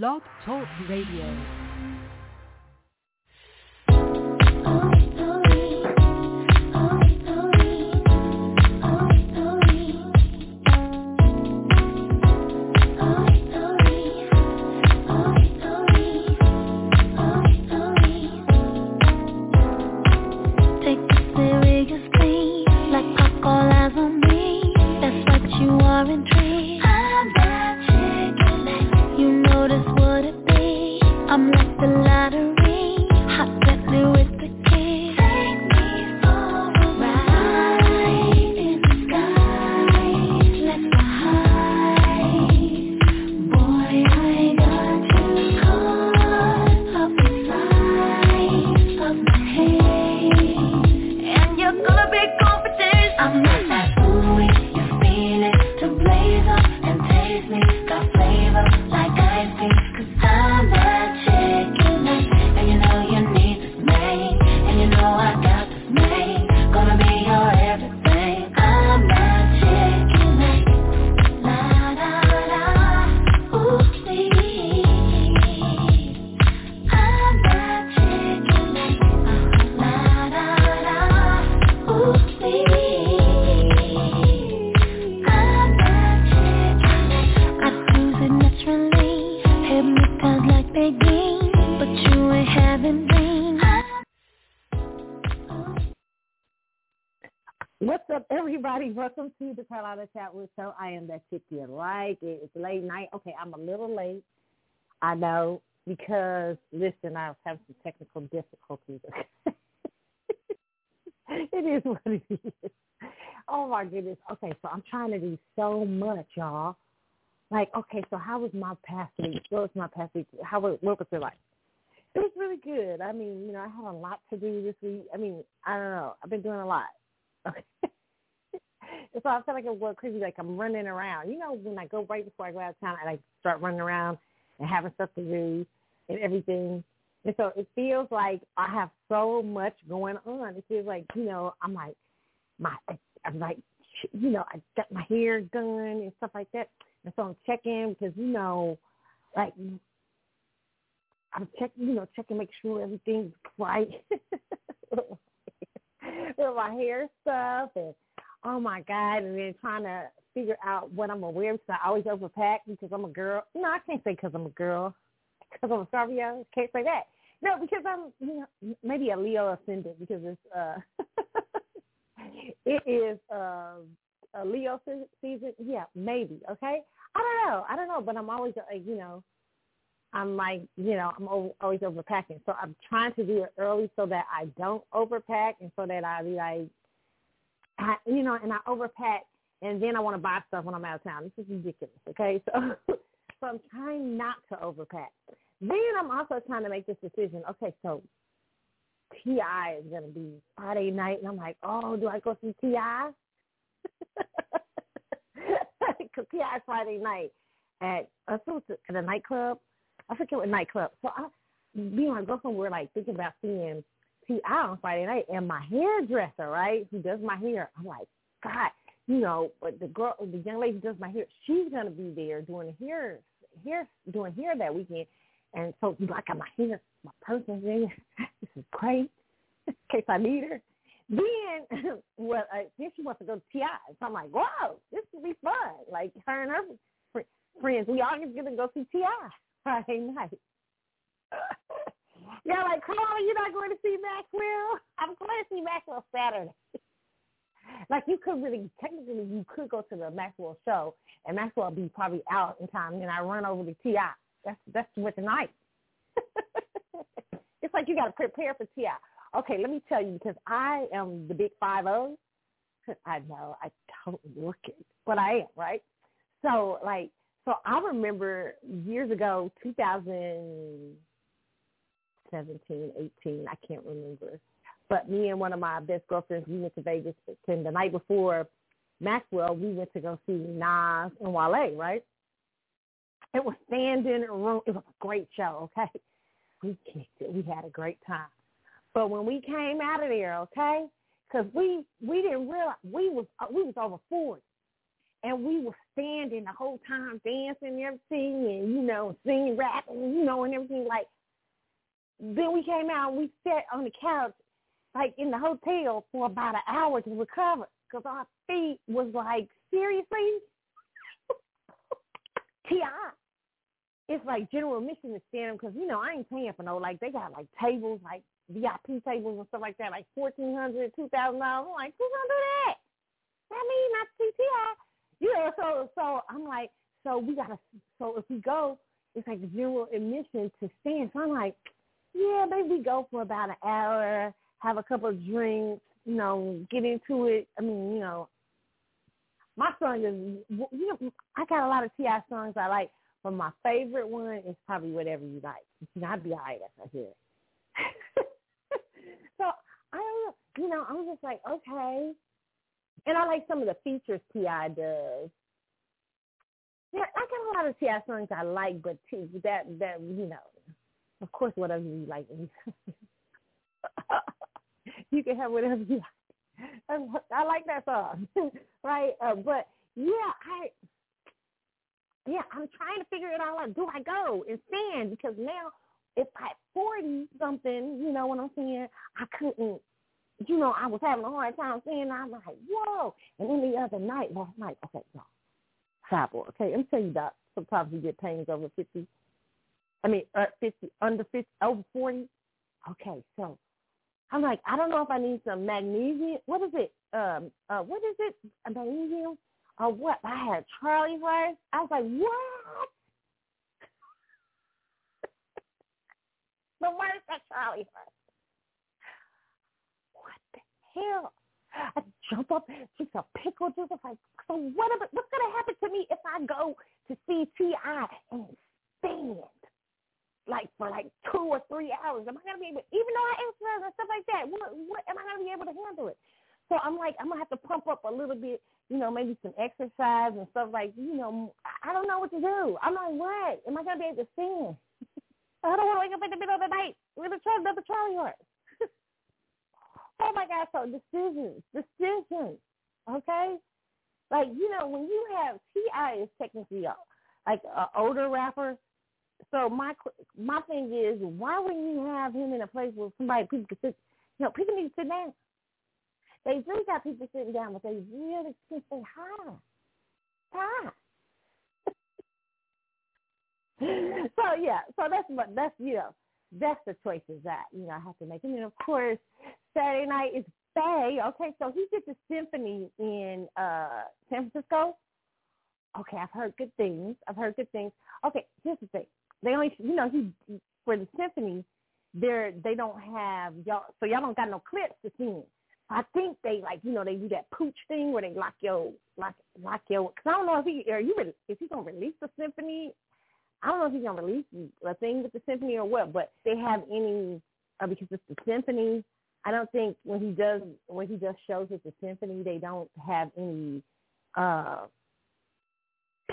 Blog Talk Radio. To Carlotta Chatwood Show. I am that chick you like. It's late night. Okay, I'm a little late. I know because listen, I was having some technical difficulties. it is what it is. Oh my goodness. Okay, so I'm trying to do so much, y'all. Like, okay, so how was my past week? What was my past week? How was what was it like? It was really good. I mean, you know, I had a lot to do this week. I mean, I don't know. I've been doing a lot. Okay. So I feel like I'm going crazy, like I'm running around. You know, when I go right before I go out of town I start running around and having stuff to do and everything. And so it feels like I have so much going on. It feels like, you know, I'm like, my, I'm like, you know, I got my hair done and stuff like that. And so I'm checking because, you know, like, I'm checking, you know, checking, make sure everything's right. with my hair stuff and oh my god and then trying to figure out what I'm gonna wear because I always overpack because I'm a girl. No, I can't say because I'm a girl. Because I'm a Scorpio, can't say that. No, because I'm you know maybe a Leo ascendant because it's uh it is uh, a Leo se- season. Yeah, maybe. Okay, I don't know. I don't know, but I'm always uh, you know I'm like, you know, I'm always overpacking. So I'm trying to do it early so that I don't overpack and so that I be like, I, you know, and I overpack and then I want to buy stuff when I'm out of town. This is ridiculous. Okay. So, so I'm trying not to overpack. Then I'm also trying to make this decision. Okay. So T.I. is to be Friday night. And I'm like, oh, do I go see T.I.? Because T.I. is Friday night at, uh, a it's at a nightclub. I forget what nightclub. So I, me and my girlfriend were like thinking about seeing T.I. on Friday night, and my hairdresser, right, who does my hair. I'm like, God, you know, but the girl, the young lady who does my hair, she's gonna be there doing hair, hair, doing hair that weekend. And so, like, my hair, my personal thing. This is great, in case I need her. Then, well, uh, then she wants to go to Ti. So I'm like, whoa, this will be fun. Like her and her friends, we all gonna go see T.I. Friday night. Yeah, like, on, you're not going to see Maxwell? I'm going to see Maxwell Saturday. like, you could really, technically, you could go to the Maxwell show, and Maxwell be probably out in time, and I run over to Ti. That's that's with the night. it's like you got to prepare for Ti. Okay, let me tell you because I am the big five zero. Oh. I know I don't look it, but I am right. So like, so I remember years ago, 2000. 17, 18, I can't remember. But me and one of my best girlfriends, we went to Vegas. And the night before Maxwell, we went to go see Nas and Wale, right? It was standing room. It was a great show, okay? We kicked it. We had a great time. But when we came out of there, okay, because we we didn't realize we was we was over forty, and we were standing the whole time dancing and everything and, you know, singing, rapping, you know, and everything. Like, then we came out and we sat on the couch, like in the hotel for about an hour to recover because our feet was like, seriously? T.I. It's like general admission to stand because, you know, I ain't paying for no, like, they got like tables, like VIP tables and stuff like that, like fourteen hundred, two thousand dollars. I'm like, who's gonna do that? That mean not CTI. You know, so so I'm like, so we gotta so if we go, it's like general admission to stand. So I'm like, yeah, maybe go for about an hour, have a couple of drinks, you know, get into it. I mean, you know, my song is, you know, I got a lot of T.I. songs I like, but my favorite one is probably Whatever You Like. You know, I'd be all right if I hear it. so I don't know, you know, I'm just like, okay. And I like some of the features T.I. does. Yeah, I got a lot of T.I. songs I like, but too, that, that, you know, of course, whatever you like. you can have whatever you like. I like that song, right? Uh, but yeah, I yeah, I'm trying to figure it all out. Do I go and stand? Because now, if I forty something, you know what I'm saying, I couldn't. You know, I was having a hard time saying. I'm like, whoa. And then the other night, last night, okay, y'all, sidebar. Okay, let me tell you that sometimes you get pains over fifty. I mean, uh, fifty under fifty over forty. Okay, so I'm like, I don't know if I need some magnesium. What is it? Um, uh, what is it? Magnesium? Or what? I had Charlie horse. I was like, what? the worst at Charlie horse. What the hell? I jump up, just a pickle juice. I was like, so what? What's gonna happen to me if I go to see T.I. and stand? Like for like two or three hours. Am I gonna be able even though I exercise and stuff like that, what what am I gonna be able to handle it? So I'm like I'm gonna have to pump up a little bit, you know, maybe some exercise and stuff like, you know, I don't know what to do. I'm like, what? Am I gonna be able to sing? I don't want to wake up in the middle of the night with a try another Charlie horse. oh my God! So decisions, decisions. Okay, like you know when you have T.I. is technically a, like an older rapper, so my my thing is, why wouldn't you have him in a place where somebody people can sit? You know, people need to sit down. They really got people sitting down, but they really can't say hi. Hi. so yeah, so that's what that's you know that's the choices that you know I have to make. And then of course Saturday night is Bay. Okay, so he did the symphony in uh San Francisco. Okay, I've heard good things. I've heard good things. Okay, here's the thing. They only, you know, he for the symphony, they're they don't have y'all, so y'all don't got no clips to sing. I think they like, you know, they do that pooch thing where they lock your lock lock your. Cause I don't know if he are you if he's gonna release the symphony. I don't know if he's gonna release a thing with the symphony or what, but they have any uh, because it's the symphony. I don't think when he does when he does shows with the symphony, they don't have any uh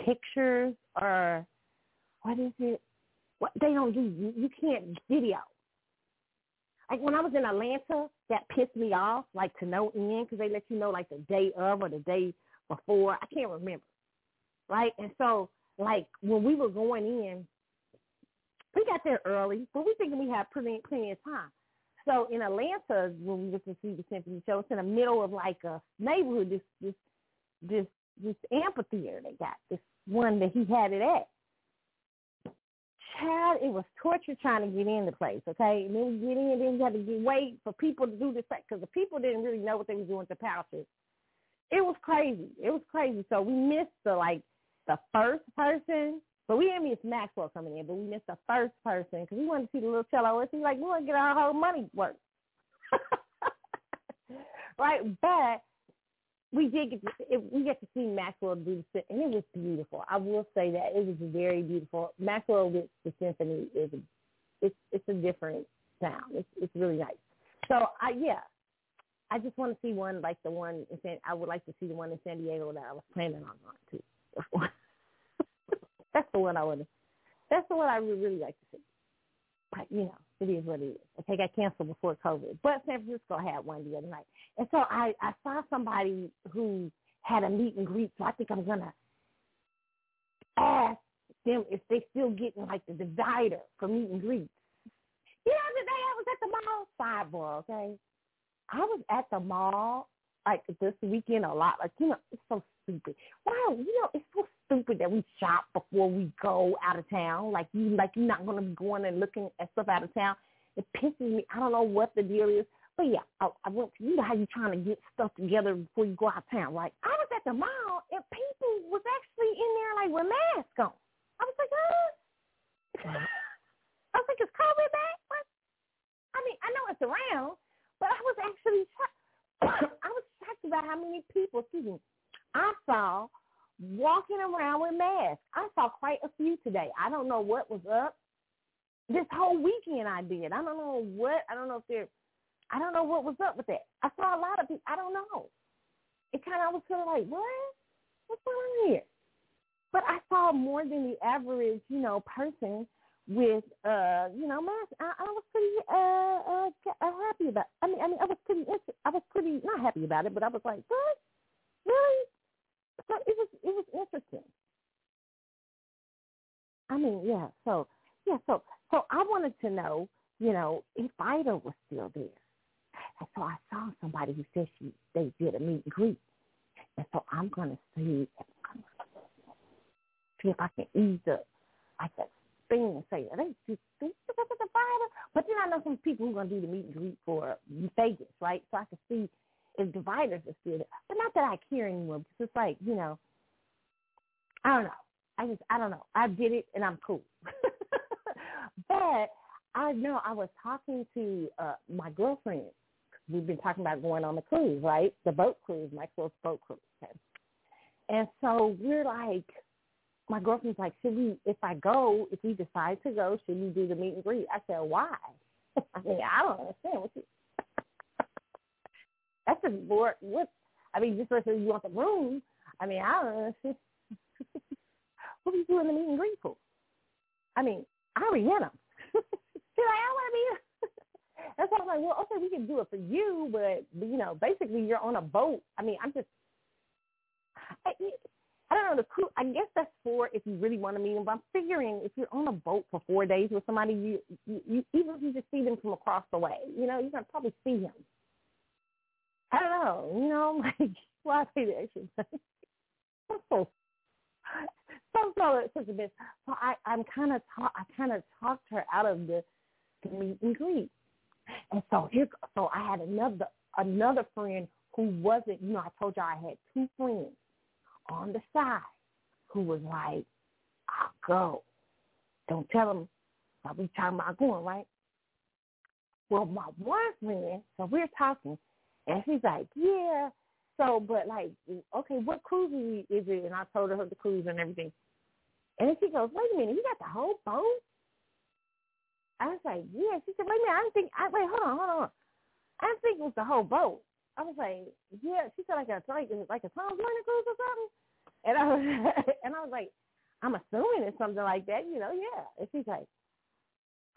pictures or what is it? What they don't do, you, you can't video. Like when I was in Atlanta, that pissed me off, like to no end, because they let you know like the day of or the day before. I can't remember, right? And so, like when we were going in, we got there early, but we thinking we had plenty, plenty of time. So in Atlanta, when we went to see the symphony show, it's in the middle of like a neighborhood, this this this this amphitheater they got, this one that he had it at child, it was torture trying to get in the place, okay? And then we get in, then you had to get, wait for people to do this because the people didn't really know what they were doing to pouches. It was crazy. It was crazy. So we missed the like the first person, but we didn't miss Maxwell coming in, but we missed the first person because we wanted to see the little cello. He's like, we want to get our whole money worth. right, but we did get to, it, we get to see Maxwell do the and it was beautiful. I will say that it was very beautiful. Maxwell with the symphony is it's it's a different sound. It's it's really nice. So I yeah, I just want to see one like the one in San. I would like to see the one in San Diego that I was planning on going to. that's the one I would. That's the one I would really like to see. But you know, it is what it is. Okay, got canceled before COVID, but San Francisco had one the other night, and so I I saw somebody who had a meet and greet, so I think I'm gonna ask them if they still getting like the divider for meet and greets. You know, today I was at the mall sidebar, okay? I was at the mall like this weekend a lot. Like, you know, it's so stupid. Wow, you know, it's so stupid that we shop before we go out of town. Like you like you're not gonna be going and looking at stuff out of town. It pisses me. I don't know what the deal is. But yeah, I, I went to, you know how you trying to get stuff together before you go out of town, right? I was at the mall and people was actually in there like with masks on. I was like, huh? I was like, is COVID back? What? I mean, I know it's around, but I was actually shocked. I was shocked about how many people, excuse me, I saw walking around with masks. I saw quite a few today. I don't know what was up. This whole weekend I did. I don't know what. I don't know if they're. I don't know what was up with that. I saw a lot of people. I don't know. It kind of was kind of like what? What's going on here? But I saw more than the average, you know, person with uh you know mask I, I was pretty uh, uh uh happy about I mean I mean I was pretty I was pretty not happy about it but I was like what really so it was it was interesting I mean yeah so yeah so so I wanted to know you know if Ida was still there and so I saw somebody who said she they did a meet and greet and so I'm gonna see see if I can ease up like that thing and say, are they just think the? But then I know some people who are to do the meet and greet for Vegas, right? So I can see if dividers are still there. But not that I care anymore because it's like, you know, I don't know. I just, I don't know. I did it and I'm cool. but I know I was talking to uh, my girlfriend. We've been talking about going on the cruise, right? The boat cruise, Maxwell's boat cruise. Okay? And so we're like, my girlfriend's like, should we, if I go, if we decide to go, should we do the meet and greet? I said, why? I mean, I don't understand what you. That's just bored. What? I mean, just listen, you want the room. I mean, I don't understand. what are you doing the meet and greet for? I mean, I already. She's like, I want to be. That's why I'm like, well, okay, we can do it for you, but you know, basically, you're on a boat. I mean, I'm just. I, I don't know the crew. I guess that's for if you really want to meet them. But I'm figuring if you're on a boat for four days with somebody, you, you, you even if you just see them from across the way, you know, you're gonna probably see him. I don't know, you know, like why well, say that actually. so so so such a bit. So I I'm kind of talk I kind of talked her out of the the meet and greet, and so here so I had another another friend who wasn't you know I told y'all I had two friends on the side who was like, I'll go. Don't tell him I'll be talking about going, right? Well, my one friend, so we're talking, and she's like, yeah. So, but like, okay, what cruise is it? And I told her the cruise and everything. And then she goes, wait a minute, you got the whole boat? I was like, yeah. She said, wait a minute, I didn't think, I, wait, hold on, hold on. I didn't think it was the whole boat. I was like, yeah. She said like a like like a Tom Joyner cruise or something. And I was and I was like, I'm assuming it's something like that, you know, yeah. And she's like,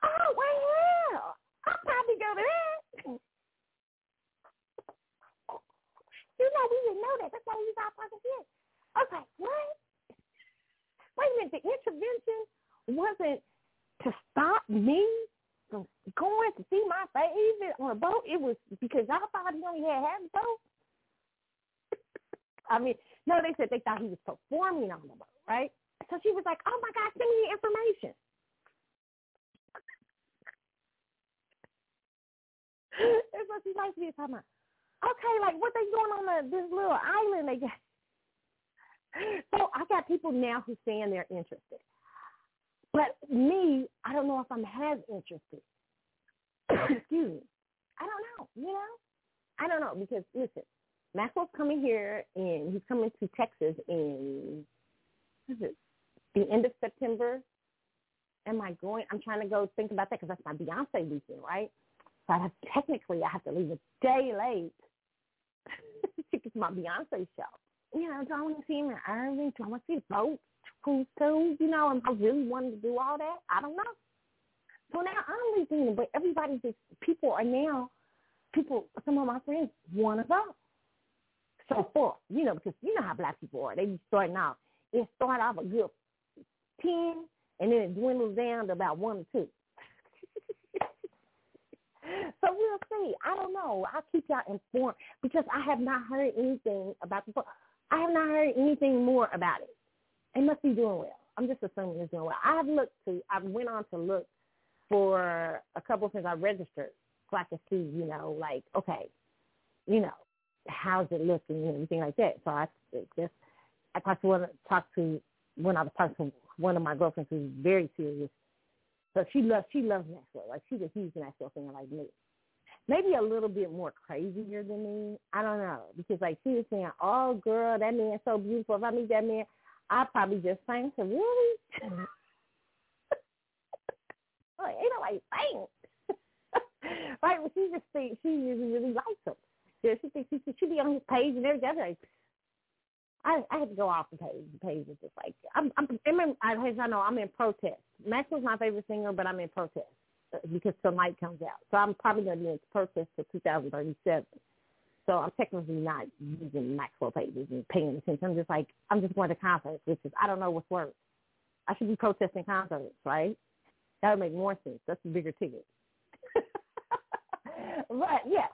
Oh well, I'll probably go to that. You know, we didn't know that. That's why we was all talking shit. I was like, what? Wait a minute, the intervention wasn't to stop me from going to see my favorite on a boat. It was because I thought he only had half the boat. I mean, no, they said they thought he was performing on the boat, right? So she was like, "Oh my God, send me the information." That's what she likes me talking about. Okay, like what they doing on the, this little island they got. So I got people now who saying they're interested. But me, I don't know if I'm as interested. Excuse me. I don't know, you know? I don't know because listen, Maxwell's coming here and he's coming to Texas in what is it? The end of September. Am I going? I'm trying to go think about that because that's my Beyonce weekend, right? So I have technically I have to leave a day late to my Beyonce show. You know, do I want to see him in Irving? Do I want to see the boat cruise too? You know, am I really wanting to do all that? I don't know. So now I'm leaving, but everybody just people are now people. Some of my friends want to go. so far, you know, because you know how black people are. They be starting out. It start off a good ten, and then it dwindles down to about one or two. So we'll see. I don't know. I'll keep y'all informed because I have not heard anything about the. book. I have not heard anything more about it. It must be doing well. I'm just assuming it's doing well. I've looked to. I went on to look for a couple of things. I registered so I could see, you know, like okay, you know, how's it looking and everything like that. So I just I talked to one talked to when I was talking to one of my girlfriends who's very serious. So she loves she loves Maxwell. Like she's a huge Maxwell fan like me. Maybe a little bit more crazier than me. I don't know. Because like she was saying, Oh girl, that man's so beautiful. If I meet that man, I probably just faint. So really? like, ain't nobody faint. right? Well she just thinks she really, really likes him. Yeah, she thinks she should be on his page and everything. Like, I I had to go off the page. The page is just like I'm. I'm. I'm I, as I know, I'm in protest. Maxwell's my favorite singer, but I'm in protest uh, because the light comes out. So I'm probably going to be in protest till 2037. So I'm technically not using Maxwell pages and paying attention. I'm just like I'm just going to concerts, which is I don't know what's worse. I should be protesting concerts, right? That would make more sense. That's a bigger ticket. but yeah,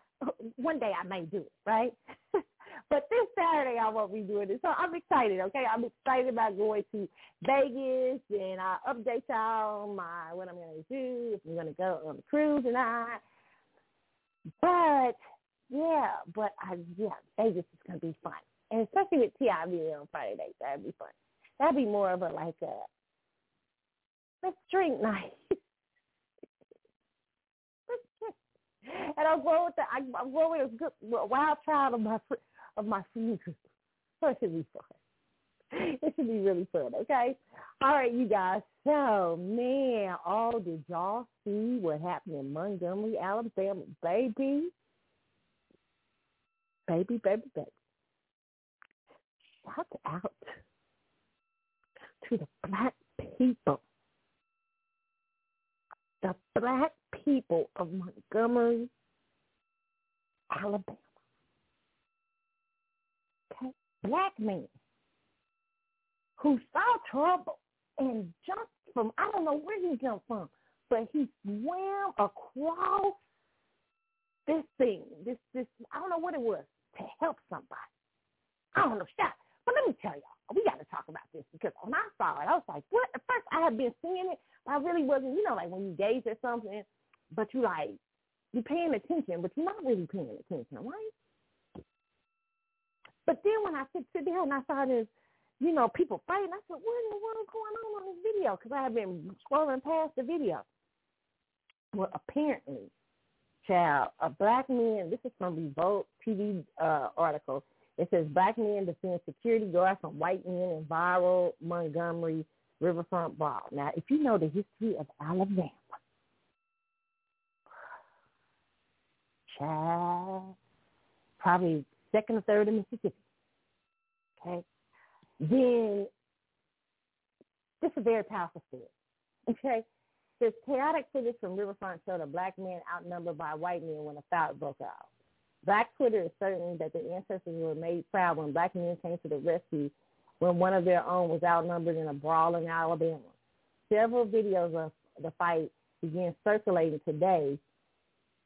one day I may do it, right? but this Saturday I won't be doing it. So I'm excited, okay? I'm excited about going to Vegas and I'll update y'all on my what I'm gonna do, if I'm gonna go on the cruise or not. But yeah, but I yeah, Vegas is gonna be fun. And especially with T.I. being on Friday night, that'd be fun. That'd be more of a like a let's drink night. and I'm going with the I, I'm going with a good wild child of my of my food. So it should be fun. It should be really fun. Okay. All right, you guys. So man, oh, did y'all see what happened in Montgomery, Alabama, baby? Baby, baby, baby. Shout out to the black people the black people of Montgomery, Alabama. Okay? Black men who saw trouble and jumped from, I don't know where he jumped from, but he swam across this thing, this, this, I don't know what it was, to help somebody. I don't know, shot. But let me tell y'all, we got to talk about this because when I saw it, I was like, what? At first, I had been seeing it, but I really wasn't, you know, like when you gaze at something, but you like, you're paying attention, but you're not really paying attention, right? But then when I sit, sit down and I saw this, you know, people fighting, I said, what in the world is going on on this video? Because I have been scrolling past the video. Well, apparently, child, a black man, this is from Revolt TV uh, article. It says black men defend security guards from white men in viral Montgomery Riverfront Brawl. Now, if you know the history of Alabama, child, probably second or third in Mississippi, okay, then this is a very powerful story, okay? This chaotic footage from Riverfront showed a black man outnumbered by white men when a fight broke out. Black Twitter is certain that the ancestors were made proud when black men came to the rescue when one of their own was outnumbered in a brawl in Alabama. Several videos of the fight began circulating today,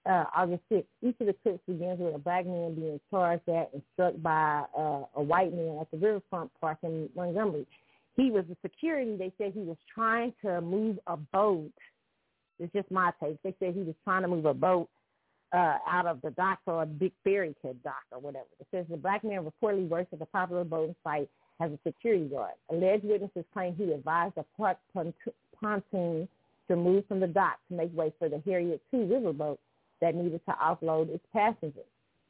uh, August 6th. Each of the clips begins with a black man being charged at and struck by uh, a white man at the riverfront park in Montgomery. He was a security. They said he was trying to move a boat. It's just my take. They said he was trying to move a boat uh, out of the dock or a big ferry to dock or whatever. It says the black man reportedly works at the popular boating site as a security guard. Alleged witnesses claim he advised a parked pontoon to move from the dock to make way for the Harriet II riverboat that needed to offload its passengers.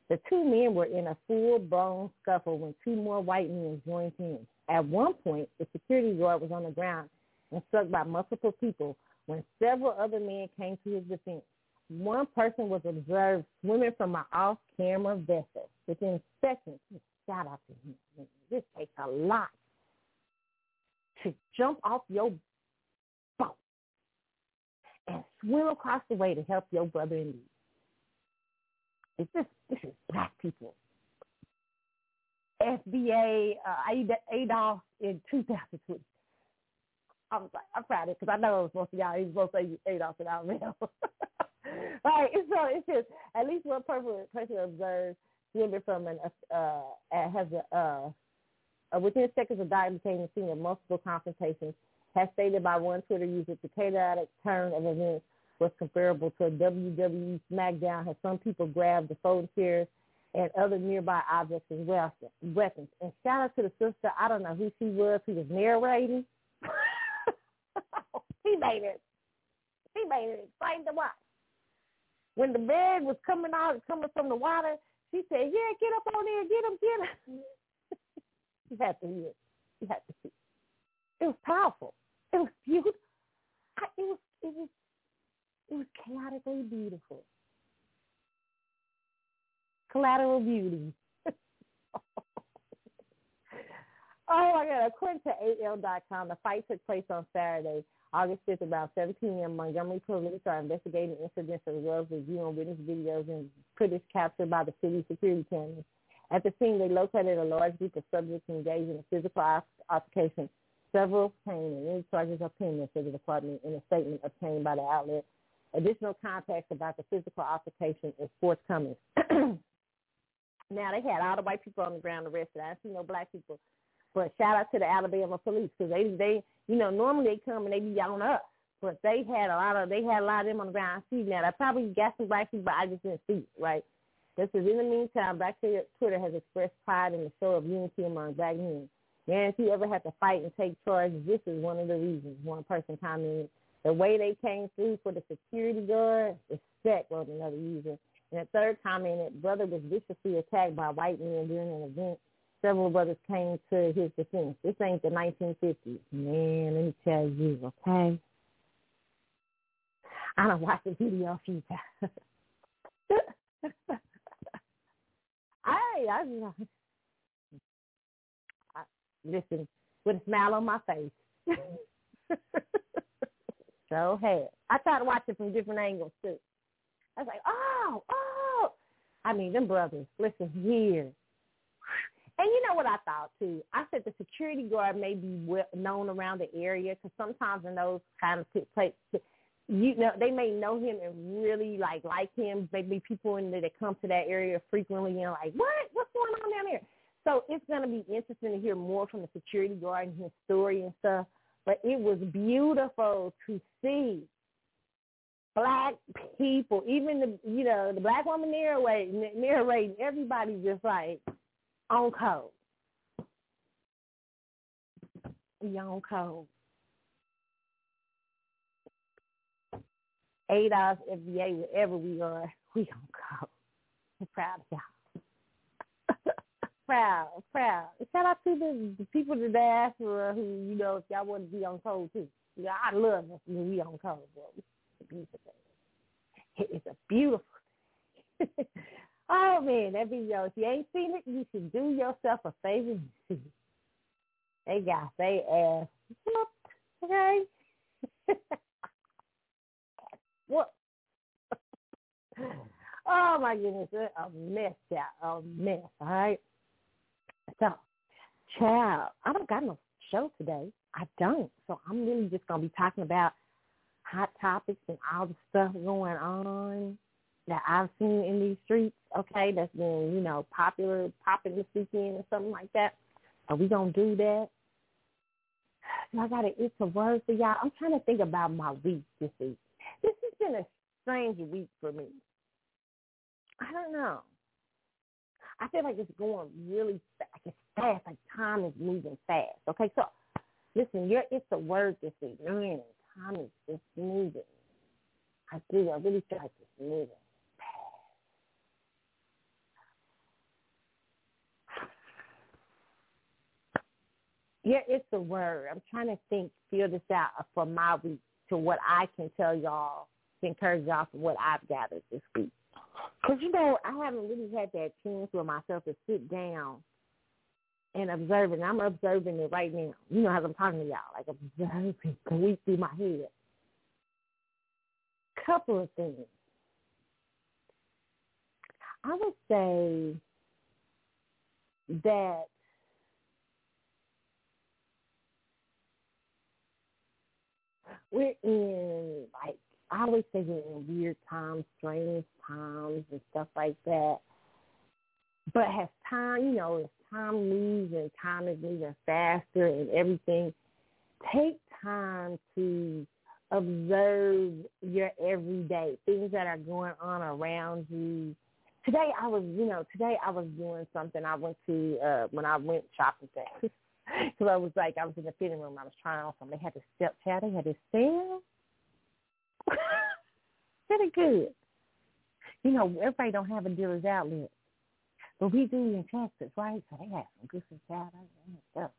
The two men were in a full-blown scuffle when two more white men joined in. At one point, the security guard was on the ground and struck by multiple people when several other men came to his defense. One person was observed swimming from an off-camera vessel. Within seconds, shout out to him. This takes a lot to jump off your boat and swim across the way to help your brother in need. It's just this is black people. FBA uh, Adolf in 2020. I was like, I'm proud of it because I know it was to be out. He was supposed to say Adolf in Alabama. right. So it's just at least one person, person observed women from an uh, has a uh, uh, within seconds of the scene of multiple confrontations. Has stated by one Twitter user, the chaotic turn of events was comparable to WWE SmackDown. Has some people grabbed the folding chairs and other nearby objects as well, weapons. And shout out to the sister. I don't know who she was. Who was narrating. he made it. He made it exciting to watch. When the bed was coming out, coming from the water, she said, "Yeah, get up on there, get him, get him." you had to hear it. You had to see. It. it was powerful. It was beautiful. I, it was. It was. It was chaotically beautiful. Collateral beauty. Oh my God! According to AL.com, the fight took place on Saturday, August 5th, about 7 p.m. Montgomery police are investigating incidents as well as reviewing witness videos and footage captured by the city security cameras. At the scene, they located a large group of subjects engaged in a physical altercation. Several came and any charges are pending, said the department in a statement obtained by the outlet. Additional context about the physical altercation is forthcoming. now, they had all the white people on the ground arrested. I see no black people but shout out to the Alabama police because they they you know normally they come and they be on us, but they had a lot of they had a lot of them on the ground. I see now. I probably got some black people, but I just didn't see it. Right. This is in the meantime, Black Twitter has expressed pride in the show of unity among black men. Man, if you ever had to fight and take charge, this is one of the reasons. One person commented, the way they came through for the security guard, respect was another user. And the third commented, brother was viciously attacked by white men during an event several brothers came to his defense. This ain't the 1950s. Man, let me tell you, okay? I don't watch the video a few times. I, I, I, listen with a smile on my face. so hey, I watch it from different angles too. I was like, oh, oh. I mean, them brothers, listen here. And you know what I thought too? I said the security guard may be well known around the area because sometimes in those kind of places, you know, they may know him and really like like him. Maybe people in there that come to that area frequently, know, like what what's going on down there? So it's going to be interesting to hear more from the security guard and his story and stuff. But it was beautiful to see black people, even the you know the black woman narrating, narrating everybody just like on code. We on code. Hours FBA, wherever we are, we on code. I'm proud of y'all. Proud, proud. Shout out to the, the people in the diaspora who, you know, if y'all want to be on code too. Yeah, I love us when we on code, bro. It's a beautiful thing. It's a beautiful thing. Oh man, that video. If you ain't seen it, you should do yourself a favor and see it. They got they ass okay? what? oh my goodness, a mess, yeah, a mess. All right. So, child, I don't got no show today. I don't. So I'm really just gonna be talking about hot topics and all the stuff going on that I've seen in these streets, okay, that's been, you know, popular, popping this weekend or something like that. Are we going to do that? I got an it's a word for y'all. I'm trying to think about my week this week. This has been a strange week for me. I don't know. I feel like it's going really fast. Fast. Like time is moving fast. Okay, so listen, you're, it's a word this week. Man, time is just moving. I do. I really feel like it's moving. Yeah, it's a word. I'm trying to think, feel this out for my week to what I can tell y'all to encourage y'all for what I've gathered this week. Because, you know, I haven't really had that chance with myself to sit down and observing. I'm observing it right now. You know how I'm talking to y'all, like observing going through my head. Couple of things. I would say that we're in like I always say we're in weird times, strange times and stuff like that. But has time, you know, time moves and time is moving faster and everything, take time to observe your everyday things that are going on around you. Today I was, you know, today I was doing something. I went to uh when I went shopping things. so I was like, I was in the fitting room. I was trying on something. They had the step chat. They had this sale. Pretty good. You know, everybody don't have a Dillard's outlet. But we do in Texas, right? So they have some good stuff, stuff,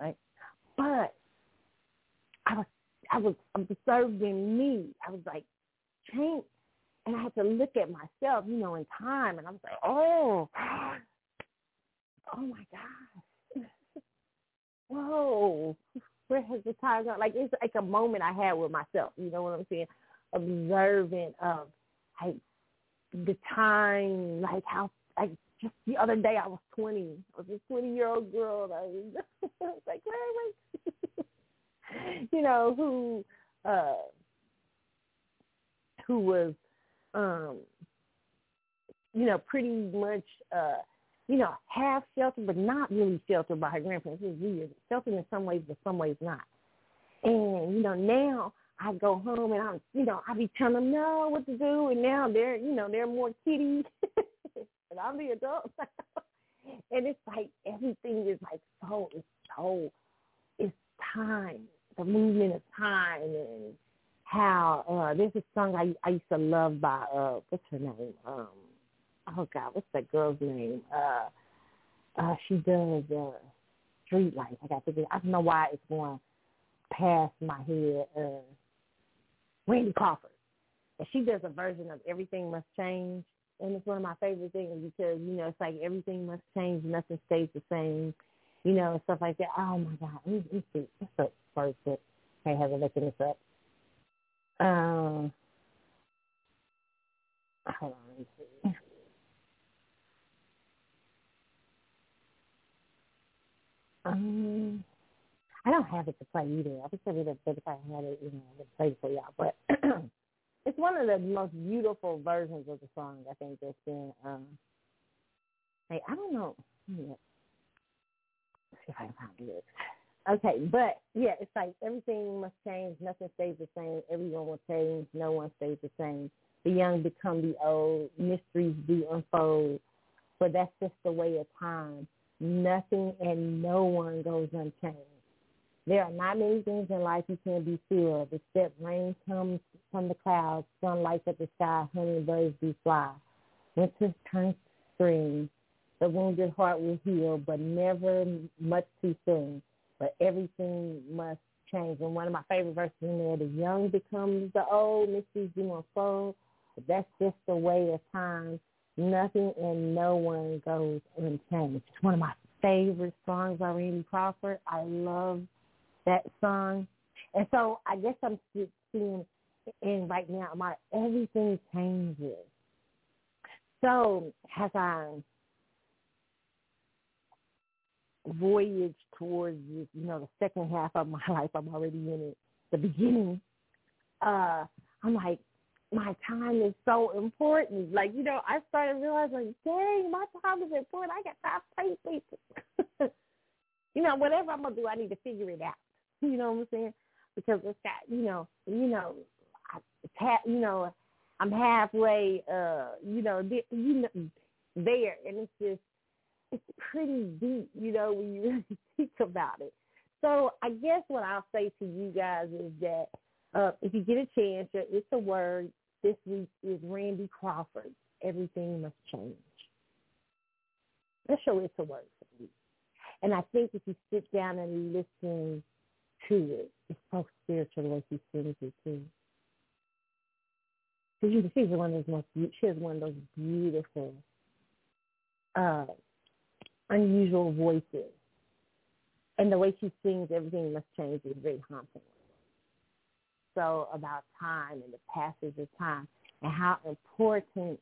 right? But I was I was observing me. I was like, change, and I had to look at myself, you know, in time, and I was like, oh, oh my gosh, whoa, where has the time gone? Like it's like a moment I had with myself. You know what I'm saying? Observant of like the time, like how like just the other day I was 20. I was a 20 year old girl. And I was, I was like, wait, wait. you know, who, uh, who was, um, you know, pretty much, uh, you know, half sheltered, but not really sheltered by her grandparents. It was weird. Sheltered in some ways, but some ways not. And, you know, now I go home and I'm, you know, I be telling them no what to do, and now they're, you know, they're more kitty and I'm the adult and it's like everything is like so it's so it's time. The movement of time and how uh there's a song I I used to love by uh what's her name? Um oh god, what's that girl's name? Uh uh she does uh street life. I got to be I don't know why it's going past my head. Uh Randy Crawford. And she does a version of Everything Must Change and it's one of my favorite things because you know it's like everything must change, nothing stays the same, you know, stuff like that. Oh my God, let me, see. What's the first book? I have it looking this up. Um, hold on, let me see. Um, I don't have it to play either. I wish I would have if I had it, you know, I would play for y'all. But it's one of the most beautiful versions of the song I think that's been. Um, hey, I don't know. Let's see if I can find lyrics. Okay, but yeah, it's like everything must change. Nothing stays the same. Everyone will change. No one stays the same. The young become the old. Mysteries do unfold. But that's just the way of time. Nothing and no one goes unchanged. There are not many things in life you can't be sure of, except rain comes from the clouds, sun lights up the sky, hummingbirds do fly. Winter turns spring. The wounded heart will heal, but never much too soon. But everything must change. And one of my favorite verses in there, the young becomes the old, mysteries do unfold. But that's just the way of time. Nothing and no one goes unchanged. It's one of my favorite songs by Randy Crawford. I love that song. And so I guess I'm seeing in right now my everything changes. So as I voyage towards you know the second half of my life, I'm already in it. The beginning, uh, I'm like, my time is so important. Like you know, I started realizing, dang, my time is important. I got five people. you know, whatever I'm gonna do, I need to figure it out. You know what I'm saying? Because it's got, you know, you know, it's ha- you know, I'm halfway, uh, you know, you know, there, and it's just, it's pretty deep, you know, when you really think about it. So I guess what I'll say to you guys is that uh, if you get a chance, it's a word. This week is Randy Crawford. Everything must change. Let's show it's a word for you. And I think if you sit down and listen to it. It's so spiritual way she sings it too. Because you can see one of those most she has one of those beautiful, uh, unusual voices. And the way she sings Everything Must Change is very haunting. So about time and the passage of time and how important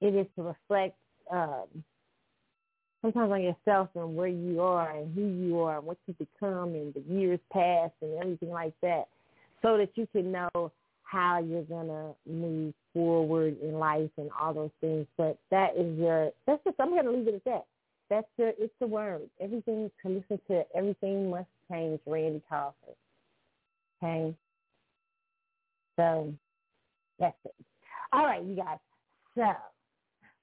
it is to reflect um, sometimes on yourself and where you are and who you are and what you become and the years past and everything like that so that you can know how you're gonna move forward in life and all those things. But that is your that's just I'm gonna leave it at that. That's the it's the word. Everything to listen to everything must change, Randy Crawford. Okay. So that's it. All right, you guys. So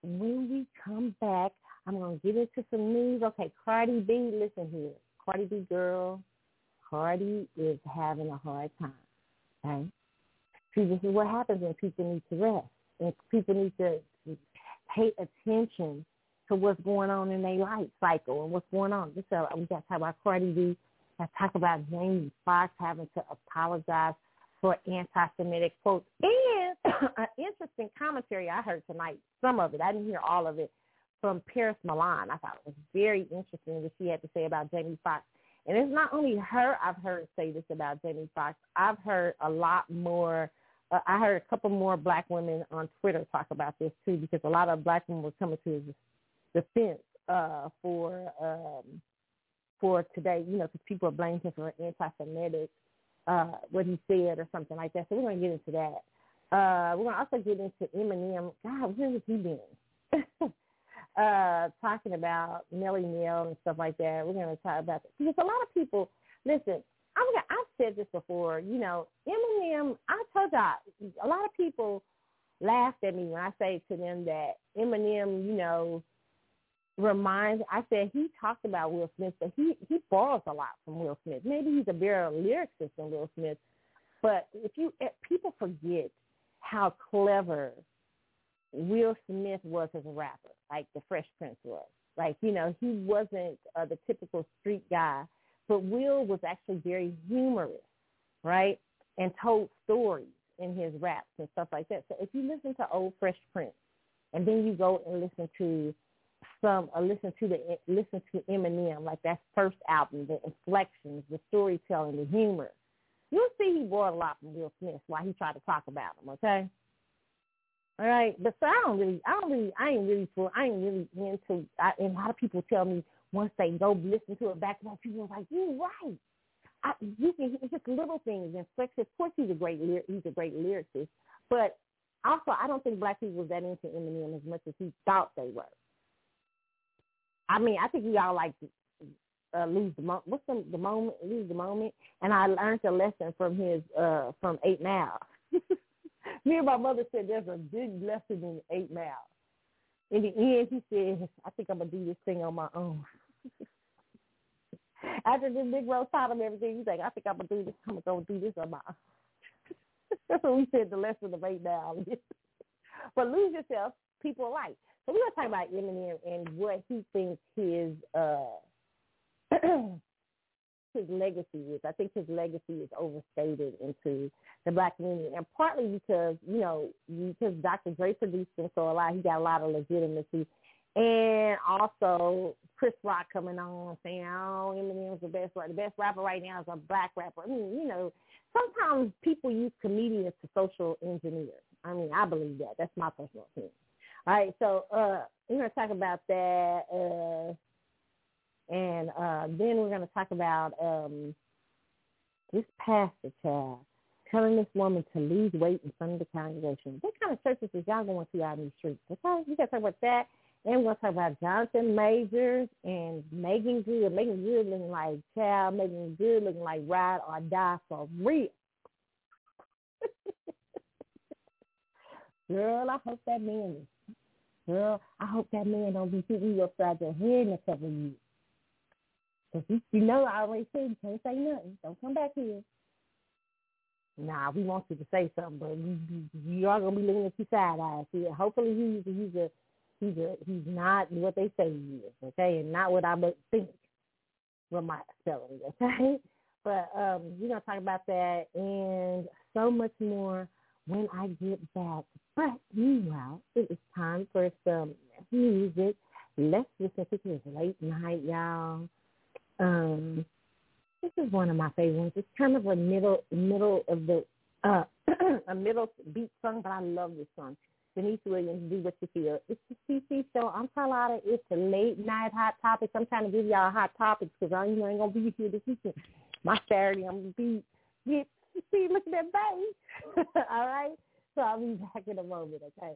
when we come back, I'm going to get into some news. Okay, Cardi B, listen here. Cardi B girl, Cardi is having a hard time. Okay? See, this is what happens when people need to rest and people need to pay attention to what's going on in their life cycle and what's going on. Uh, we got to talk about Cardi B. I talk about Jamie Foxx having to apologize for anti-Semitic quotes and an interesting commentary I heard tonight. Some of it, I didn't hear all of it, from Paris Milan. I thought it was very interesting what she had to say about Jamie Foxx. And it's not only her I've heard say this about Jamie Foxx. I've heard a lot more. Uh, I heard a couple more black women on Twitter talk about this too, because a lot of black women were coming to his defense uh, for um, for today. You know, because people are blaming him for anti-Semitic uh, what he said or something like that. So we're going to get into that. Uh, we're going to also get into Eminem. God, where has he been? uh, talking about Melle Mel and stuff like that. We're going to talk about that. Because a lot of people, listen, I'm, gonna, I've said this before, you know, Eminem, I told y'all, a lot of people laughed at me when I say to them that Eminem, you know, reminds, I said he talked about Will Smith, but he, he borrows a lot from Will Smith. Maybe he's a better lyricist than Will Smith, but if you, if people forget how clever Will Smith was as a rapper, like the Fresh Prince was. Like, you know, he wasn't uh, the typical street guy, but Will was actually very humorous, right? And told stories in his raps and stuff like that. So if you listen to old Fresh Prince and then you go and listen to some uh, listen to the listen to Eminem, like that first album, the inflections, the storytelling, the humor. You'll see he brought a lot from Will Smith while he tried to talk about him, okay? All right, but so I don't really, I don't really, I ain't really for, I ain't really into. I, and a lot of people tell me once they go listen to it back back, people are like, "You right." I, you can it's just little things and flex. Of course, he's a great he's a great lyricist, but also I don't think black people was that into Eminem as much as he thought they were. I mean, I think we all like uh, lose the moment. What's the, the moment? Lose the moment. And I learned a lesson from his uh from Eight Mile. Me and my mother said there's a big lesson in Eight Mile. In the end, he said, I think I'm going to do this thing on my own. After the big roast taught him everything, he's like, I think I'm going to do this. I'm going to go do this on my own. That's what we said the lesson of Eight Mile but lose yourself, people like. So we're going to talk about Eminem and what he thinks his uh his legacy is. I think his legacy is overstated into the black community, and partly because you know because Dr. Dre produced him so a lot, he got a lot of legitimacy, and also Chris Rock coming on saying, "Oh, Eminem's the best rapper. The best rapper right now is a black rapper." I mean, you know, sometimes people use comedians to social engineer. I mean, I believe that. That's my personal opinion. All right, so uh, we're gonna talk about that. Uh, and uh, then we're going to talk about um, this pastor child telling this woman to lose weight in front of the congregation. What kind of churches is y'all going to out in the streets? Okay, we got to talk about that. And we're going to talk about Jonathan Majors and Meagan Good. Meagan Good looking like child. Meagan Good looking like ride or die for real. Girl, I hope that man is. Girl, I hope that man don't be hitting you upside your head in a couple of years. You, know I already said you can't say nothing. Don't come back here. Nah, we want you to say something, but you, you, are gonna be looking at you side eyes. See, hopefully he's he's a he's a he's not what they say he is, okay, and not what I but think with my spelling, okay. But um, we're gonna talk about that and so much more when I get back. But meanwhile, it is time for some music. Let's listen to this late night, y'all. Um, this is one of my favorite ones. It's kind of a middle middle of the uh, a middle beat song, but I love this song. Deniece Williams, Do What You Feel. It's the CC show. I'm Carlotta. It's a late night hot topics. I'm trying to give y'all hot topics because I ain't going to be here this weekend. My Saturday, I'm to be, get, see, look at that baby. All right? So I'll be back in a moment, okay?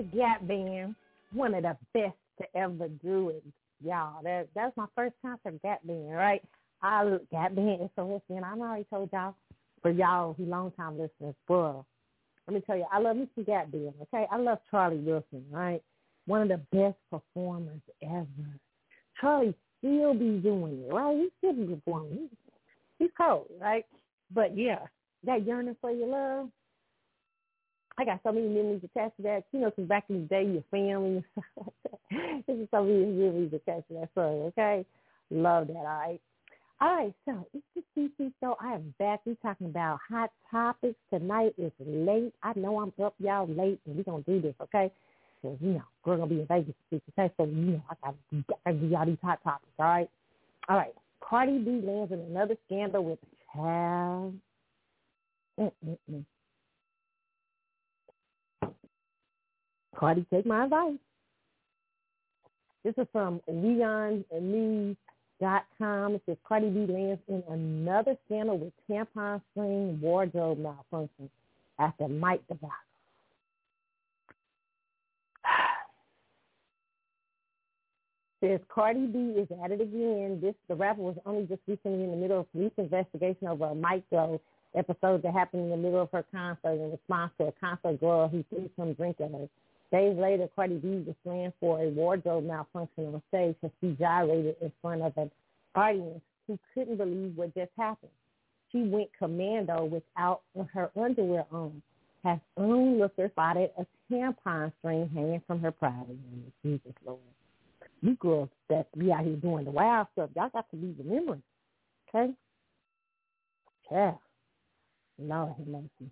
The Gap Band. One of the best to ever do it, y'all. That that's my first concert, Gap Band, right? I Gap Band is so and I already told y'all for y'all who long time listeners, bro. Let me tell you, I love me some Gap Band, okay? I love Charlie Wilson, right? One of the best performers ever. Charlie still be doing it, right? He still be performing. He's cold, right? But yeah, that yearning for your love, I got so many memories attached to that. You know, because back in the day, your family. This is so many memories attached to that song, okay? Love that, all right? All right, so it's the CC show. I am back. We're talking about hot topics. Tonight It's late. I know I'm up y'all late, and we're going to do this, okay? Because, you know, we're going to be in Vegas this okay? So, you know, I got to give y'all these hot topics, all right? All right. Cardi B lands in another scandal with child. Mm-mm-mm. Cardi, take my advice. This is from WeOnNews.com. It says Cardi B lands in another scandal with tampon string wardrobe malfunction after mic debacle. says Cardi B is at it again. This the rapper was only just recently in the middle of police investigation over a Mike Go episode that happened in the middle of her concert in response to a concert girl who threw some drink at her. Days later, Cardi B was slammed for a wardrobe malfunction on stage as she gyrated in front of an audience who couldn't believe what just happened. She went commando without her underwear on. Has onlooker spotted a tampon string hanging from her private unit. Jesus Lord. You girls that be out here doing the wild stuff, y'all got to be remembering. Okay? Yeah. Lord have mercy.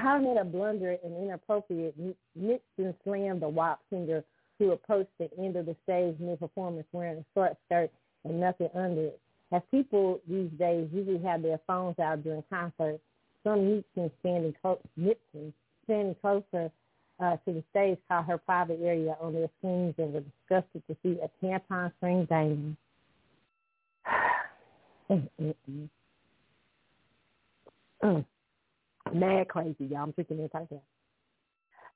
Comment a blunder and inappropriate, Nixon slammed the WAP singer who approached the end of the stage mid-performance wearing a short skirt and nothing under it. As people these days usually have their phones out during concerts, some Nixon standing, co- Nixon standing closer uh, to the stage caught her private area on their screens and were disgusted to see a tampon string dangling. mm. Mad crazy, y'all. I'm freaking in like that.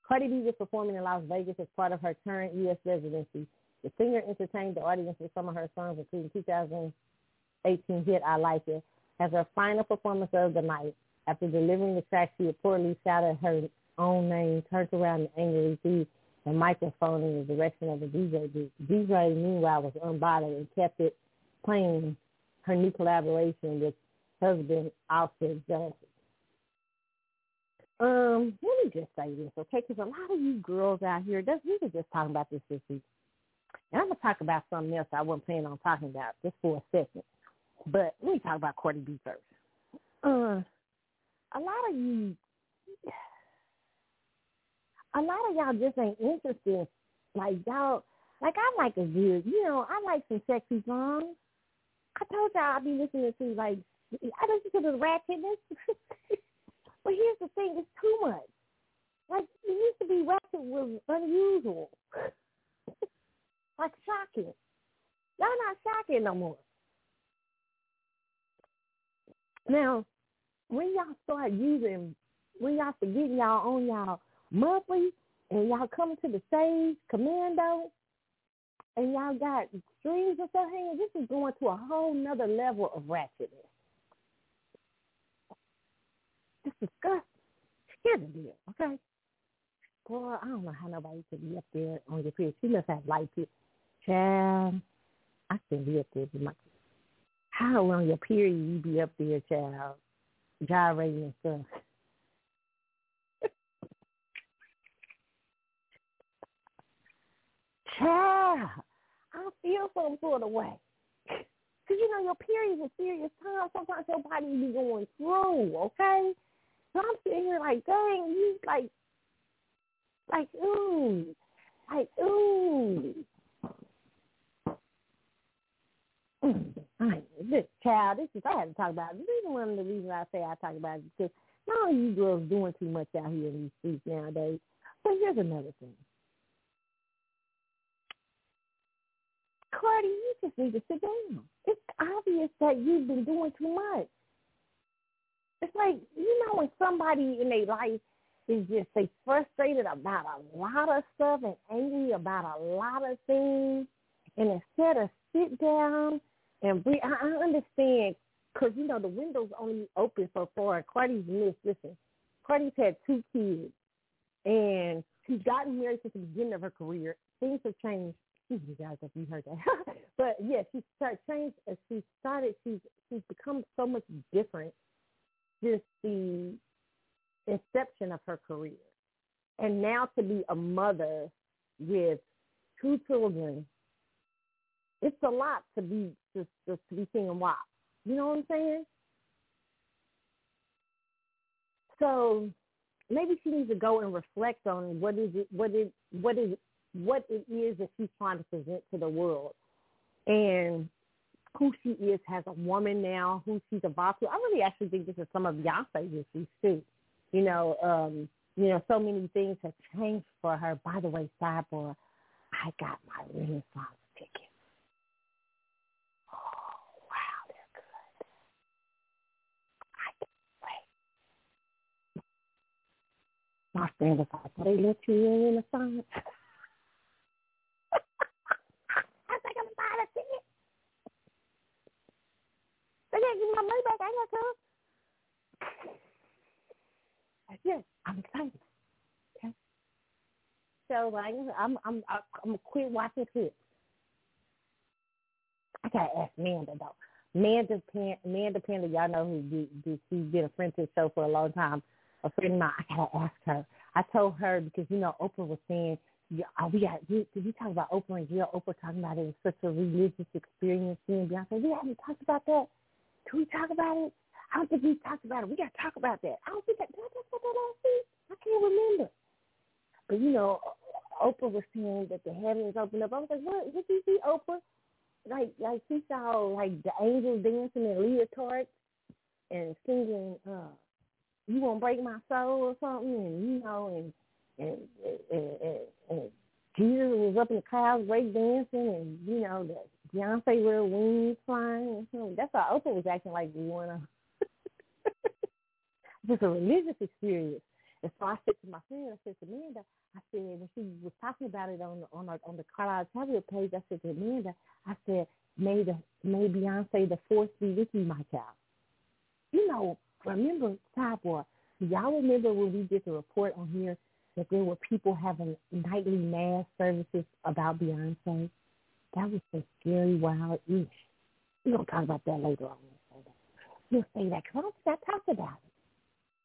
Cardi B is performing in Las Vegas as part of her current U.S. residency. The singer entertained the audience with some of her songs, including 2018 hit "I Like It." As her final performance of the night, after delivering the track, she reportedly shouted her own name, turned around and angrily threw the microphone in the direction of the DJ. The DJ, meanwhile, was unbothered and kept it playing her new collaboration with husband Offset Johnson. Um, let me just say this, okay? Because a lot of you girls out here, that's, we were just talking about this this week. And I'm going to talk about something else I wasn't planning on talking about just for a second. But let me talk about Cardi B first. Uh, a lot of you, a lot of y'all just ain't interested. Like y'all, like I like a good, you know, I like some sexy songs. I told y'all I'd be listening to like, I don't listen to the ratchetness. but here's the thing, it's too much. Like it used to be ratchet was unusual. like shocking. Y'all not shocking no more. Now, when y'all start using, when y'all forgetting y'all on y'all monthly and y'all coming to the stage commando and y'all got strings and stuff hanging, this is going to a whole nother level of ratchetness. It's disgusting. Here's the deal, okay? Boy, I don't know how nobody could be up there on your period. She must have light it. Child, I can be up there with my how on your period you be up there, child, gyrating and stuff. child, I feel some sort of way. Because, you know, your period is a serious time. Sometimes your body be going through, okay? So I'm sitting here like, dang, you like, like, ooh, like, ooh. Mm, I, this child, this is I have to talk about. It. This is one of the reasons I say I talk about it because not only you girls doing too much out here in these streets nowadays, but here's another thing. Cardi, you just need to sit down. It's obvious that you've been doing too much. It's like, you know, when somebody in their life is just they frustrated about a lot of stuff and angry about a lot of things, and instead of sit down and breathe, I, I understand because you know the window's only open so far. Cardi's missed. Listen, Cardi's had two kids, and she's gotten married since the beginning of her career. Things have changed. Excuse me, guys, if you heard that. but yeah, she started changed. She started, she's she's become so much different just the inception of her career. And now to be a mother with two children, it's a lot to be just, just to be singing WAP. You know what I'm saying? So maybe she needs to go and reflect on what is it what is what is what it is that she's trying to present to the world. And who she is as a woman now, who she's about to. I really actually think this is some of Beyonce's issues too. You know, um, you know, so many things have changed for her. By the way, sidebar, I got my Renaissance tickets. Oh wow, they're good. I can't wait. My friend was like, "Well, they let you in Renaissance." They can't give me my money back. I ain't got to. Yes, I'm excited. Okay. So like I'm I'm I'm gonna quit watching clips. I gotta ask Manda though. Manda Pan Manda Panda, y'all know who do she's been a friend to the show for a long time. A friend of mine, I gotta ask her. I told her because you know Oprah was saying yeah, oh, we got we talk about Oprah and Gayle? Oprah talking about it was such a religious experience seeing Beyonce. We haven't talked about that. Can we talk about it? I don't think we talked about it. We got to talk about that. I don't think I, did I talk about that last week? I can't remember. But you know, Oprah was saying that the heavens opened up. I was like, what? Did you see Oprah? Like, like she saw like the angels dancing in leotards and singing, uh, "You won't break my soul" or something, and you know, and and and, and, and Jesus was up in the clouds break dancing, and you know the Beyonce her wings flying. That's why Oprah was acting like we want to. Just a religious experience. And so I said to my friend, I said to Amanda, I said when she was talking about it on on our, on the Carlisle Tablet page, I said to Amanda, I said, may the may Beyonce the force be with you, my child. You know, remember sidebar. Y'all remember when we did the report on here that there were people having nightly mass services about Beyonce? That was so scary, wild ish. We're going to talk about that later on. We'll say that because I don't think I talked about it.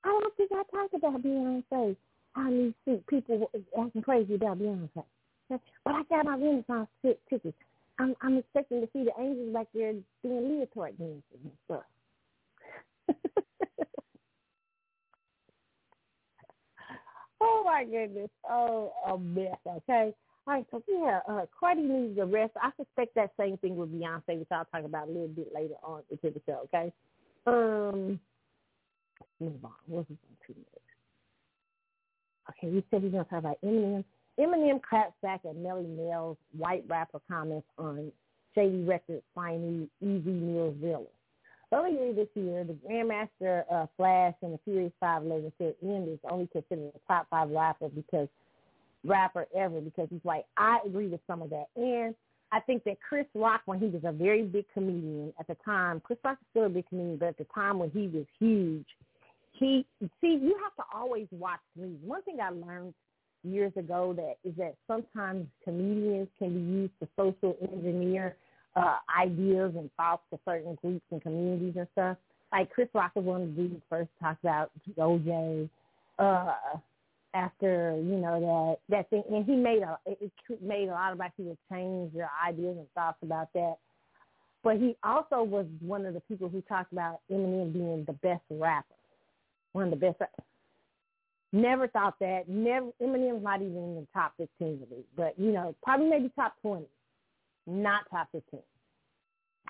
I don't think I talked about Beyonce. How these people acting crazy about Beyonce. But I got my Renaissance tickets. I'm, I'm expecting to see the angels back there doing leotard dances and stuff. oh my goodness. Oh, a mess. Okay. All right, so yeah, uh, Cardi needs the rest. I suspect that same thing with Beyonce, which I'll talk about a little bit later on into the show. Okay. Um, move on. On two minutes? Okay, we said we're gonna talk about Eminem. Eminem claps back at Melle Mel's white rapper comments on Shady Records signing Ez Mil's villain. Earlier this year, the Grandmaster uh, Flash and the Furious Five legend said Em is only considered a top five rapper because rapper ever because he's like, I agree with some of that, and I think that Chris Rock, when he was a very big comedian at the time, Chris Rock is still a big comedian, but at the time when he was huge, he see you have to always watch movies. One thing I learned years ago that is that sometimes comedians can be used to social engineer uh, ideas and thoughts to certain groups and communities and stuff. Like Chris Rock was one of the first talked about OJ uh, after you know that that thing, and he made a it made a lot of black people change their ideas and thoughts about that. But he also was one of the people who talked about Eminem being the best rapper, one of the best. Never thought that. Never Eminem's not even in the top fifteen of it, but you know, probably maybe top twenty, not top fifteen.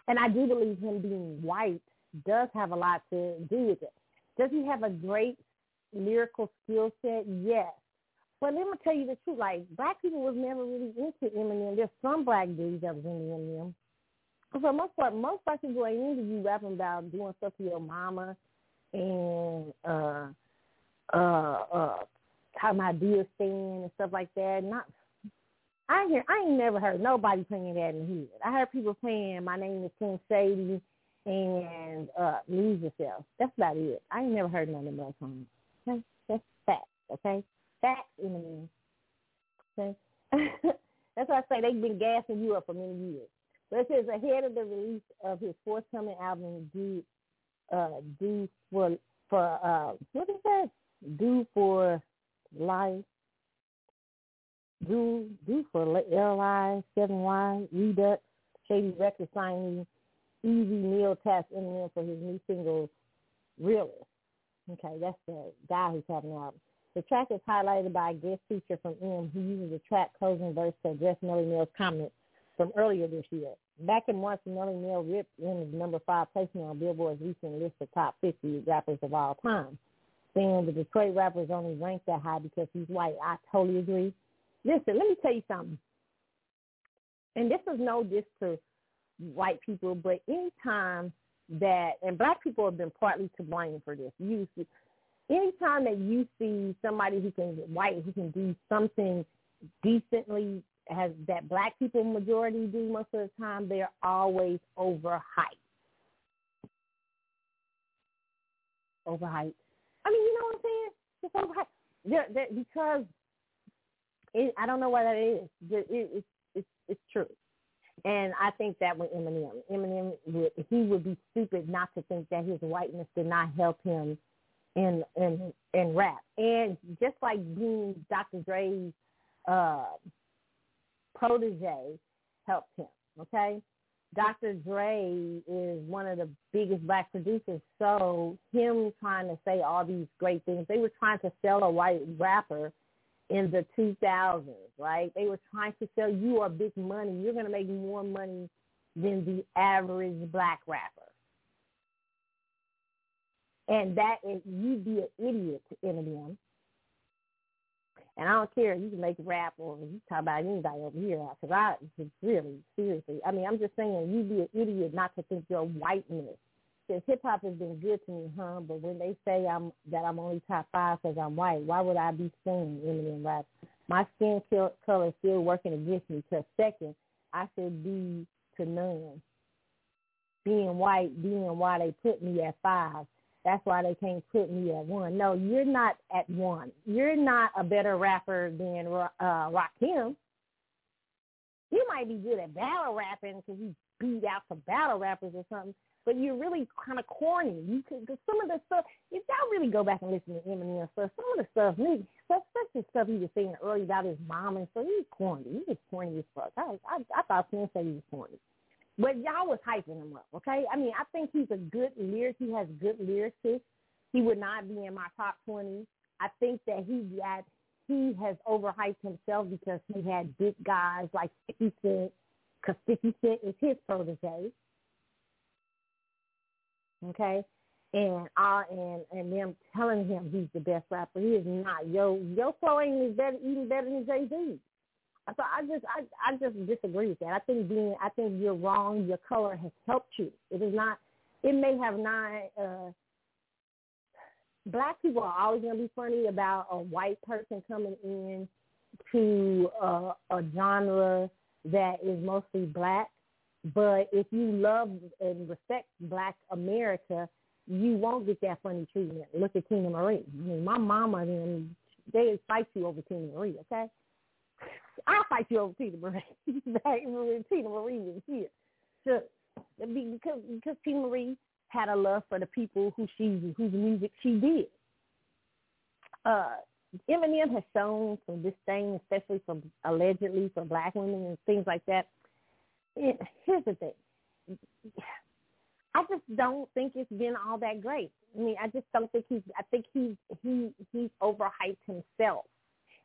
And I do believe him being white does have a lot to do with it. Does he have a great lyrical skill set? Yes. But let me tell you the truth. Like black people was never really into Eminem. There's some black dudes that was into Eminem. But For the most part, most black people ain't into you rapping about doing stuff to your mama and uh uh uh talking about deer stand and stuff like that. Not I hear I ain't never heard nobody playing that in here. I heard people playing My Name is Tim Sadie and uh Lose Yourself. That's about it. I ain't never heard none of those songs. Okay? That's facts, okay? Facts the Okay? That's why I say they've been gassing you up for many years. But it says ahead of the release of his forthcoming album due uh due for for uh what is that? Due for life do do for LI seven Y Redux Shady Record signing Ez Mil Task Eminem for his new single Realest. Okay, that's the guy who's having out. The track is highlighted by a guest feature from M who uses the track closing verse to address Melle Mel's comments from earlier this year. Back in March, Melle Mill ripped the number five placement on Billboard's recent list of top 50 rappers of all time, saying the Detroit rapper is only ranked that high because he's white. I totally agree. Listen, let me tell you something. And this is no diss to white people, but anytime that and black people have been partly to blame for this. You see, anytime that you see somebody who can white who can do something decently has that black people majority do most of the time, they're always overhyped. Overhyped. I mean, you know what I'm saying? It's overhyped. They're, they're, because it, I don't know why that is. It, it, it's it's true, and I think that with Eminem, Eminem would he would be stupid not to think that his whiteness did not help him in in in rap, and just like being Dr. Dre's uh, protege helped him. Okay, Dr. Dre is one of the biggest black producers, so him trying to say all these great things, they were trying to sell a white rapper in the 2000s, right? They were trying to sell you are big money. You're going to make more money than the average black rapper. And that is, you'd be an idiot to Eminem. And I don't care if you can make rap or you talk about anybody over here, because I really, seriously, I mean, I'm just saying you'd be an idiot not to think your whiteness says hip hop has been good to me, huh? But when they say I'm that I'm only top five because I'm white, why would I be singing Eminem rap? My skin color still working against me. Cause second, I should be to none. Being white, being why they put me at five. That's why they can't put me at one. No, you're not at one. You're not a better rapper than uh, Rakim. you might be good at battle rapping because you beat out some battle rappers or something, but you're really kind of corny. You could cause some of the stuff. If y'all really go back and listen to Eminem stuff, some of the stuff, me, especially stuff he was saying early about his mom and stuff, he was corny. He was corny as fuck. I I, I thought Slim said he was corny. But y'all was hyping him up, okay? I mean, I think he's a good lyric. He has good lyricist. He would not be in my top 20. I think that he got he has overhyped himself because he had big guys like 50 Cent, because 50 Cent is his protege. Okay? And uh, and and them telling him he's the best rapper. He is not. Yo, yo flow ain't better, even better than Jay Z. So I just I I just disagree with that. I think being I think you're wrong. Your color has helped you. It is not. It may have not. Uh, black people are always to be funny about a white person coming in to uh, a genre that is mostly black. But if you love and respect Black America, you won't get that funny treatment. Look at Teena Marie. I mean, my mama and they fight you over Teena Marie. Okay, I'll fight you over Teena Marie. When Teena Marie was here, so because because Teena Marie had a love for the people who she whose music she did. Uh, Eminem has shown some disdain, especially for allegedly for black women and things like that. Here's the thing. I just don't think it's been all that great. I mean, I just don't think he's. I think he's he he's overhyped himself,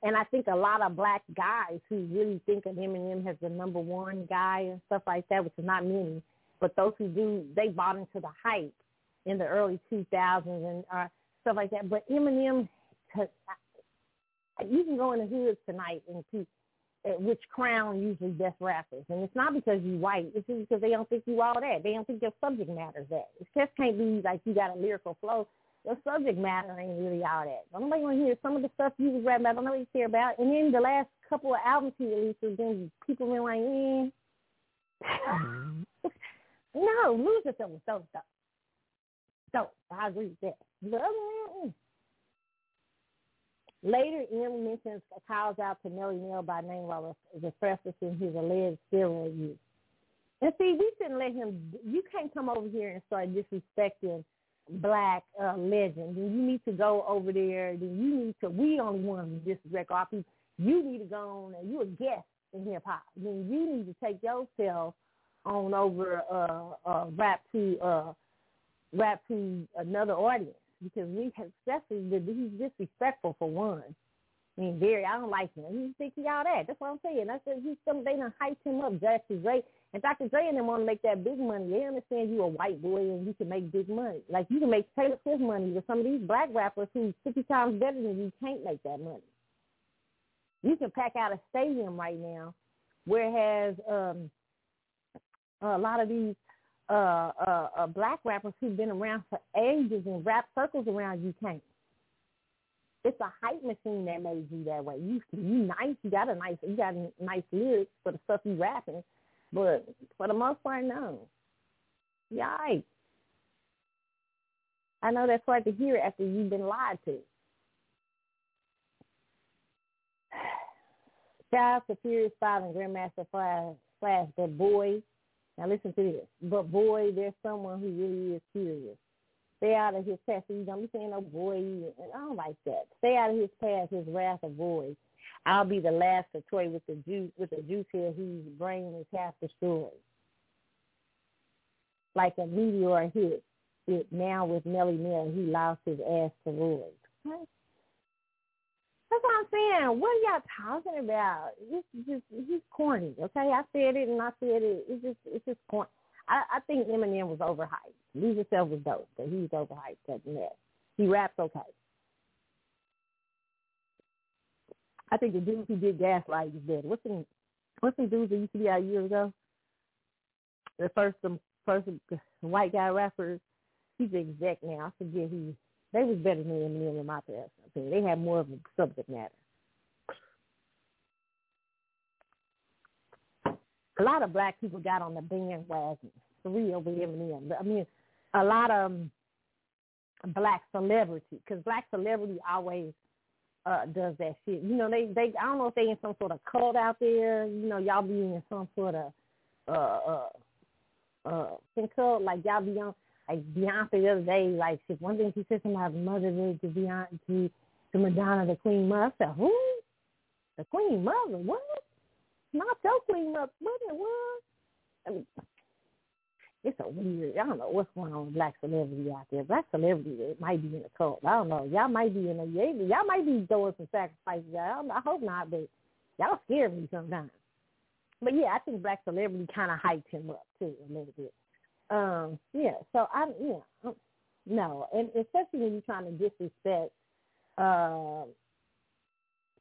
and I think a lot of black guys who really think of Eminem as the number one guy and stuff like that, which is not many, but those who do, they bought into the hype in the early 2000s and uh, stuff like that. But Eminem, you can go in the hoods tonight and which crown usually best rappers, and it's not because you white. It's just because they don't think you all that. They don't think your subject matter's that. It just can't be like you got a lyrical flow. Your subject matter ain't really all that. Don't nobody want to hear some of the stuff you was rapping about. Don't nobody care about. And then the last couple of albums he released, then people been like, eh. No, lose yourself with those stuff. So I agree with that. But other Later, M mentions calls out to Melle Mel by name while referencing his alleged steroid use. And see, we shouldn't let him. You can't come over here and start disrespecting black uh, legend. Then you need to go over there. Then you need to. We only want to disrespect our people. You need to go on and you a guest in hip hop. Then you need to take yourself on over uh, uh, rap to uh, rap to another audience because we have especially he's disrespectful for one. I mean, very, I don't like him. He's thinking all that. That's what I'm saying. I said he's some. They done hyped him up. Dr. Dre and Dr. Dre and them want to make that big money. They understand you a white boy and you can make big money. Like you can make Taylor Swift money, but some of these black rappers who's fifty times better than you can't make that money. You can pack out a stadium right now, whereas um, a lot of these uh, uh, black rappers who've been around for ages in rap circles around you can't. It's a hype machine that made you that way. You you nice, you got a nice, you got a nice lyrics for the stuff you rapping, but for the most part, no. Yikes! I know that's hard to hear after you've been lied to. Shout out to Furious Five and Grandmaster Flash, Flash, the boy now listen to this. But boy, there's someone who really is serious. Stay out of his path. So you don't be saying, "Oh boy," and I don't like that. Stay out of his path. His wrath avoid. I'll be the last to toy with the juice with the juice here whose brain is half destroyed. Like a meteor hit it now with Melle Mel, he lost his ass to Roy. That's what I'm saying. What are y'all talking about? Is just he's corny. Okay, I said it and I said it. It's just it's just corny. I, I think Eminem was overhyped. Lose Yourself was dope, but he was overhyped. That that he raps okay. I think the dude who did Gaslight is dead. What's the what's the dudes that used to be out years ago? The first the first white guy rapper. He's the exec now. I forget who they was better than Eminem in my personal opinion. They had more of a subject matter. A lot of black people got on the bandwagon real with Eminem. I mean, a lot of um, black celebrity, because black celebrity always uh does that shit. You know, they they I don't know if they in some sort of cult out there. You know, y'all be in some sort of uh uh uh cult like y'all be on like Beyonce the other day. Like shit, one thing she said about mother to Beyonce to to Madonna the Queen Mother. I said, who? The Queen Mother? What? Not your Queen Mother? What? What? I mean, it's a weird. I don't know what's going on with black celebrity out there. Black celebrity it might be in a cult. I don't know. Y'all might be in a y'all might be doing some sacrifices. I, I hope not, but y'all scare me sometimes. But yeah, I think black celebrity kind of hyped him up too a little bit. Um, yeah. So I yeah um, no, and especially when you're trying to disrespect uh,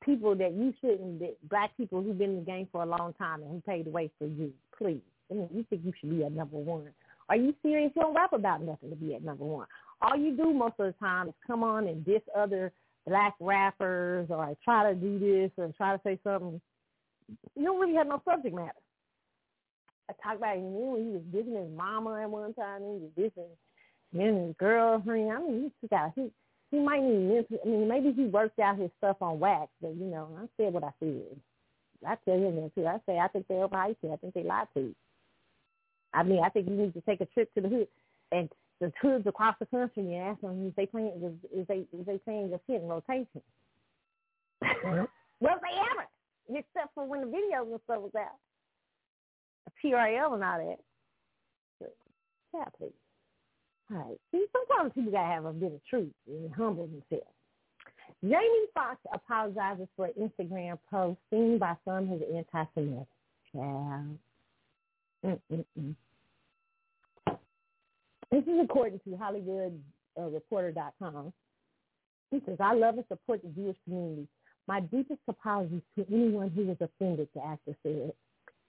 people that you shouldn't, that black people who've been in the game for a long time and who paid the way for you. Please I mean, you think you should be at number one. Are you serious? You don't rap about nothing to be at number one. All you do most of the time is come on and diss other black rappers or try to do this or try to say something. You don't really have no subject matter. I talked about him when he was dissing his mama at one time. He was dissing his girlfriend. I mean, he got he he might need. I mean, maybe he worked out his stuff on wax, but you know, I said what I said. I tell him that too. I say I think they overhyped you. I think they lied to you. I mean, I think you need to take a trip to the hood and the hoods across the country and ask them if they playing is, is they is they playing your shit in rotation. well, they ever, except for when the videos and stuff was out, PRL and all that. Yeah, please. All right. See, sometimes people gotta have a bit of truth and humble themselves. Jamie Foxx apologizes for an Instagram post seen by some are anti-Semitic. Yeah. This is according to HollywoodReporter.com. Uh, he says, I love and support the Jewish community. My deepest apologies to anyone who was offended, the actor said.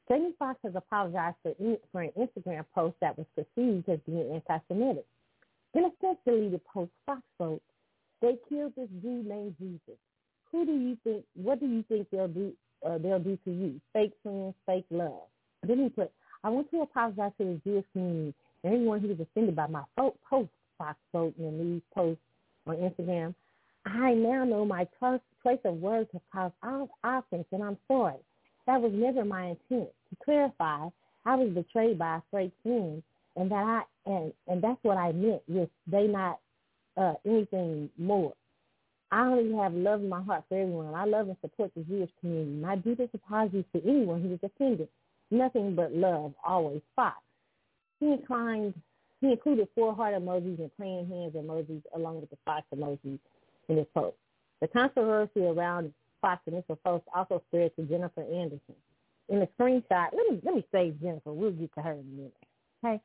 Jamie Foxx has apologized for, for an Instagram post that was perceived as being anti-Semitic. In a since deleted post, Foxx wrote, they killed this dude named Jesus. Who do you think, what do you think they'll do, uh, they'll do to you? Fake friends, fake love. Then he put, I want to apologize to the Jewish community and anyone who was offended by my post, Foxx vote and these posts on Instagram. I now know my choice of words has caused offense, and I'm sorry. That was never my intent. To clarify, I was betrayed by a fake friend, and that I and and that's what I meant with they not uh, anything more. I only have love in my heart for everyone. I love and support the Jewish community. My deepest apologies to anyone who was offended nothing but love always fought. He inclined, he included four heart emojis and praying hands emojis along with the fox emojis in his post. The controversy around Foxx initial post also spread to Jennifer Aniston. In the screenshot, let me let me save Jennifer. We'll get to her in a minute. Okay.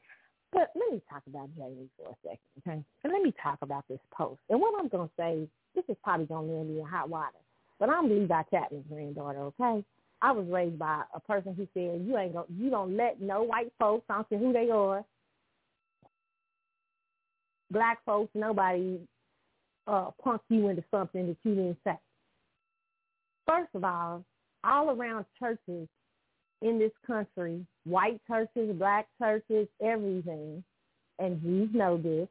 But let me talk about Jamie for a second, okay? And let me talk about this post. And what I'm gonna say, this is probably gonna land me in hot water. But I'm Levi Chapman's granddaughter, okay? I was raised by a person who said you ain't gonna, you don't let no white folks, I don't care who they are, black folks, nobody uh, punk you into something that you didn't say. First of all, all around churches in this country, white churches, black churches, everything, and Jews know this.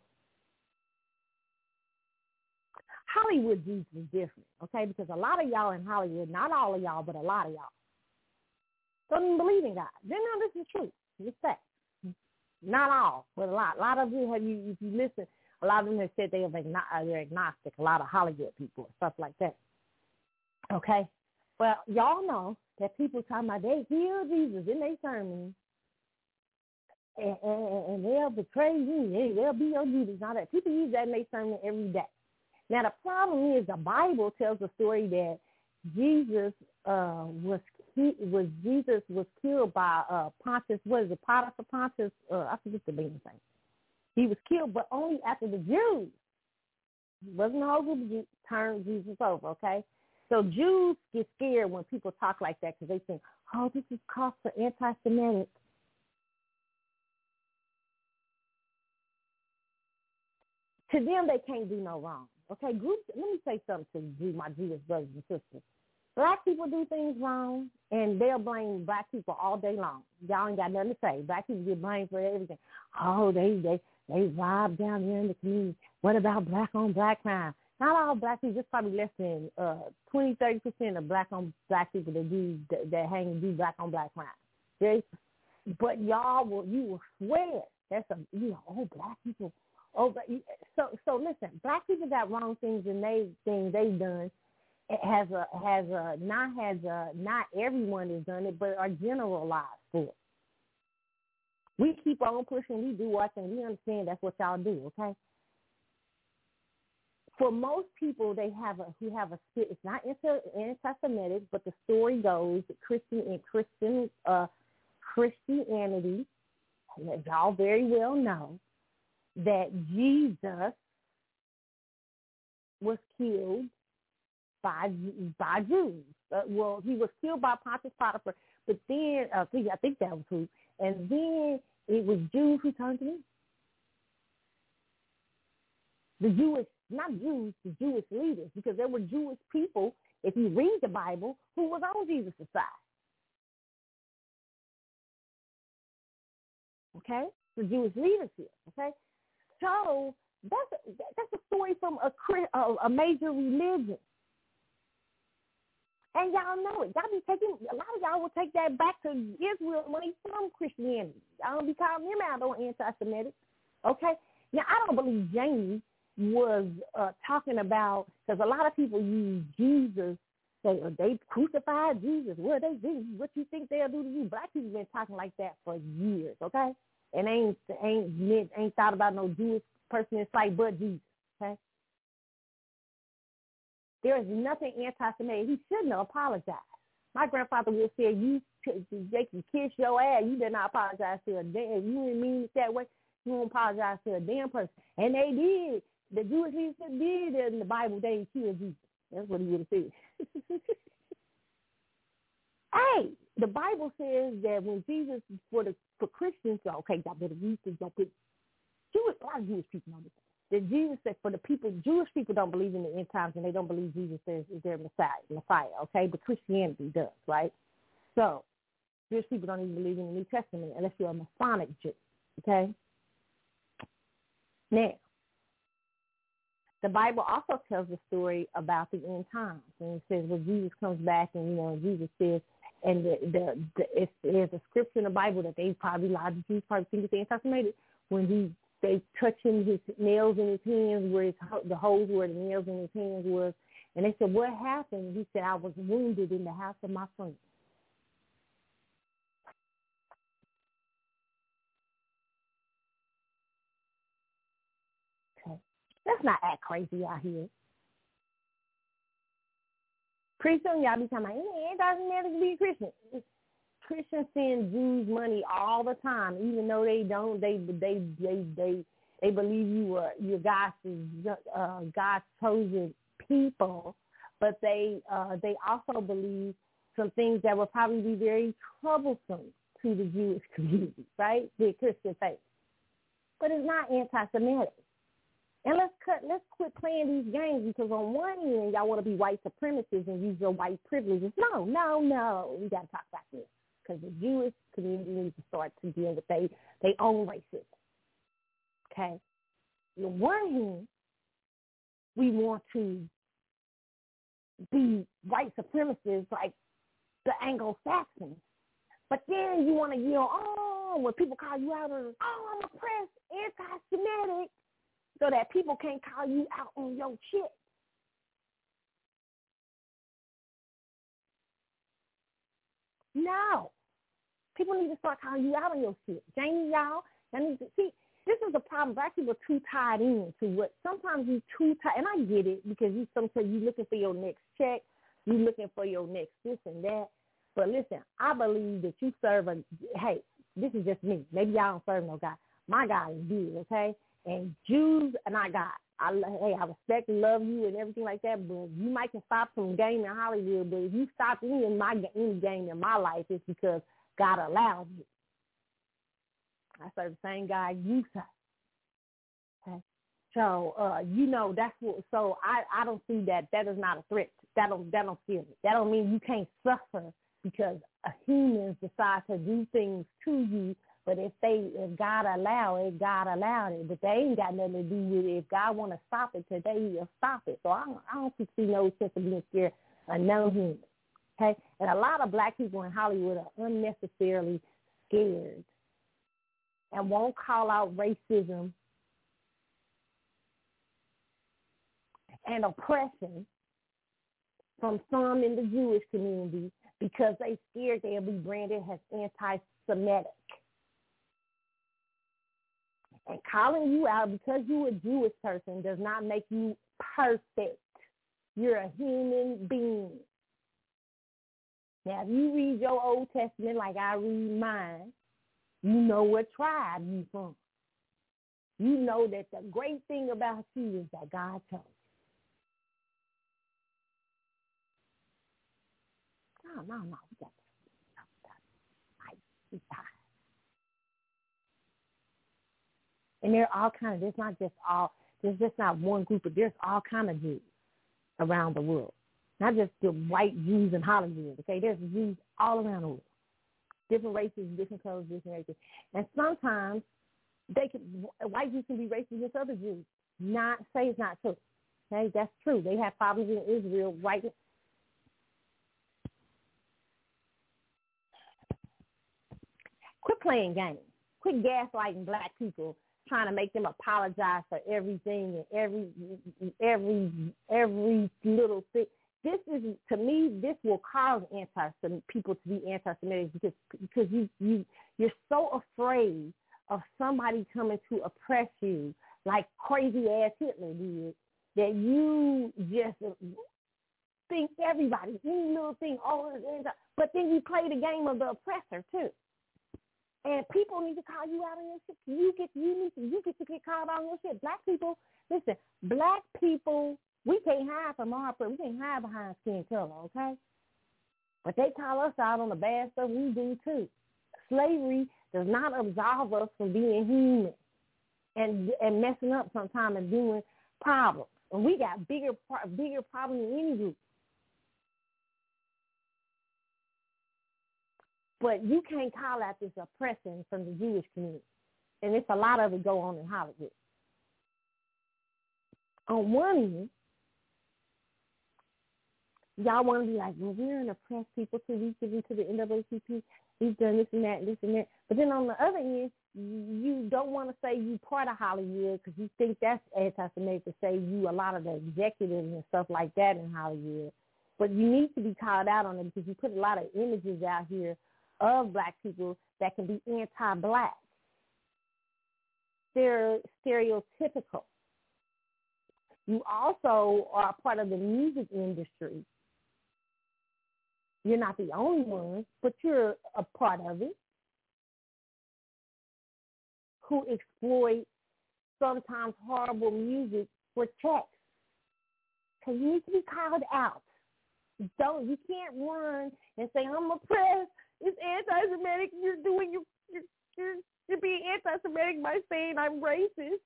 Hollywood Jews is different, okay? Because a lot of y'all in Hollywood, not all of y'all, but a lot of y'all, don't even believe in God. Then now this is true. It's fact. Not all, but a lot. A lot of you have you if you listen, a lot of them have said they are uh, they're agnostic. A lot of Hollywood people, stuff like that. Okay, well, y'all know that people talking about they heal Jesus in their sermons, and, and, and they'll betray you. They'll be your Judas. All that people use that in their sermon every day. Now the problem is the Bible tells a story that Jesus uh, was he was Jesus was killed by uh, Pontius. What is it? Potiphar Pontius? Uh, I forget the name. Thing. He was killed, but only after the Jews. It wasn't the whole group of Jews turned Jesus over. Okay, so Jews get scared when people talk like that because they think, oh, this is cause for anti-Semitic. To them, they can't do no wrong. Okay, groups. Let me say something to you, my Jewish brothers and sisters. Black people do things wrong, and they'll blame black people all day long. Y'all ain't got nothing to say. Black people get blamed for everything. Oh, they they they rob down here in the community. What about black on black crime? Not all black people, just probably less than uh, 20, 30 percent of black on black people that do that, that hang and do black on black crime. Okay? But y'all will you will swear that's a you know oh black people oh but so so listen black people got wrong things and they things they've done it has a has a not has a not everyone has done it but are generalized for it. We keep on pushing. We do our thing. We understand that's what y'all do. Okay for most people, they have a who have a spirit. It's not anti-Semitic, but the story goes that Christian in Christian uh, Christianity, as y'all very well know, that Jesus was killed by by Jews. Uh, well, he was killed by Pontius Pilate, but then uh, I think that was who, and then it was Jews who turned me. The Jewish not Jews, the Jewish leaders, because there were Jewish people, if you read the Bible, who was on Jesus' side. Okay? The Jewish leadership. Okay? So that's a, that's a story from a, a major religion. And y'all know it. Y'all be taking a lot of y'all will take that back to Israel money from Christianity. Y'all don't be calling them out on anti-Semitic. Okay. Now I don't believe Jamie was uh, talking about because a lot of people use Jesus. Say oh, they crucified Jesus. What they do? What you think they'll do to you? Black people been talking like that for years, okay? And ain't ain't ain't thought about no Jewish person in sight but Jesus, okay? There is nothing anti-Semitic. He shouldn't have apologized. My grandfather would say, "You, they can kiss your ass. You did not apologize to a damn. You didn't mean it that way. You won't apologize to a damn person." And they did the Jewish people did in the Bible, they killed Jesus. That's what he would have said. hey, the Bible says that when Jesus for the for Christians, okay, y'all better read this. Y'all put Jewish, a lot of Jewish people know this. That Jesus said for the people, Jewish people don't believe in the end times and they don't believe Jesus is, is their Messiah, Messiah, okay? But Christianity does, right? So Jewish people don't even believe in the New Testament unless you're a Masonic Jew, okay? Now, the Bible also tells a story about the end times, and it says when Jesus comes back, and you know, Jesus says, and the the, the there's a scripture in the Bible that they probably lot of Jews probably think it's anti-Semitic when he they touching his nails in his hands where his the holes where the nails in his hands was, and they said, what happened? He said, I was wounded in the house of my friend. Let's not act crazy out here. Pretty soon y'all be talking about, it doesn't matter to be a Christian. Christians send Jews money all the time, even though they don't. They they they they they believe you are you're God's uh, God's chosen people, but they uh, they also believe some things that will probably be very troublesome to the Jewish community, right? The Christian faith, but it's not anti-Semitic. And let's cut. Let's quit playing these games because on one end y'all want to be white supremacists and use your white privileges. No, no, no. We got to talk about this because the Jewish community needs to start to deal with they they own racism. Okay. On one hand, we want to be white supremacists like the Anglo-Saxons, but then you want to yell, oh, when people call you out, on, oh, I'm oppressed, anti-Semitic so that people can't call you out on your shit. No. People need to start calling you out on your shit. Jamie, y'all, I need to see this is the problem. Black people are too tied in to what sometimes you too tied and I get it because you sometimes you looking for your next check, you looking for your next this and that. But listen, I believe that you serve a hey, this is just me. Maybe y'all don't serve no God. My God is good, okay? And Jews and I got I hey I respect and love you and everything like that, but you might can stop some game in Hollywood, but if you stop any in my any game in my life, it's because God allows you. I serve the same God you serve. Okay. So uh, you know that's what. So I I don't see that that is not a threat. That don't that don't scare me. That don't mean you can't suffer because a humans decide to do things to you But if they, if God allow it, God allowed it. But they ain't got nothing to do with it. If God want to stop it today, He'll stop it. So I don't, I don't see no sense of being scared of no mm-hmm. human. Okay, and a lot of black people in Hollywood are unnecessarily scared and won't call out racism and oppression from some in the Jewish community because they scared they'll be branded as anti-Semitic. And calling you out because you're a Jewish person does not make you perfect. You're a human being. Now, if you read your Old Testament like I read mine, you know what tribe you from. You know that the great thing about you is that God chose No, no, no. We got this. And there are all kind of, there's not just all, there's just not one group, but there's all kind of Jews around the world. Not just the white Jews in Hollywood, okay? There's Jews all around the world. Different races, different colors, different races. And sometimes they can, white Jews can be racist with other Jews. Not, say it's not true. Okay, that's true. They have problems in Israel right Quit playing games. Quit gaslighting black people, trying to make them apologize for everything and every every every little thing. This is to me. This will cause anti people to be anti-Semitic because because you you you're so afraid of somebody coming to oppress you like crazy ass Hitler did that you just think everybody any little thing all oh but then you play the game of the oppressor too. And people need to call you out on your shit. You get you need to you get to get called out on your shit. Black people, listen, black people, we can't hide from our we can't hide behind skin color, okay? But they call us out on the bad stuff we do too. Slavery does not absolve us from being human and and messing up sometimes and doing problems. And we got bigger bigger problems than any group. But you can't call out this oppression from the Jewish community. And it's a lot of it go on in Hollywood. On one end, y'all want to be like, well, we're an oppressed people too. We've given to the NAACP. We've done this and that, and this and that. But then on the other end, you don't want to say you part of Hollywood because you think that's anti-Semitic to say you a lot of the executives and stuff like that in Hollywood. But you need to be called out on it because you put a lot of images out here of black people that can be anti-black. They're stereotypical. You also are part of the music industry. You're not the only one, but you're a part of it who exploit sometimes horrible music for checks. Because you need to be called out. Don't you can't run and say I'm oppressed it's anti-Semitic. You're doing you you're, you're you're being anti-Semitic by saying I'm racist.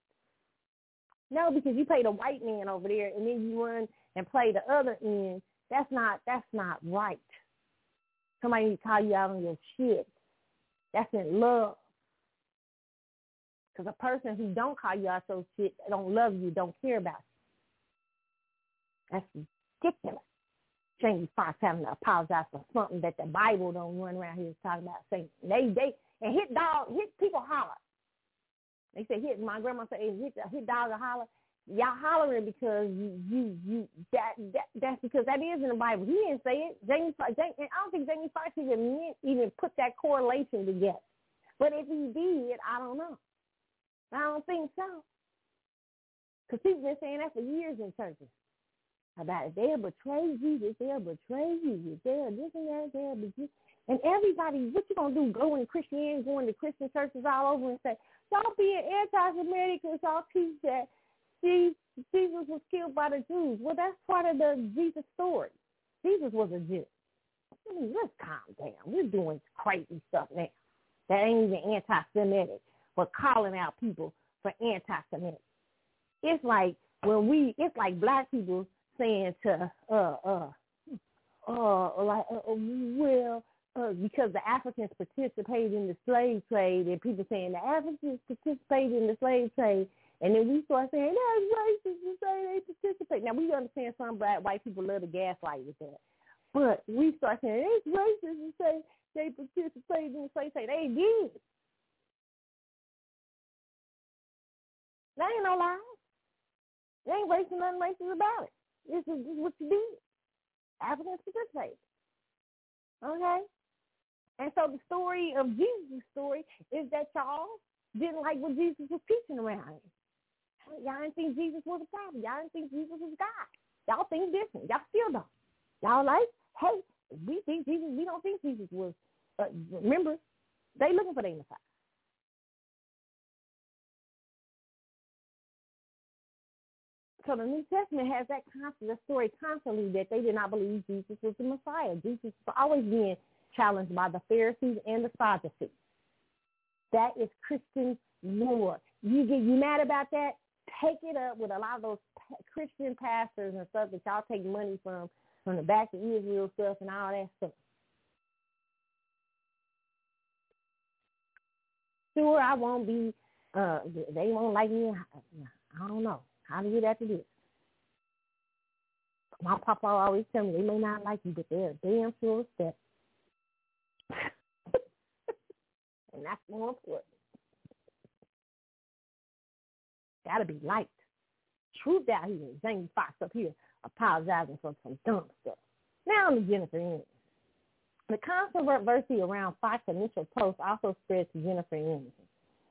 No, because you play the white man over there, and then you run and play the other end. That's not that's not right. Somebody needs to call you out on your shit. That's in love. Because a person who don't call you out so shit, don't love you, don't care about you. That's ridiculous. Jamie Foxx having to apologize for something that the Bible don't run around here talking about saying they they and hit dog hit people holler. They say hit my grandma said hey, hit hit dog a holler. Y'all hollering because you you you that that that's because that is in the Bible. He didn't say it. Jamie Foxx Jamie, I don't think Jamie Foxx even meant, even put that correlation together. But if he did, I don't know. I don't think so. Because people been saying that for years in churches about it. They'll betray Jesus. They'll betray you. They'll this and that. They'll be and everybody, what you gonna do? Go in Christianity, go into Christian churches all over and say, y'all be an anti-Semitic because y'all teach that Jesus was killed by the Jews. Well, that's part of the Jesus story. Jesus was a Jew. I mean, let's calm down. We're doing crazy stuff now. That ain't even anti-Semitic. We're calling out people for anti-Semitic. It's like when we, it's like black people saying to uh uh uh like uh, uh, well uh, because the Africans participated in the slave trade, and people saying the Africans participated in the slave trade, and then we start saying that's racist to say they participate. Now we understand some black white people love to gaslight with that, but we start saying it's racist to say they participated in the slave trade. They did. That ain't no lie. They ain't wasting nothing racist about it. This is, what you did. Africans participate. Okay? And so the story of Jesus' story is that y'all didn't like what Jesus was teaching around. Y'all didn't think Jesus was a prophet. Y'all didn't think Jesus was God. Y'all think different. Y'all still don't. Y'all like, hey, we think Jesus. We don't think Jesus was. Uh, remember, they looking for the Messiah. So the New Testament has that constant story constantly that they did not believe Jesus was the Messiah. Jesus was always being challenged by the Pharisees and the Sadducees. That is Christian lore. You get you mad about that? Take it up with a lot of those Christian pastors and stuff that y'all take money from from the back of Israel stuff and all that stuff. Sure, I won't be. Uh, they won't like me. I don't know. How do you get to this? My papa always tell me they may not like you, but they're damn sure step. and that's more important. Gotta be liked. Truth out here. Jamie Foxx up here apologizing for some dumb stuff. Now to Jennifer Aniston. The controversy around Foxx's initial post also spread to Jennifer Aniston.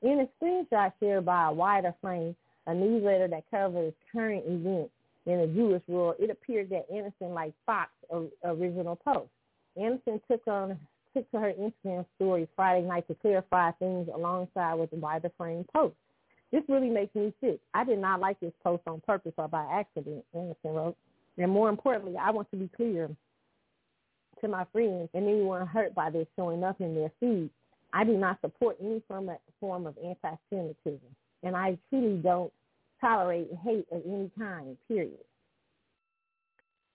In a screenshot shared by a wider frame, a newsletter that covers current events in the Jewish world, it appeared that Aniston liked Foxx's original post. Aniston took on took to her Instagram story Friday night to clarify things alongside with the wider frame post. This really makes me sick. I did not like this post on purpose or by accident, Aniston wrote. And more importantly, I want to be clear to my friends and anyone hurt by this showing up in their feed. I do not support any form of anti-Semitism, and I truly don't tolerate hate of any kind, period.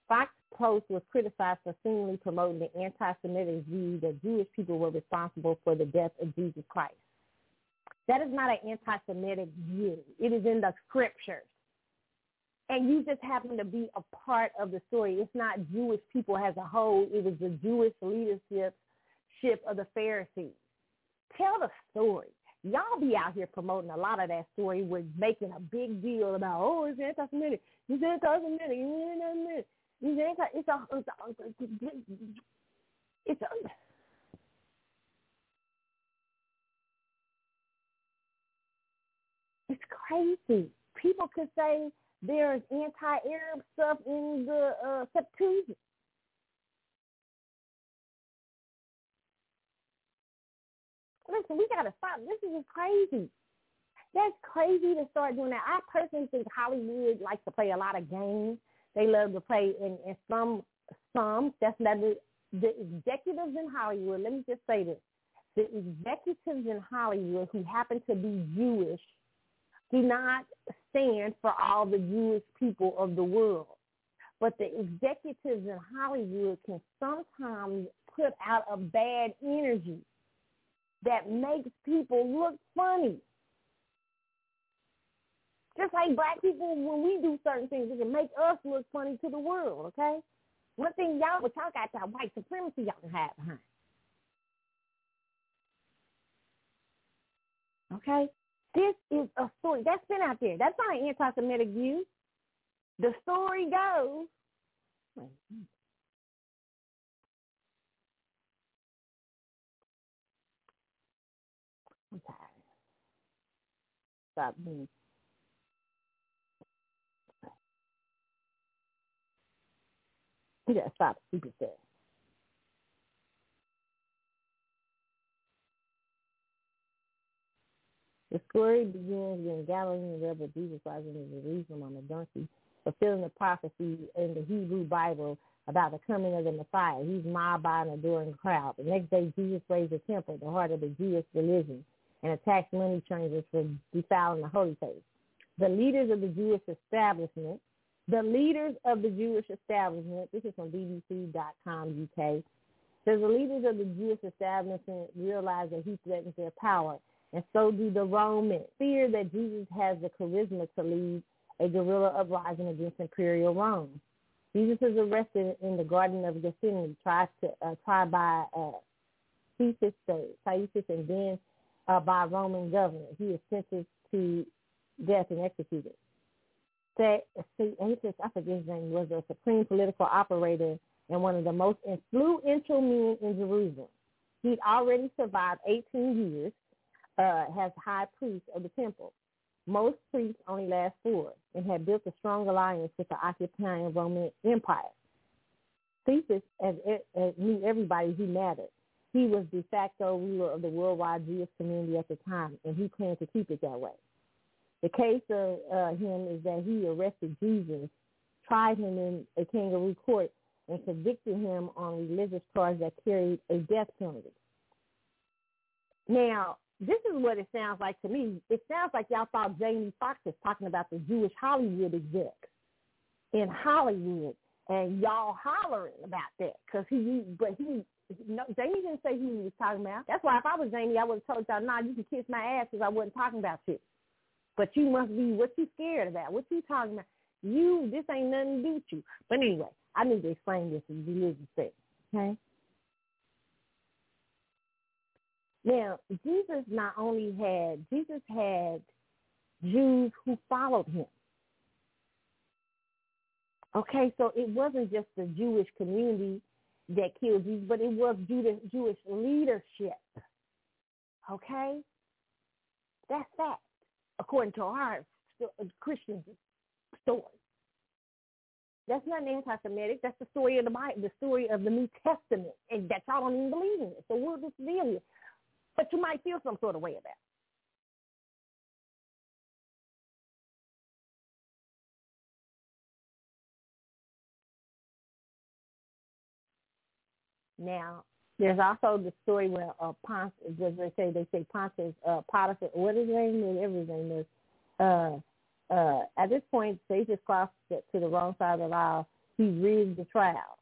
Foxx Post was criticized for seemingly promoting the anti-Semitic view that Jewish people were responsible for the death of Jesus Christ. That is not an anti-Semitic view. It is in the scriptures. And you just happen to be a part of the story. It's not Jewish people as a whole. It was the Jewish leadership of the Pharisees. Tell the story y'all be out here promoting a lot of that story with making a big deal about, oh, it's anti-Semitic. It's anti-Semitic. It's anti, it's a, it's a, it's a, it's crazy. People could say there's anti-Arab stuff in the uh, Septuagint. Listen, we gotta stop. This is just crazy. That's crazy to start doing that. I personally think Hollywood likes to play a lot of games. They love to play in, in some some that's not the, the executives in Hollywood. Let me just say this: the executives in Hollywood who happen to be Jewish do not stand for all the Jewish people of the world. But the executives in Hollywood can sometimes put out a bad energy that makes people look funny. Just like black people, when we do certain things, it can make us look funny to the world, okay? One thing y'all, but y'all got that white supremacy y'all can hide behind. Okay? This is a story. That's been out there. That's not an anti-Semitic view. The story goes, Stop being. You gotta stop stupid stuff. The story begins when Galilean rebel Jesus rises in Jerusalem on a donkey, fulfilling the prophecy in the Hebrew Bible about the coming of the Messiah. He's mobbed by an adoring crowd. The next day, Jesus raised the temple, the heart of the Jewish religion and attacked money changers for defiling the holy place. The leaders of the Jewish establishment, the leaders of the Jewish establishment, this is from BBC.com UK, Says the leaders of the Jewish establishment realize that he threatens their power, and so do the Romans. Fear that Jesus has the charisma to lead a guerrilla uprising against imperial Rome. Jesus is arrested in the Garden of Gethsemane, tried to uh, tried by uh, Caiaphas, and then uh, by Roman governor. He is sentenced to death and executed. Say, see, I forget his name, was a supreme political operator and one of the most influential men in Jerusalem. He'd already survived 18 years uh, as high priest of the temple. Most priests only last four and had built a strong alliance with the occupying Roman Empire. Caiaphas as, as knew everybody who mattered. He was de facto ruler of the worldwide Jewish community at the time, and he planned to keep it that way. The case of uh, him is that he arrested Jesus, tried him in a kangaroo court, and convicted him on religious charges that carried a death penalty. Now, this is what it sounds like to me. It sounds like y'all thought Jamie Foxx was talking about the Jewish Hollywood exec in Hollywood, and y'all hollering about that because he, but he, no, Jamie didn't say who he was talking about. That's why if I was Jamie, I would have told y'all, nah, you can kiss my ass because I wasn't talking about you. But you must be what you scared about. What you talking about? You, this ain't nothing to do with you. But anyway, I need to explain this in religious sense. Okay. Now, Jesus not only had, Jesus had Jews who followed him. Okay, so it wasn't just the Jewish community that killed Jesus, but it was Jewish leadership. Okay? That's that, according to our Christian story. That's not anti-Semitic. That's the story of the Bible, the story of the New Testament, and that y'all don't even believe in it. So we'll just with it but you might feel some sort of way about it. Now, there's also the story where uh, Ponce, as they say, they say Pontius, uh, Potiphar, what is his name? Name is. Uh, uh, at this point, they just crossed to the wrong side of the aisle. He rigged the trial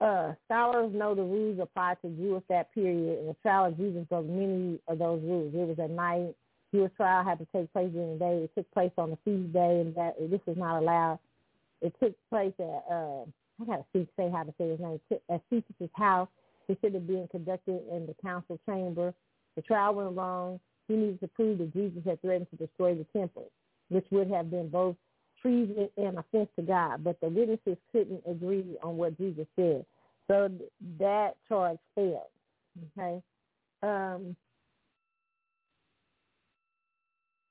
uh, scholars know the rules applied to Jews that period, and the trial of Jesus broke many of those rules. It was at night. Jewish trial had to take place during the day. It took place on the feast day, and that this is not allowed. It took place at uh, I gotta see, say how to say his name at Caiaphas' house. Have been conducted in the council chamber. The trial went wrong. He needed to prove that Jesus had threatened to destroy the temple, which would have been both treason and offense to God, but the witnesses couldn't agree on what Jesus said. So that charge failed. Okay. Um,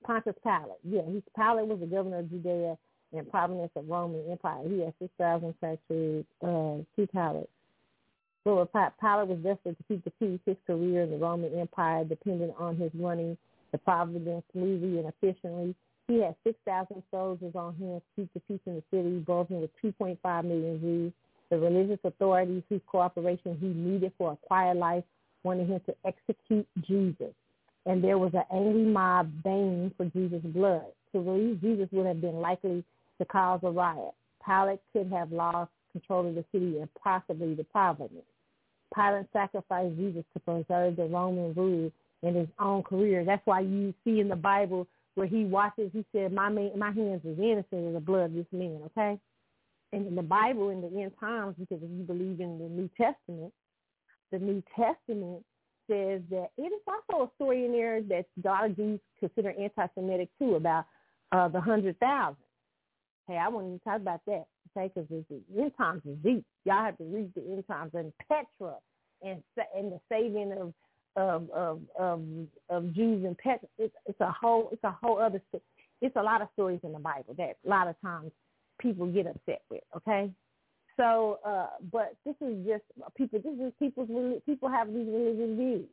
Pontius Pilate. Yeah, he's Pilate was the governor of Judea and province of Roman Empire. He had six thousand statues, uh, two Pilate. So Pilate was desperate to keep the peace. His career in the Roman Empire depended on his running the providence smoothly and efficiently. He had 6,000 soldiers on hand to keep the peace in the city, bulging with 2.5 million Jews. The religious authorities whose cooperation he needed for a quiet life wanted him to execute Jesus. And there was an angry mob baying for Jesus' blood. To release Jesus would have been likely to cause a riot. Pilate could have lost control of the city and possibly the province. Pilate sacrificed Jesus to preserve the Roman rule in his own career. That's why you see in the Bible where he watches, he said, my man, my hands is innocent of the blood of this man, okay? And in the Bible, in the end times, because if you believe in the New Testament, the New Testament says that it is also a story in there that a lot of Jews consider anti-Semitic too about uh, the hundred thousand. Hey, I wouldn't even talk about that, okay? Because the end times is deep. Y'all have to read the end times and Petra and and the saving of of of of, of Jews and Petra. It's, it's a whole it's a whole other. It's a lot of stories in the Bible that a lot of times people get upset with. Okay, so uh, but this is just people. This is people's people have these religious views.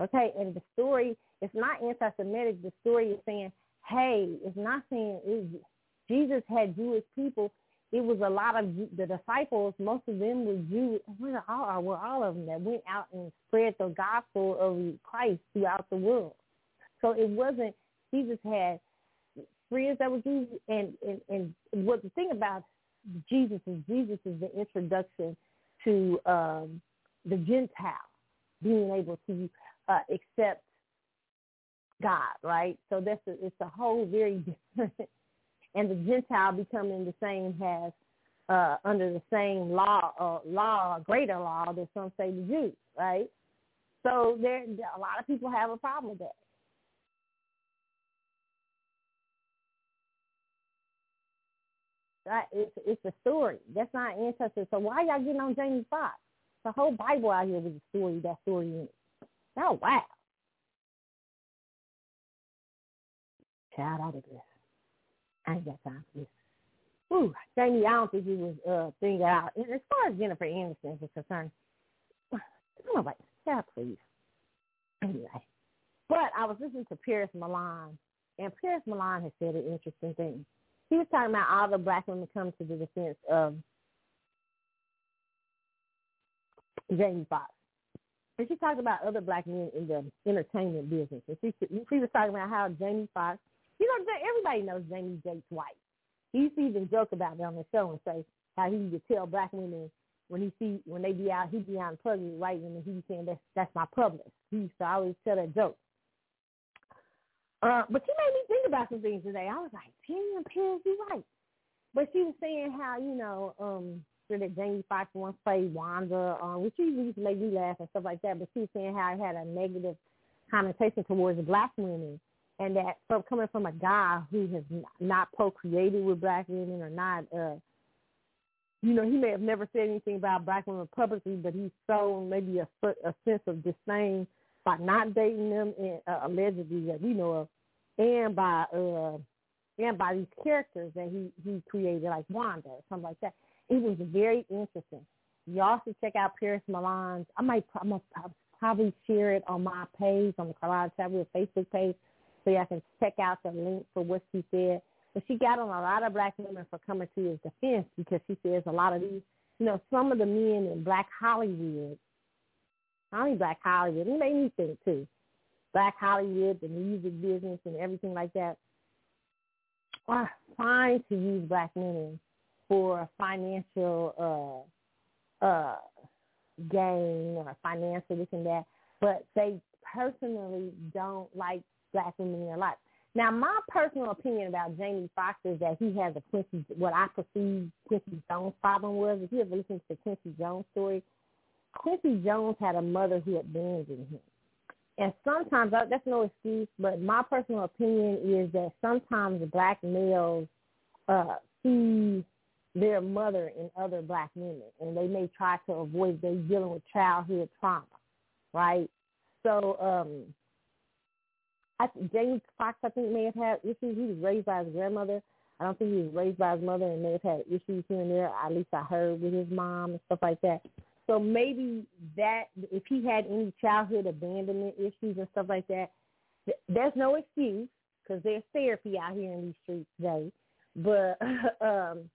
Okay, and the story it's not anti-Semitic. The story is saying, hey, it's not saying it, Jesus had Jewish people it was a lot of the disciples. Most of them were Jews. Were all, all of them that went out and spread the gospel of Christ throughout the world. So it wasn't Jesus had friends that were Jews, and and and what the thing about Jesus is Jesus is the introduction to um, the Gentile being able to uh, accept God, right? So that's a, it's a whole very different, and the Gentile becoming the same has uh, under the same law, uh, law, greater law that some say the Jews, right? So there, a lot of people have a problem with that. Right? It's it's a story. That's not ancestors. So why y'all getting on Jamie Foxx? The whole Bible out here was a story. That story in it. Oh wow. Child out of this. I ain't got time for this. Ooh, Jamie, I don't think he was uh thinking out. As far as Jennifer Aniston is concerned, I don't like, yeah, please. Anyway, but I was listening to Paris Milan, and Paris Milan has said an interesting thing. He was talking about all the black women come to the defense of Jamie Foxx. And she talked about other black men in the entertainment business. And she, she was talking about how Jamie Foxx, you know, everybody knows Jamie Jake's white. He used to even joke about it on the show and say how he would tell black women when he see when they be out, he be out in public writing and he be saying that's that's my published. He used to always tell that joke. Uh, but she made me think about some things today. I was like, damn, Paris, you right. But she was saying how, you know, um, that Jamie Foxx once played Wanda, um, which usually used to make me laugh and stuff like that. But she was saying how it had a negative connotation towards black women, and that from coming from a guy who has not procreated with black women or not, uh, you know, he may have never said anything about black women publicly, but he's shown maybe a, a sense of disdain by not dating them, and uh, allegedly that we know of, and by uh, and by these characters that he he created, like Wanda or something like that. It was very interesting. Y'all should check out Paris Milan's. I might I'm gonna probably share it on my page on the Carlotta Tablet Facebook page, so y'all can check out the link for what she said. But she got on a lot of black women for coming to his defense because she says a lot of these, you know, some of the men in black Hollywood not only Black Hollywood, it made me think too. Black Hollywood, the music business, and everything like that are fine to use black women for financial uh, uh, gain or financial this and that, but they personally don't like black women in their life. Now, my personal opinion about Jamie Foxx is that he has a Quincy, what I perceive Quincy Jones' problem was. If you ever listened to the Quincy Jones story, Quincy Jones had a mother who abandoned him. And sometimes, that's no excuse, but my personal opinion is that sometimes black males uh, see their mother in other black women, and they may try to avoid they dealing with childhood trauma, right? So, um, I, James Foxx, I think, may have had issues. He was raised by his grandmother. I don't think he was raised by his mother, and may have had issues here and there. At least I heard with his mom and stuff like that. So maybe that if he had any childhood abandonment issues and stuff like that, th- there's no excuse because there's therapy out here in these streets today. But um,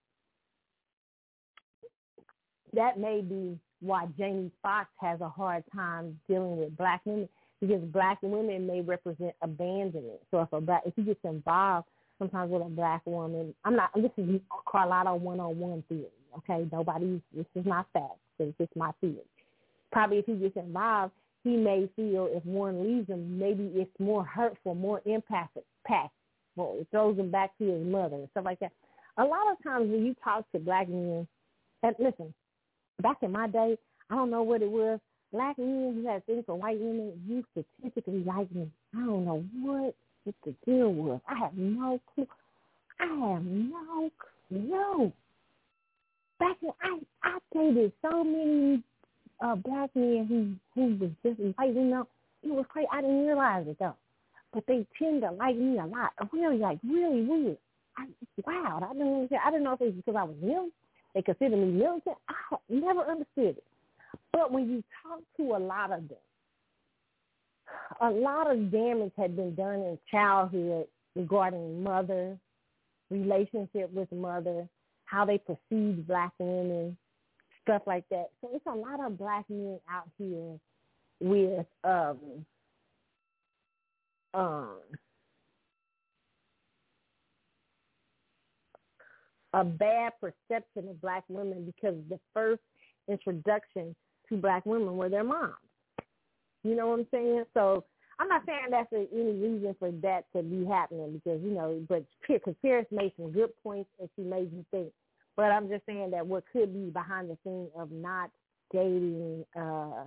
that may be why Jamie Foxx has a hard time dealing with black women because black women may represent abandonment. So if a black, if he gets involved sometimes with a black woman, I'm not. This is Carlotta one on one theory. Okay, nobody. This is not fact. It's just my theory. Probably if he gets involved, he may feel if one leaves him, maybe it's more hurtful, more impactful. Well, it throws him back to his mother and stuff like that. A lot of times when you talk to black men, and listen, back in my day, I don't know what it was. Black men who had things for white women used to typically like me. I don't know what the deal was. I have no clue. I have no clue back when I I dated so many uh black men who who was just white, you it was crazy. I didn't realize it though, but they tend to like me a lot. Really, like really weird. I, wow, I didn't I didn't know if it was because I was young. They considered me militant. I never understood it. But when you talk to a lot of them, a lot of damage had been done in childhood regarding mother, relationship with mother, how they perceive black women, stuff like that. So it's a lot of black men out here with um um a bad perception of black women because the first introduction to black women were their moms. You know what I'm saying? So I'm not saying that's a, any reason for that to be happening because you know, but because Paris made some good points and she made you think. But I'm just saying that what could be behind the scene of not dating uh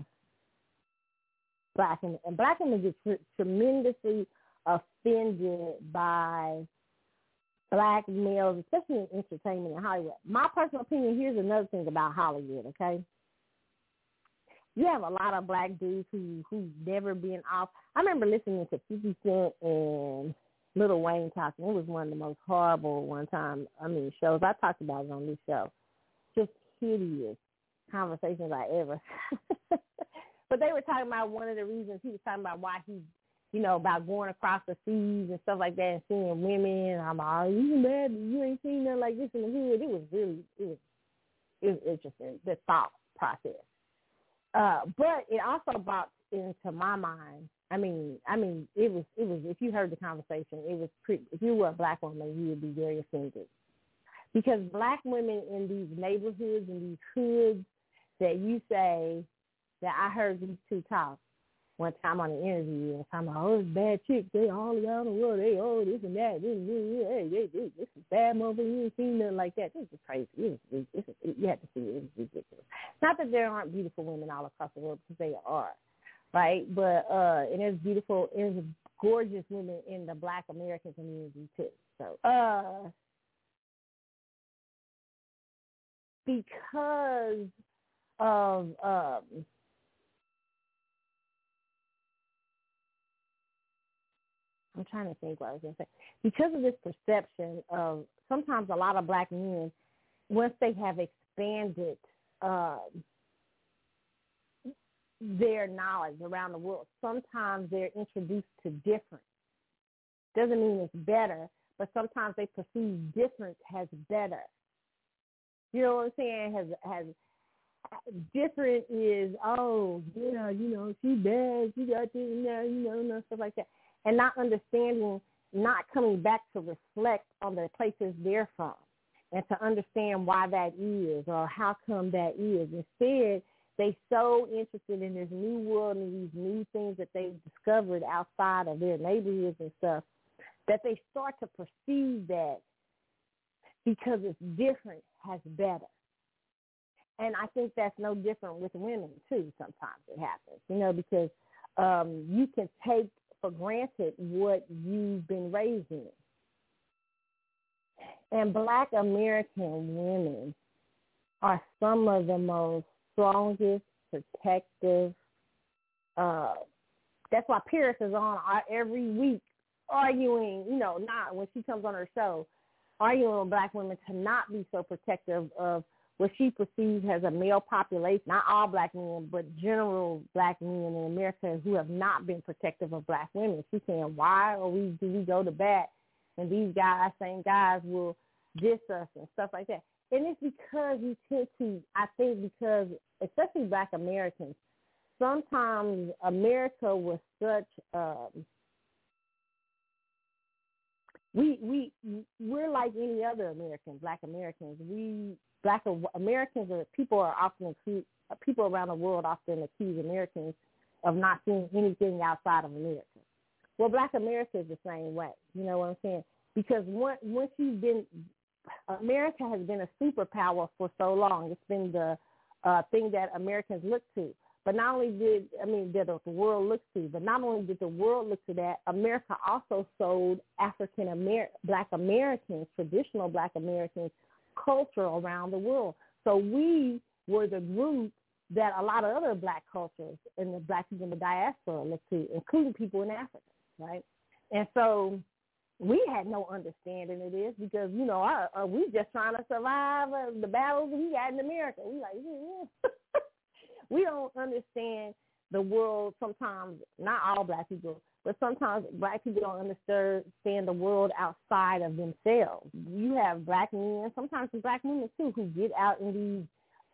black women and black women get tr- tremendously offended by black males, especially in entertainment and Hollywood. My personal opinion, here's another thing about Hollywood, okay? You have a lot of black dudes who who've never been off. I remember listening to 50 Cent and Lil Wayne talking. It was one of the most horrible one time, I mean, shows. I talked about it on this show. Just hideous conversations I ever. but they were talking about one of the reasons he was talking about why he you know, about going across the seas and stuff like that and seeing women. I'm like, oh, you mad? You ain't seen nothing like this in the hood. It was really, it was, it was interesting, the thought process. Uh, but it also brought into my mind. I mean, I mean, it was, it was. If you heard the conversation, it was pretty. If you were a black woman, you would be very offended because black women in these neighborhoods and these hoods that you say that I heard these two talk one time on the interview and talking about, oh, it's bad chicks. They all around the world. They, oh, this and that. This, this, hey, they, they, this is bad motherfucker. You ain't seen nothing like that. This is crazy. It is, it is, you have to see it. It's ridiculous. Not that there aren't beautiful women all across the world, because they are, right? But, uh, and there's beautiful, there's gorgeous women in the black American community, too. So, uh, because of, um, I'm trying to think what I was going to say. Because of this perception of sometimes a lot of black men, once they have expanded uh, their knowledge around the world, sometimes they're introduced to different. Doesn't mean it's better, but sometimes they perceive difference as better. You know what I'm saying? Has has different is oh yeah you know she bad she got this and that you know and stuff like that and not understanding, not coming back to reflect on the places they're from and to understand why that is or how come that is. Instead, they so interested in this new world and these new things that they've discovered outside of their neighborhoods and stuff that they start to perceive that because it's different has better. And I think that's no different with women too. Sometimes it happens, you know, because um, you can take for granted what you've been raised in. And black American women are some of the most strongest, protective. Uh, that's why Paris is on every week arguing, you know, not when she comes on her show, arguing with black women to not be so protective of what she perceives as a male population, not all black men, but general black men in America who have not been protective of black women. She's saying, why are we, do we go to bat and these guys, same guys will diss us and stuff like that. And it's because we tend to, I think because, especially black Americans, sometimes America was such, um, we we we're like any other Americans, black Americans. We black Americans or people are often accused, people around the world often accuse Americans of not seeing anything outside of America. Well, black America is the same way. You know what I'm saying? Because once once you've been, America has been a superpower for so long. It's been the uh, thing that Americans look to. But not only did I mean did the world look to, but not only did the world look to that, America also sold African Amer Black Americans, traditional Black Americans, culture around the world. So we were the group that a lot of other black cultures and the black people in the diaspora look to, including people in Africa, right? And so we had no understanding of this because, you know, our, uh, we just trying to survive uh, the battles we got in America. We like, yeah. we don't understand the world sometimes, not all black people, but sometimes black people don't understand the world outside of themselves. You have black men, sometimes black women too, who get out in these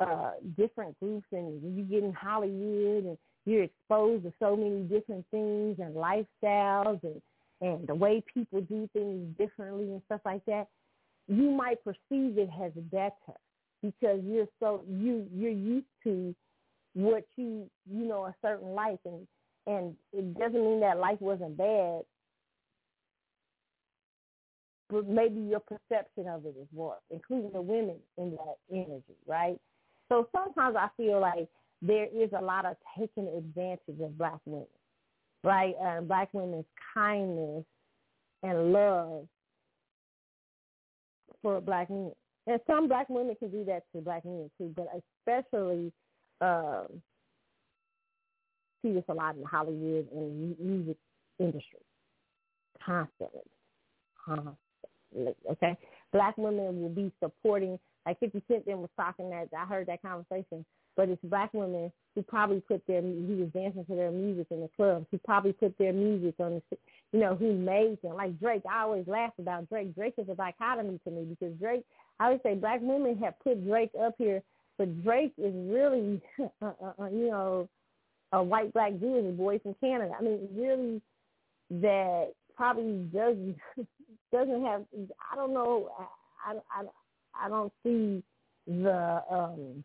uh, different groups and you get in Hollywood and you're exposed to so many different things and lifestyles and, and the way people do things differently and stuff like that. you might perceive it as better because you're so you you're used to what you you know a certain life and and it doesn't mean that life wasn't bad but maybe your perception of it is worse including the women in that energy right? So sometimes i feel like there is a lot of taking advantage of black women right? Um, black women's kindness and love for black men. And some black women can do that to black men too, but especially um, see this a lot in Hollywood and music industry. Constantly. Constantly. Okay? Black women will be supporting like fifty Cent then was talking that I heard that conversation. But it's black women who probably put their he was dancing to their music in the clubs. Who probably put their music on the you know, who made them. Like Drake, I always laugh about Drake. Drake is a dichotomy to me because Drake I would say black women have put Drake up here, but Drake is really, uh, uh, uh, you know, a white black Jewish boy from Canada. I mean, really, that probably doesn't doesn't have. I don't know. I I I don't see the. um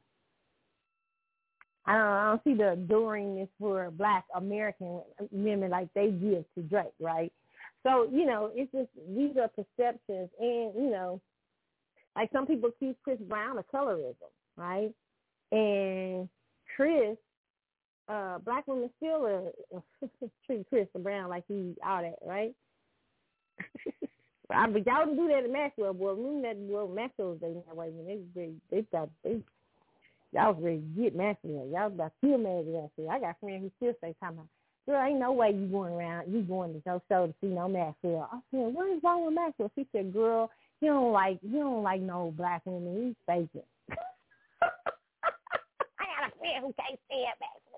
I don't, I don't see the adoringness for black American women like they give to Drake, right? So, you know, it's just these are perceptions and, you know, like some people accuse Chris Brown of colorism, right? And Chris, uh, black women still treat Chris Brown like he all that, right? I mean, y'all do that in Maxwell, boy. Remember that well Maxwell was that way when they they they got they y'all was ready to get Maxwell. Y'all about to kill Maxwell. I got friends who still say talking about girl, ain't no way you going around, you going to no show to see no Maxwell. I said, what is wrong with Maxwell? She said, girl, he don't like he don't like no black women. He's faking. I got a friend who can't stand women.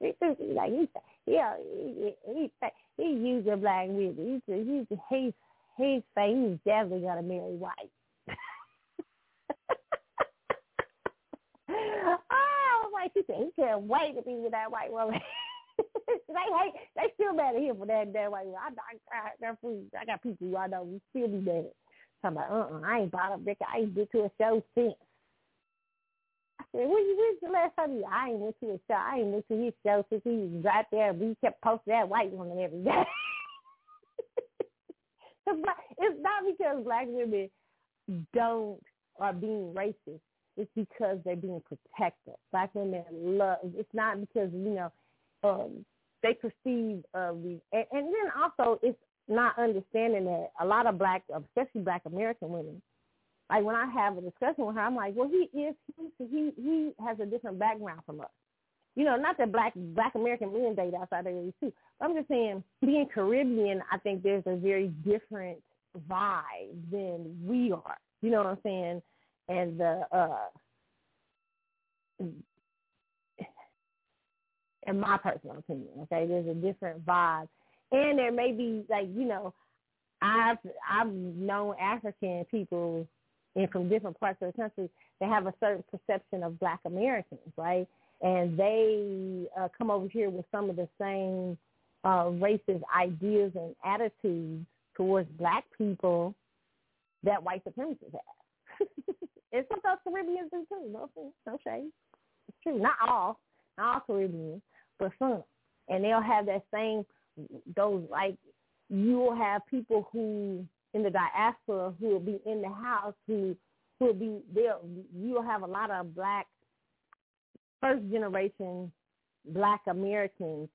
He like he yeah he he he, he used a black women. He he's he's he's saying he's definitely gonna marry white. oh, like she said, he can't wait to be with that white woman. they hate. They still mad at him for that that way. I, I, I, that food. I got people I know who still be mad. Talking about, uh, uh I ain't bought a brick. I ain't been to a show since. Said, when you when's the last time you? I ain't went to a show. I ain't went to his show since he was right there. We kept posting that white woman every day. it's not because black women don't are being racist. It's because they're being protected. Black women love. It's not because you know um, they perceive uh, the, and, and then also it's not understanding that a lot of black, especially black American women, like when I have a discussion with her, I'm like, well, he is he he has a different background from us. You know, not that black black American men date outside their race too. I'm just saying, being Caribbean, I think there's a very different vibe than we are. You know what I'm saying? And the uh in my personal opinion. Okay, there's a different vibe, and there may be like you know, I've I've known African people and from different parts of the country that have a certain perception of Black Americans, right? And they uh, come over here with some of the same uh, racist ideas and attitudes towards Black people that white supremacists have. and sometimes Caribbeans do too. No, no shade. It's true. Not all. Not all Caribbeans but some. And they'll have that same those like you will have people who in the diaspora who will be in the house who who will be there you'll have a lot of black first generation black Americans,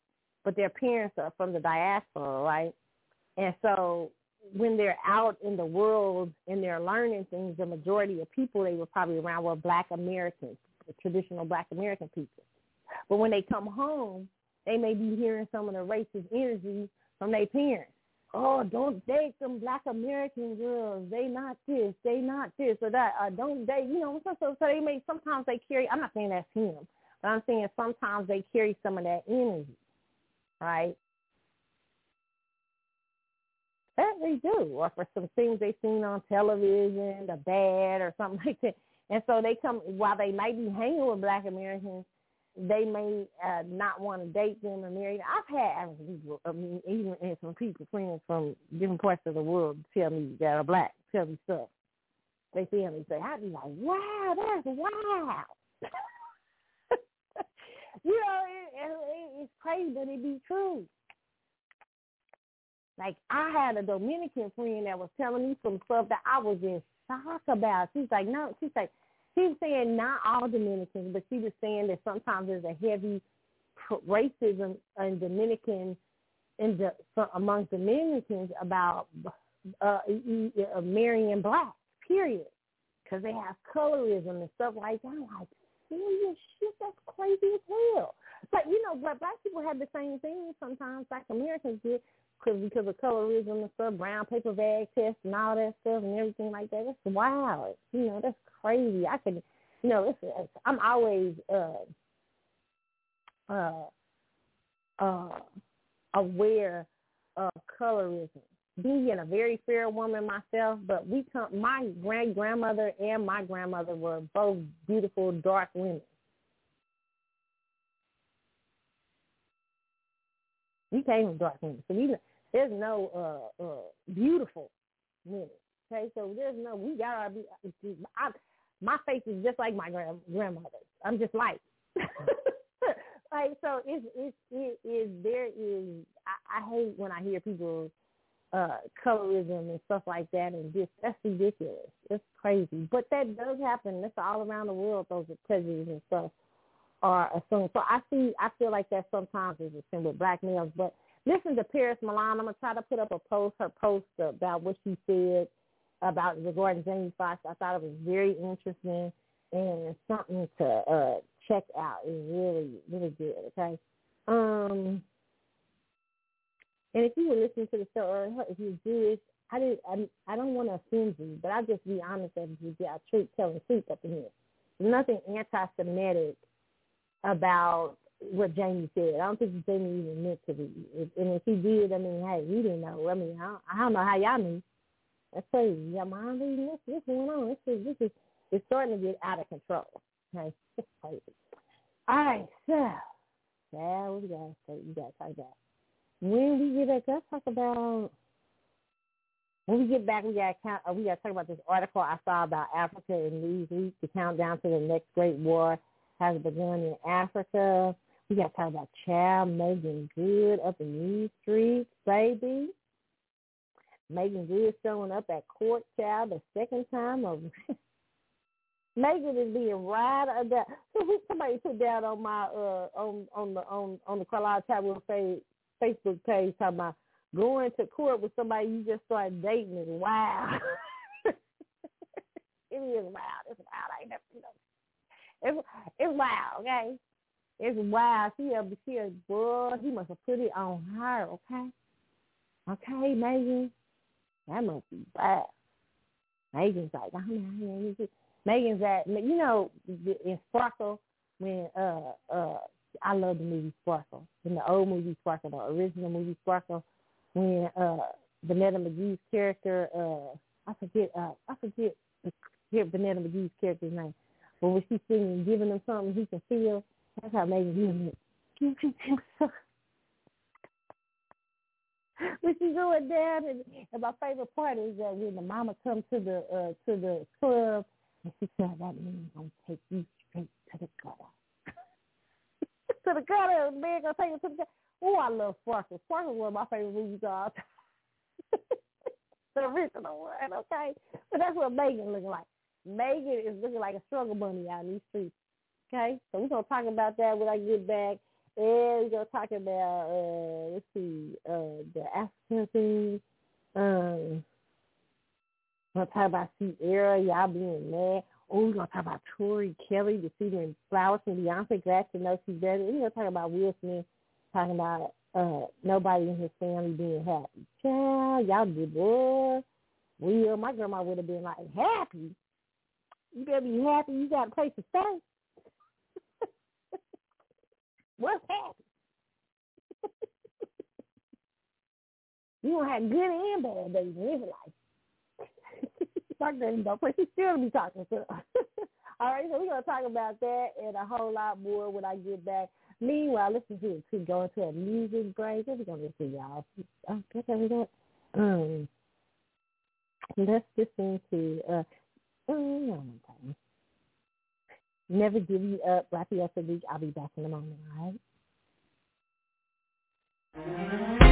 but their parents are from the diaspora, right? And so when they're out in the world and they're learning things, the majority of people they were probably around were black Americans, traditional black American people. But when they come home, they may be hearing some of the racist energy from their parents. Oh, don't date them black American girls. They not this. They not this or that. Uh, don't date. You know, so, so so they may sometimes they carry. I'm not saying that's him, but I'm saying sometimes they carry some of that energy, right? That they do, or for some things they've seen on television, the bad or something like that. And so they come while they might be hanging with black Americans, they may uh, not want to date them or marry them. I've had people, I mean, even and some people, friends from different parts of the world, tell me that are black, tell me stuff. They see me say, I'd be like, wow, that's wow. you know, it, it, it's crazy, but it be true. Like I had a Dominican friend that was telling me some stuff that I was in shock about. She's like, no, she's like, she's saying not all Dominicans, but she was saying that sometimes there's a heavy racism in Dominican in the among Dominicans about uh, uh, marrying blacks. Period, because they have colorism and stuff like that. I'm like, serious shit, that's crazy as hell. But you know, black black people have the same thing sometimes, like Americans did because because of colorism and stuff, brown paper bag test and all that stuff and everything like that. That's wild. You know, that's crazy. I could, you know, it's, it's, I'm always uh uh uh aware of colorism. Being a very fair woman myself, but we come. My grand grandmother and my grandmother were both beautiful dark women. We came from dark women, so we there's no uh, uh, beautiful women. Okay, so there's no. We gotta be. I, my face is just like my grand, grandmother's. I'm just like. like so, it's it's it is there is. I, I hate when I hear people uh colorism and stuff like that, and just that's ridiculous. It's crazy, but that does happen. That's all around the world. Those prejudices and stuff are assumed. So I see. I feel like that sometimes is assumed with black males, but listen to Paris Milan. I'm gonna try to put up a post, her post about what she said about regarding Jamie Foxx. I thought it was very interesting and something to uh check out. It's really, really good. Okay. Um, and if you were listening to the show, or if you're Jewish, I did. I, I don't want to offend you, but I'll just be honest with you. I treat telling truth up in here. There's nothing anti-Semitic about what Jamie said. I don't think Jamie even meant to be. And if he did, I mean, hey, he didn't know. I mean, I don't, I don't know how y'all knew. That's crazy. Yeah, mom, this what's going on? This is this is it's starting to get out of control. Okay. All right, so what we got say? We got to talk about when we get back. Let's talk about when we get back. We got count. Uh, we got to talk about this article I saw about Africa in Newsweek. The countdown to the next great war has begun in Africa. We got to talk about Child Meagan Good up in these streets, baby. Meagan Good showing up at court, child, the second time of Meagan is being right that. So somebody put down on my uh on on the on on the Carlisle Tablet Facebook page talking about going to court with somebody you just started dating is wow. it is wild. It's wild. I ain't never you know. It's it's wild, okay? It's wild. She a she a boy. He must have put it on her. Okay. Okay, Meagan. That must be bad. Meagan's like, oh, man, Meagan's at you know in Sparkle when uh uh I love the movie Sparkle. In the old movie Sparkle, the original movie Sparkle, when uh Vonetta McGee's character uh I forget uh I forget forget Vonetta McGee's character's name. But when she's singing giving him something he can feel that's how Meagan doing it. When she's going down, and, and my favorite part is that when the mama comes to the uh, to the club and she said, "That means I'm gonna take you straight to the gutter." to the gutter, man gonna take you to the gutter. Oh, I love Sparkle. Sparkle of my favorite movies all time. the original one, okay? But that's what Meagan looking like. Meagan is looking like a struggle bunny out in these streets. Okay, so we're gonna talk about that when I get back, and we're gonna talk about uh, let's see, uh, the African thing. Um, we're gonna talk about Ciara, y'all being mad. Oh, we're gonna talk about Tori Kelly receiving flowers from Beyonce. Glad to know she's better. We're gonna talk about Will Smith talking about uh, nobody in his family being happy. Child, y'all did boy. Will, my grandma would have been like, happy. You better be happy. You got a place to stay. What's happening? you gonna have good and bad days in his life. My granny don't play. She still be talking to her. All right, so we're gonna talk about that and a whole lot more when I get back. Meanwhile, let's just to go into a music break. What we gonna do, y'all? Oh, guess we got. Um, let's listen to uh, no, Never give you up. Wrap you up. I'll be back in a moment. All right.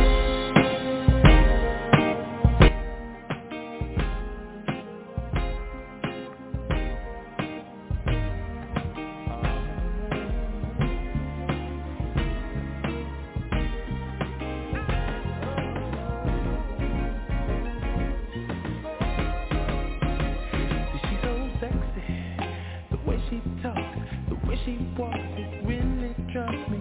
she it with women, trust me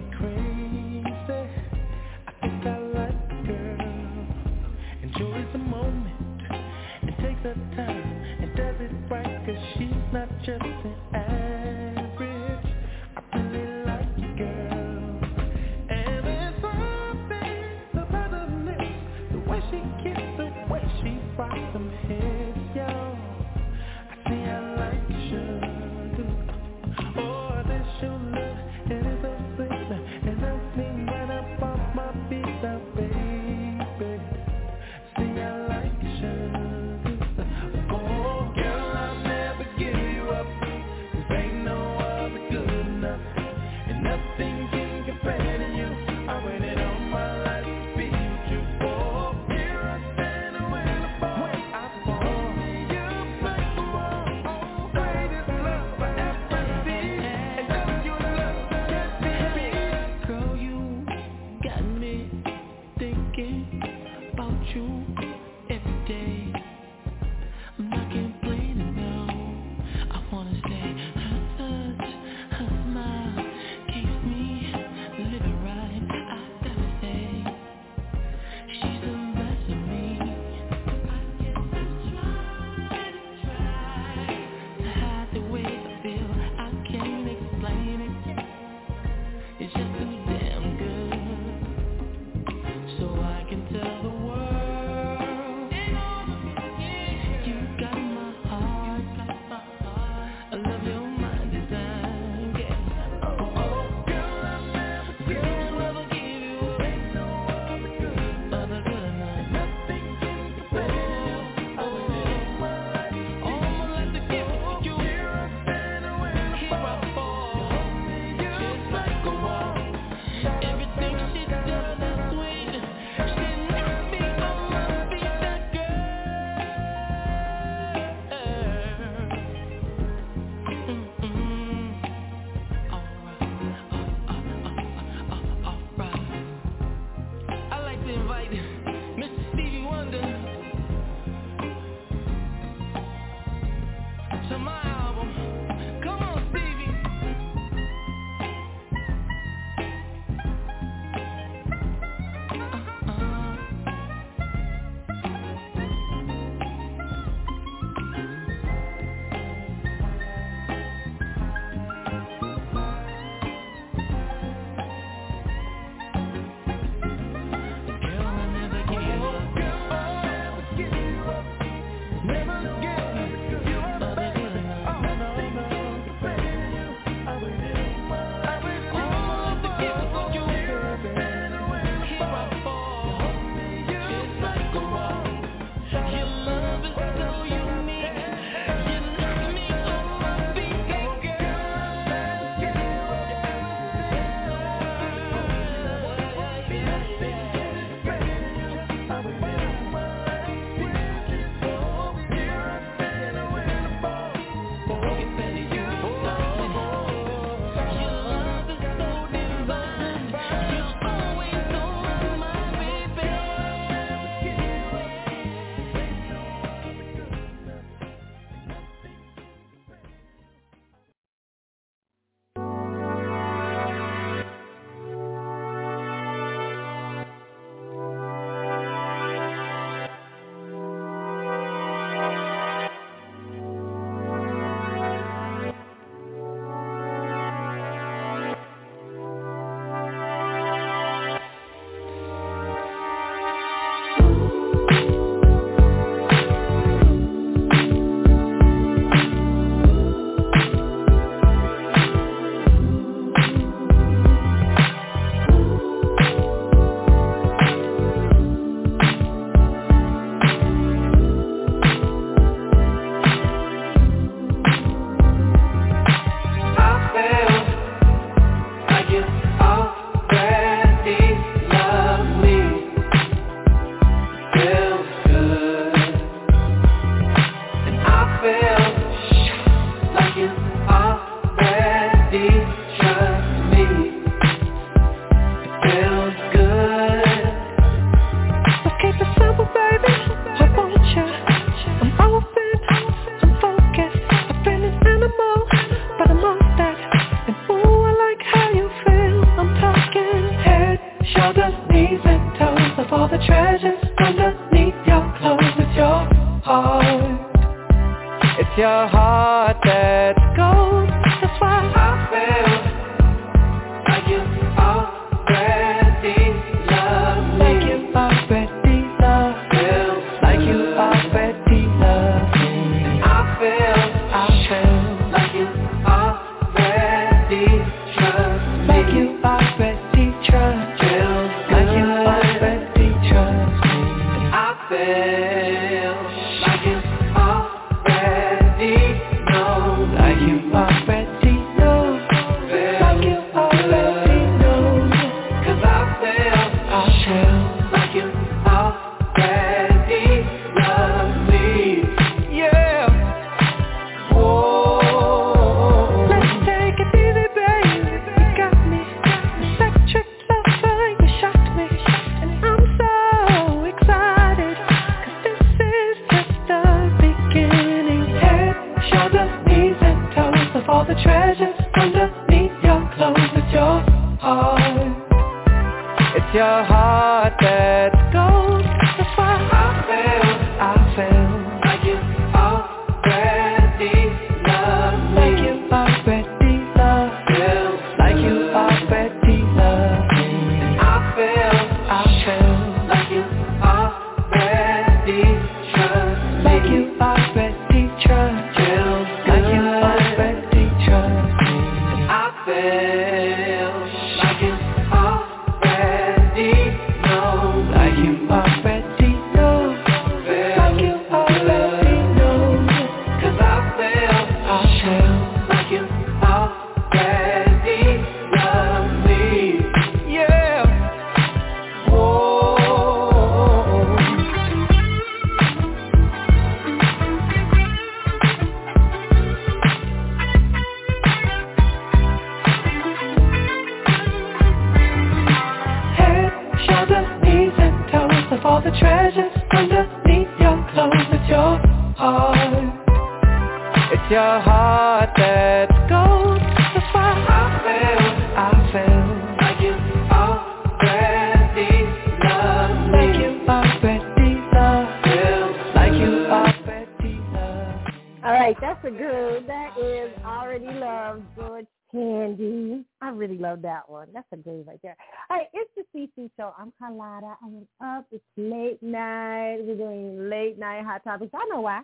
topics. I know why.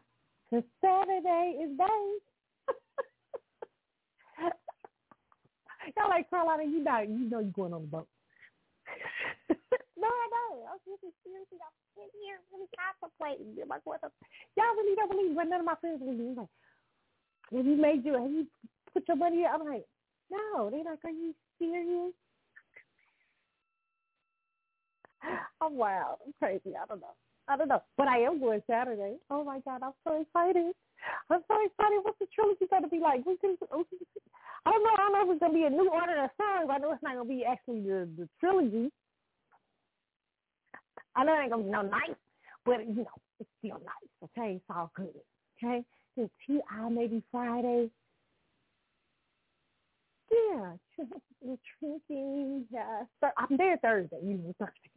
Because Saturday is day. Y'all like Carlotta, you know you know you're going on the boat. no, I know. I was really seriously. I'm sitting here really contemplating. Going to? Y'all really don't believe, but none of my friends believe. Like, have you made you? Have you put your money? in? I'm like, no. They're like, are you serious? I'm wild. I'm crazy. I don't know. I don't know. But I am going Saturday. Oh my God, I'm so excited. I'm so excited. What's the trilogy gonna be like? We can, I don't know. I don't know if it's gonna be a new order of songs. I know it's not gonna be actually the, the trilogy. I know it ain't gonna be no nice, but you know, it's still nice. Okay, it's all good. Okay, then T.I. maybe Friday. Yeah, we're drinking. Yeah, so I'm there Thursday. You know, Thursday,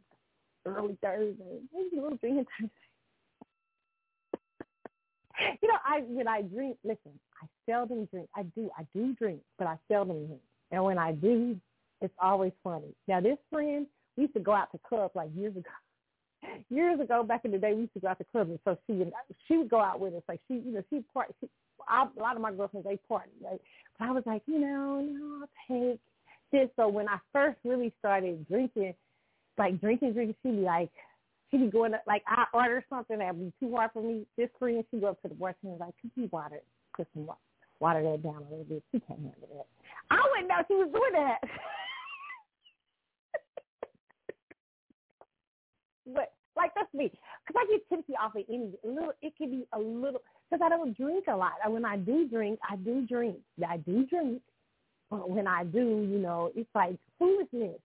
early Thursday. Maybe a little drinking Thursday. you know, I when I drink, listen, I seldom drink. I do, I do drink, but I seldom drink. And when I do, it's always funny. Now, this friend, we used to go out to clubs like years ago. Years ago, back in the day, we used to go out to clubs, and so she would she would go out with us. Like she, you know, she part. She, I, a lot of my girlfriends they party, right? But I was like, you know, no, I'll take this. So when I first really started drinking, like drinking, drinking, she'd be like, she'd be going up, like I order something that would be too hard for me. This friend, she'd go up to the bartender and like, could you water, put some water, water that down a little bit. She can't handle that. I wouldn't know she was doing that. but like that's me, cause I get tipsy off of any little. It can be a little because I don't drink a lot. When I do drink, I do drink. I do drink, but when I do, you know, it's like foolishness.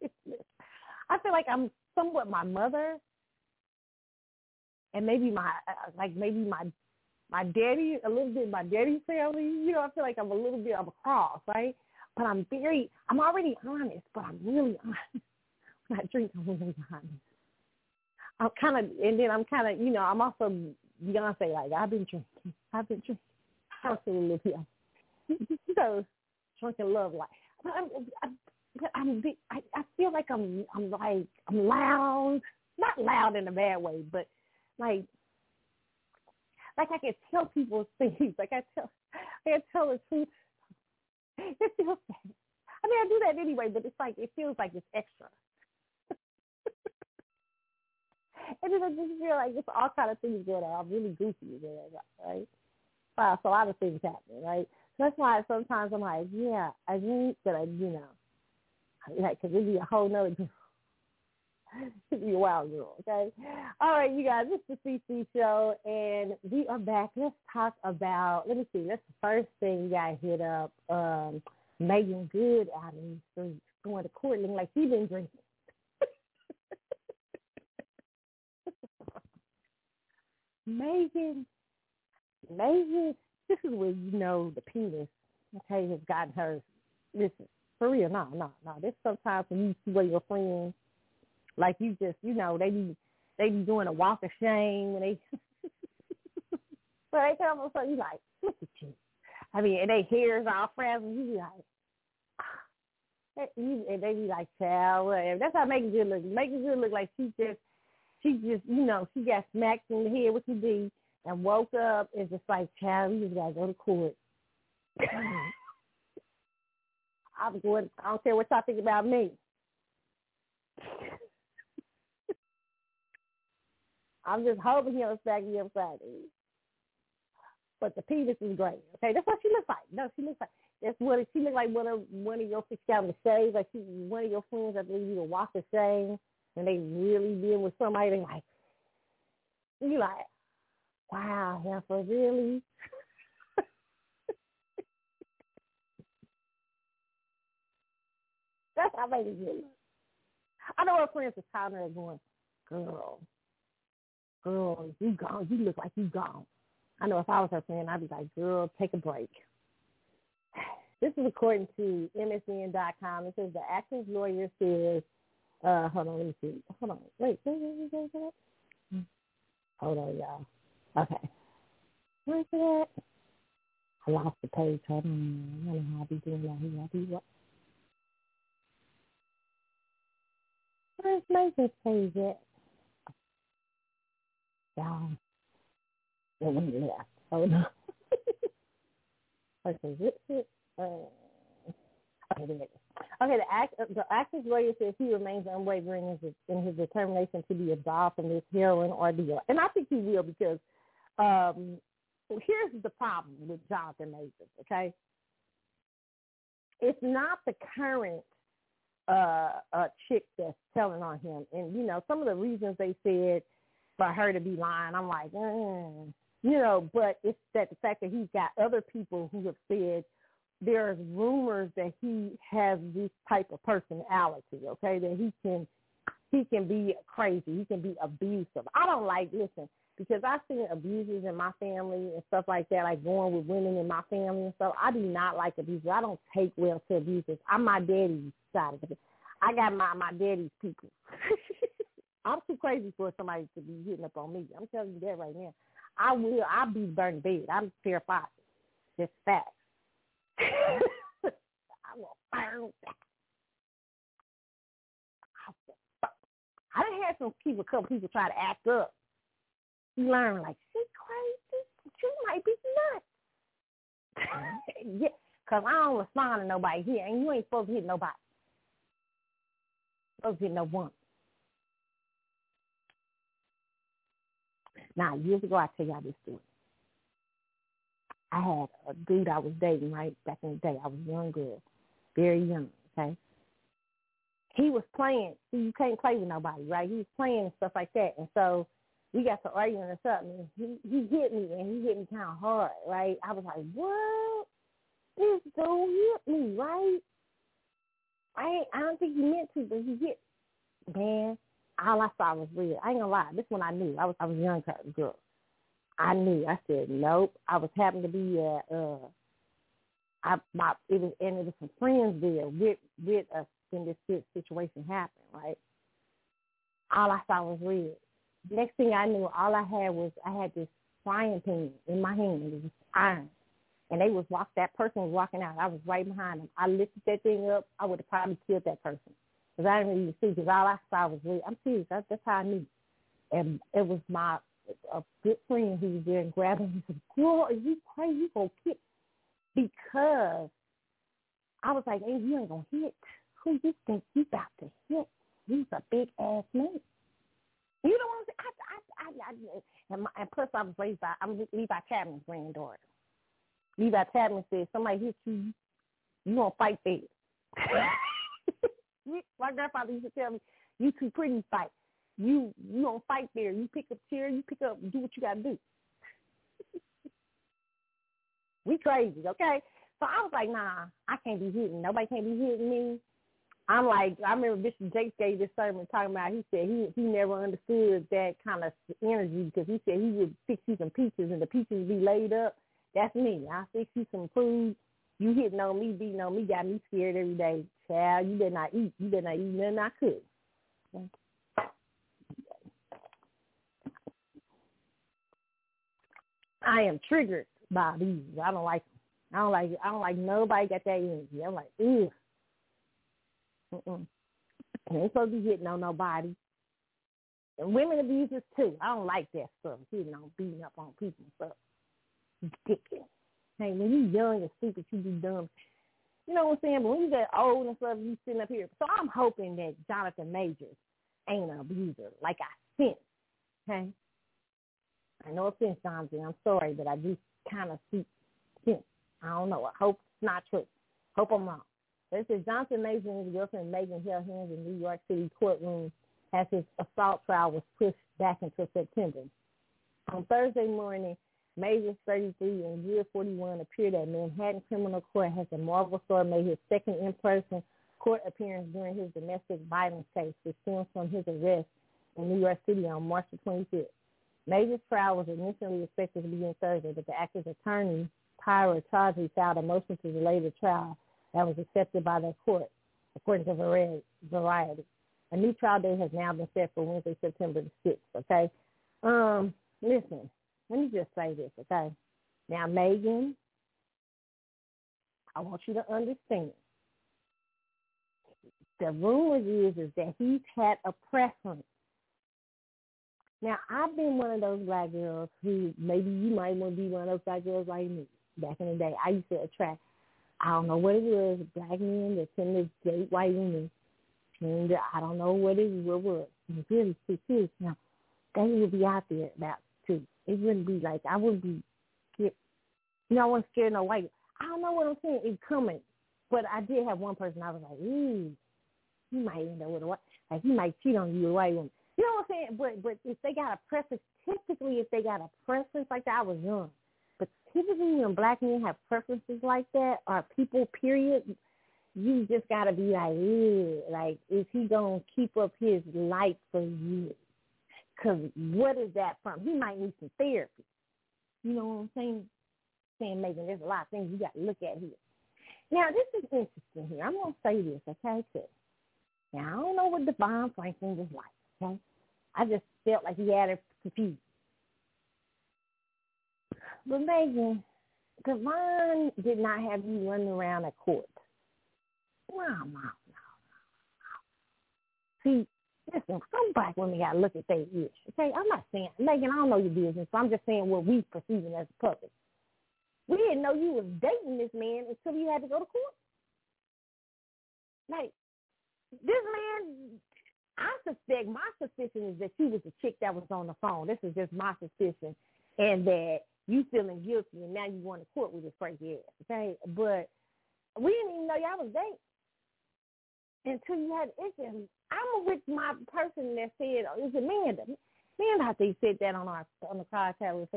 I feel like I'm somewhat my mother, and maybe my uh, like maybe my my daddy a little bit my daddy's family. You know, I feel like I'm a little bit of a cross, right? But I'm very, I'm already honest, but I'm really honest. I drink women's behind me. I'm kind of, and then I'm kind of, you know, I'm also Beyonce. Like I've been drinking, I've been drinking. I'm still a little bit. so drinking love life. I'm, I'm, I'm, I, I feel like I'm, I'm like, I'm loud. Not loud in a bad way, but like, like I can tell people things. Like I tell, I can tell the truth. It feels bad. I mean, I do that anyway, but it's like it feels like it's extra. and then I just feel like it's all kind of things going on. I'm really goofy, right? Wow, so a lot of things happening, right? So that's why sometimes I'm like, yeah, I think that I, you know, like, cause it'd be a whole nother, it'd be a wild girl, okay? All right, you guys, this is the CC show, and we are back. Let's talk about, let me see, that's the first thing got hit up. Um, Meagan Good out in the streets going to court looking like she been drinking. Meagan, Meagan, this is where you know the penis, okay, has gotten her. Listen, for real, no, no, no. This sometimes when you see where your friends, like you just, you know, they be they be doing a walk of shame when they, but they come up so you like, look at you. I mean, and they hairs all frazzled. You be like, ah. and they be like, child, whatever. That's how Meagan Good look. Meagan Good look like she just, she just, you know, she got smacked in the head with the D and woke up and just like, child, you just gotta go to court. I'm going. I don't care what y'all think about me. I'm just hoping he'll smack me upside the. But the penis is great. Okay, that's what she looks like. No, she looks like that's what she looked like one of one of your six out the shades, like she one of your friends I believe you walk the shame and they really been with somebody they like you like, Wow, Heifer, really? That's baby look. I know her friends are calling her going, Girl, girl, you gone. You look like you gone. I know if I was her friend, I'd be like, Girl, take a break. This is according to MSN.com. It says the actor's lawyer says, uh, hold on, let me see. Hold on. Wait, wait, wait, wait, wait. Hold on, y'all. Okay. Where's that? I lost the page. Hold on. I don't know how I be doing that here. I be what? Where's Mason's page at? Y'all. It left. Hold on. okay, zip, zip. Uh, okay, there it is. Okay, the, act, the actor's lawyer says he remains unwavering in his, in his determination to be absolved from this heroin ordeal. And I think he will because um, here's the problem with Jonathan Majors, okay? It's not the current uh, uh, chick that's telling on him. And, you know, some of the reasons they said for her to be lying, I'm like, mm. you know, but it's that the fact that he's got other people who have said – there's rumors that he has this type of personality, okay, that he can he can be crazy, he can be abusive. I don't like listen, because I've seen abuses in my family and stuff like that, like going with women in my family and stuff. I do not like abuse. I don't take well to abuses. I'm my daddy's side of it. I got my my daddy's people. I'm too crazy for somebody to be hitting up on me. I'm telling you that right now. I will. I'll be burned bed. I'm terrified. Just facts. I will burn that. I done had some people, couple people try to act up. Learn like, she crazy. She might be nuts. yeah, cause I don't respond to nobody here, and you ain't supposed to hit nobody. Supposed to hit no one. Now, years ago, I tell y'all this story. I had a dude I was dating right back in the day. I was a young girl, very young. Okay, he was playing. See, you can't play with nobody, right? He was playing and stuff like that, and so we got to arguing or something. And he he hit me, and he hit me kind of hard, right? I was like, what? This dude hit me, right? I ain't, I don't think he meant to, but he hit. Man, all I saw was red. I ain't gonna lie. This one I knew. I was I was a young girl. I knew. I said nope. I was having to be at uh, I my it was and it was some friends there with with us when this situation happened, right? all I saw was red. Next thing I knew, all I had was I had this frying pan in my hand. It was iron. And they was walk. That person was walking out. I was right behind them. I lifted that thing up. I would have probably killed that person because I didn't even see. Because all I saw was red. I'm serious. That's, that's how I knew. And it was my a good friend who was there and grabbed him. He said, "Girl, are you crazy? You gonna kill?" Because I was like, "Hey, you ain't gonna hit. Who you think you about to hit? He's a big ass man." You know what I'm saying? I, I, I, I, and, my, and plus, I was raised by I'm Levi Chapman's granddaughter. Levi Chapman said, "Somebody hit you, you gonna fight back." my grandfather used to tell me, "You too pretty fight. You you don't fight there. You pick up chair. You pick up. Do what you gotta do." we crazy, okay? So I was like, "Nah, I can't be hitting. Nobody can't be hitting me." I'm like, I remember Bishop Jakes gave this sermon talking about. He said he he never understood that kind of energy because he said he would fix you some peaches and the peaches be laid up. That's me. I fix you some food. You hitting on me, beating on me, got me scared every day. Child, you better not eat. You better not eat nothing I could. I am triggered by these. I don't like. I don't like. I don't like nobody got that energy. I'm like, ew. Mm-mm. Ain't supposed to be hitting on nobody. And women abusers too. I don't like that stuff. Hitting on, beating up on people and stuff. Ridiculous. Hey, when you young and stupid, you be dumb. You know what I'm saying? But when you get old and stuff, you sitting up here. So I'm hoping that Jonathan Majors ain't an abuser like I sense. Okay? I know offense, Jonathan. I'm sorry, but I do kind of see sense. I don't know. I hope it's not true. Hope I'm wrong. It says Jonathan Majors his girlfriend Meagan held hands in New York City courtroom as his assault trial was pushed back until September. On Thursday morning, Major 33 and Year 41 appeared at Manhattan Criminal Court as the Marvel star made his second in-person court appearance during his domestic violence case, which stems from his arrest in New York City on March 25th. Major's trial was initially expected to begin Thursday, but the actor's attorney, Priya Chaudhry, filed a motion to delay the trial that was accepted by the court, according to Variety. A new trial date has now been set for Wednesday, September the 6th, okay? Um, listen, let me just say this, okay? Now, Meagan, I want you to understand. The rumor is, is that he's had a preference. Now, I've been one of those black girls who maybe you might want to be one of those black girls like me back in the day. I used to attract I don't know what it was, black men that tend to date white women. And I don't know what it was. And really kids now, they would be out there about too. It wouldn't be like I wouldn't be scared. You know, I wasn't scared no white. I don't know what I'm saying. It's coming. But I did have one person I was like, ooh, he might end up with a white like he might cheat on you a white woman. You know what I'm saying? But but if they got a preference typically if they got a preference like that, I was young typically when black men have preferences like that or people period you just gotta be like like is he gonna keep up his life for you because what is that from? He might need some therapy. You know what i'm saying? Saying Meagan, there's a lot of things you got to look at here. Now this is interesting here. I'm gonna say this okay? Too now i don't know what DeVon Franklin was like okay? I just felt like he had it confused but Meagan, DeVon did not have you running around a court. No, no, no, no. See, listen, some black women got to look at their ish. Okay, I'm not saying, Meagan, I don't know your business, so I'm just saying what we perceiving as a public. We didn't know you was dating this man until you had to go to court. Like, this man, I suspect, my suspicion is that she was the chick that was on the phone. This is just my suspicion. And that you feeling guilty and now you want to court with this crazy ass, okay? But we didn't even know y'all was dating until you had just I'm with my person that said oh, it's Amanda. Man, I they said that on our on the chat with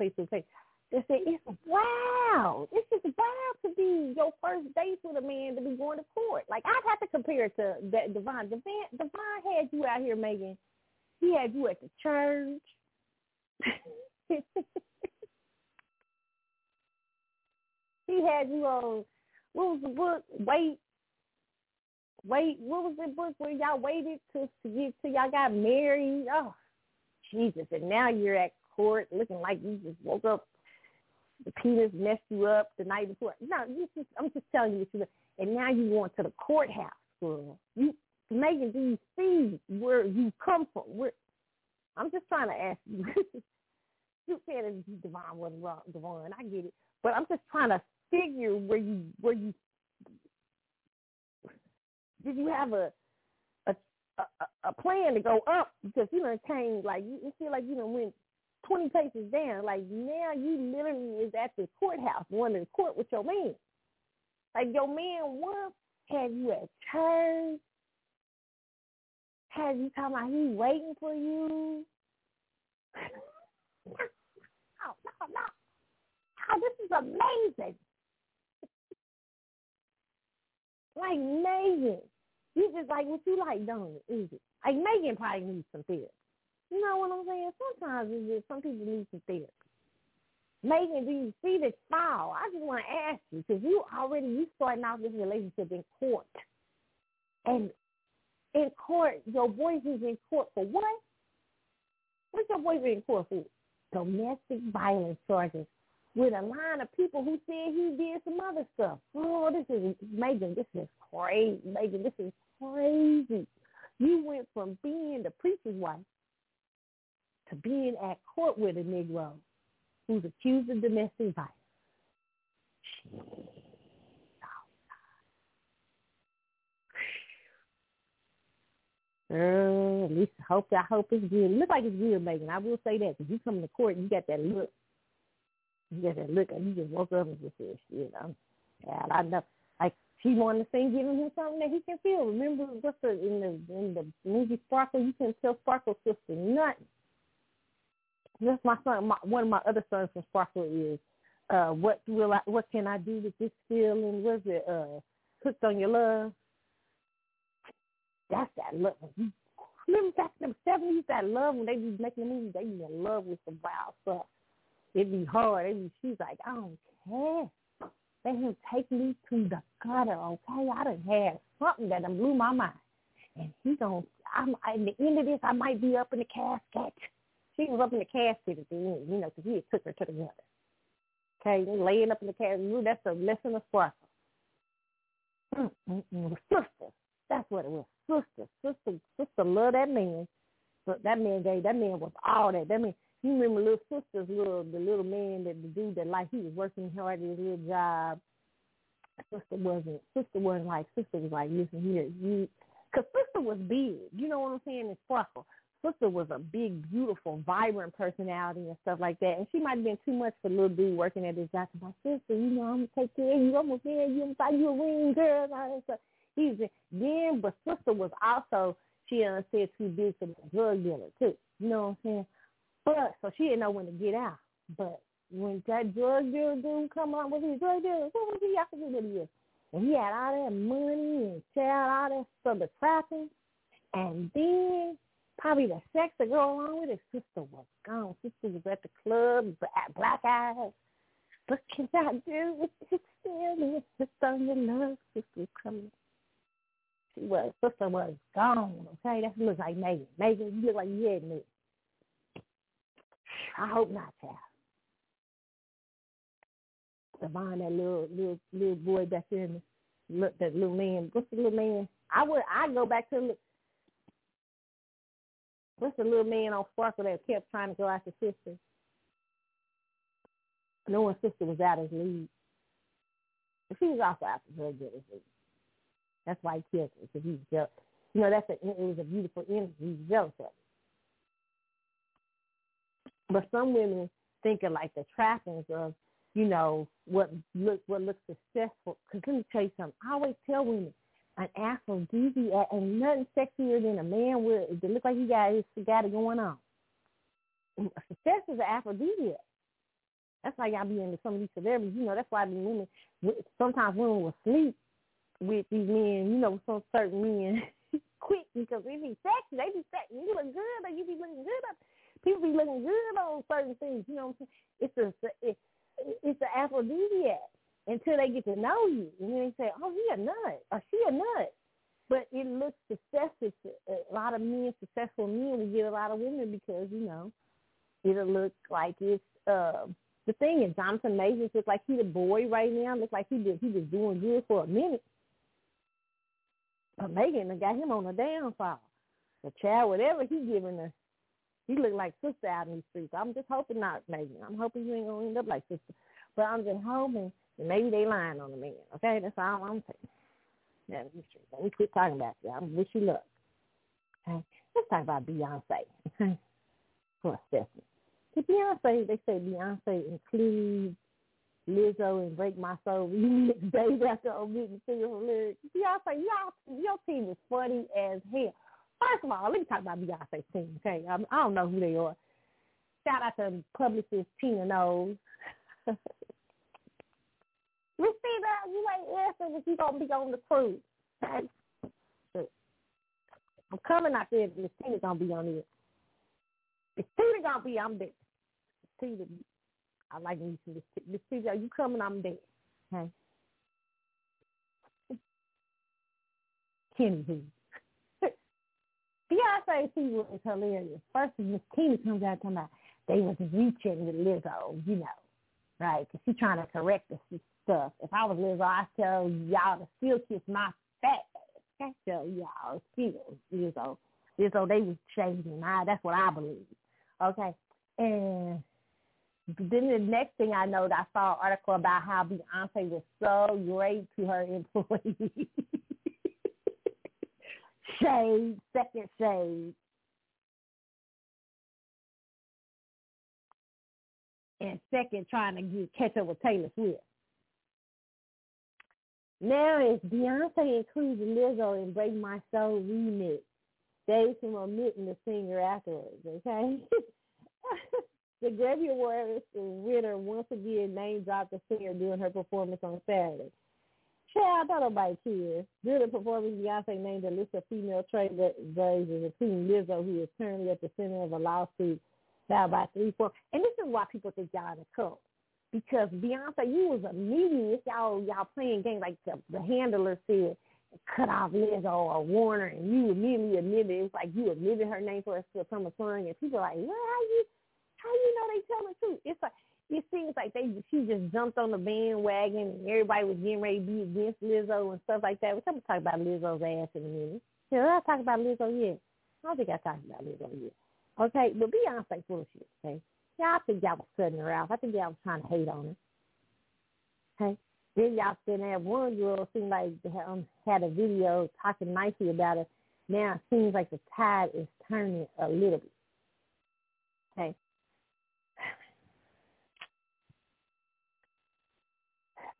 Facebook page. They said it's wow. It's just wild to be your first date with a man to be going to court. Like I'd have to compare it to that DeVon. DeVon DeVon had you out here, Meagan. He had you at the church. Had you on what was the book? Wait. wait, what was the book where y'all waited to, to get till y'all got married? Oh, Jesus. And now you're at court looking like you just woke up, the penis messed you up the night before. No, you just, I'm just telling you. You and now you going to the courthouse, girl. You, Meagan, do you see where you come from? Where, I'm just trying to ask you. you said it, DeVon was wrong, DeVon. I get it. But I'm just trying to figure where you where you did you have a a a, a plan to go up because you know came like you feel like you know went twenty paces down. Like now you literally is at the courthouse, to court with your man. Like your man once had you at church, had you talking about he waiting for you. no, no, no. Oh, this is amazing. Like Meagan. You just like what you like, don't it? Is it? Like Meagan probably needs some therapy. You know what I'm saying? Sometimes it's just some people need some therapy. Meagan, do you see the file? I just want to ask you because you already you starting out this relationship in court, and in court your boyfriend's in court for what? What's your boyfriend in court for? Domestic violence charges with a line of people who said he did some other stuff. Oh, this is Meagan. This is crazy, Meagan. This is crazy. You went from being the preacher's wife to being at court with a Negro who's accused of domestic violence. Girl, at least hope I hope it's good. It looks like it's good, Meagan. I will say that because you come to court and you got that look you just said, look, he just woke up and just said, shit, I'm, yeah, I know. Like, she wanted to sing, giving him something that he can feel. Remember, what's the, in the, in the movie Sparkle, you can tell Sparkle's sister nothing. Just my son, my, one of my other sons from Sparkle is, uh, what will I, what can I do with this feeling? Was it, uh, hooked on your love? That's that love. Remember back in the seventies, that love when they be making movies, they be in love with some wild stuff it'd be hard. Be, she's like, I don't care. Let him take me to the gutter, okay? I done had something that done blew my mind. And he going I'm at the end of this, I might be up in the casket. She was up in the casket at the end, you know, because he had took her to the gutter. Okay, laying up in the casket. That's a lesson of sparkle. Sister. That's what it was. Sister. Sister. Sister loved that man. But that man gave, that man was all that. That man, you remember little sister's little the little man that the dude that like he was working hard at his little job. Sister wasn't sister wasn't like sister was like listen here you because sister was big you know what I'm saying and sparkle. Sister was a big, beautiful, vibrant personality and stuff like that. And she might have been too much for little dude working at his job. My sister, you know, I'm gonna take care of you. I'm gonna marry you. I'm you a ring, girl. And all that stuff. He's then, but sister was also she said too big for the drug dealer too. You know what I'm saying? But so she didn't know when to get out. But when that drug dealer dude come on with his drug dealer, what was he? What he is. And he had all that money and child, all that stuff, the trapping. And then probably the sex to go along with it, sister was gone. Sister was at the club, black eyes. What can I do with this feeling? Sister your love, sister was coming. She was, sister was gone, okay? That looks like Meagan. Meagan, you look like you had me. I hope not, child. DeVon, that little little little boy back in look that little man. What's the little man? I would I go back to what's the little man on Sparkle that kept trying to go after sister? Knowing sister was out his league. But she was also after good as. That's why he killed her because he was jealous. You know, that's a, it was a beautiful energy. He jealous of. But some women think of like the trappings of, you know, what look what looks successful. Because let me tell you something. I always tell women an aphrodisiac ain't nothing sexier than a man with that look like he got his got it going on. Success is an aphrodisiac. That's why y'all be into some of these celebrities. You know, that's why these women sometimes women will sleep with these men. You know, some certain men quick because they be sexy. They be sexy. You look good, or you be looking good up people be looking good on certain things. You know what I'm saying? It's a it, it's an aphrodisiac until they get to know you, and then they say, "Oh, he a nut, or she a nut." But it looks successful. A lot of men, successful men, will get a lot of women because you know it'll look like it's. Uh, the thing is, Jonathan Majors looks like he's a boy right now. Looks like he did he was doing good for a minute. But Meagan got him on a downfall. The child, whatever he giving her, he look like sister out in these streets. I'm just hoping not, Meagan. I'm hoping you ain't gonna end up like sister. But I'm just hoping that maybe they lying on the man. Okay, that's all I'm saying. Yeah, let me quit talking about that. I wish you luck. Okay, let's talk about Beyonce. Okay, for a second. The Beyonce, they say Beyonce includes Lizzo and Break My Soul remix days after omitting single lyrics. Beyonce, y'all, your team is funny as hell. First of all, let me talk about Beyonce's team, okay? I, I don't know who they are. Shout out to publicist Tina Knowles. You see that? You ain't answering if you gonna be on the cruise. I'm coming out there Miss Tina's gonna be on it. If Tina gonna be, I'm there. Tina, I like me some Miss Tina. You coming? I'm there. Okay. Kenny Beyonce she was hilarious. First, Miss Tina comes out talking about they was reaching with Lizzo, you know, right? Because she's trying to correct the stuff. If I was Lizzo, I'd tell y'all to still kiss my fat ass. I tell y'all still Lizzo. Lizzo, they was changing. I, that's what I believe. Okay. And then the next thing I know, I saw an article about how Beyonce was so great to her employees. Shade, second shade. And second, trying to get catch up with Taylor Swift. Now it's Beyonce includes Lizzo in Break My Soul remix. Days from omitting the singer afterwards, okay? the Grammy Awards winner once again name dropped the singer during her performance on Saturday. Child, thought nobody cares. During the performance, Beyonce named a list of female trailblazers, including Lizzo, who is currently at the center of a lawsuit filed by three, four. And this is why people think y'all in a cult because Beyonce, you was immediate. Y'all y'all playing games like the, the handler said, cut off Lizzo or Warner, and you immediately admitted it's like you admitted her name for us to become a song, and people are like, well, how you how you know they tell the truth? It's like it seems like they she just jumped on the bandwagon and everybody was getting ready to be against Lizzo and stuff like that. We're going to talk about Lizzo's ass in a minute. Yeah, I'll talk about Lizzo yet. I don't think I talked about Lizzo yet. Okay, but Beyonce full of shit, okay? Yeah, I think y'all was cutting her off. I think y'all was trying to hate on her. Okay? Then y'all sitting there, one girl seemed like um, had a video talking nicely about her. Now it seems like the tide is turning a little bit. Okay?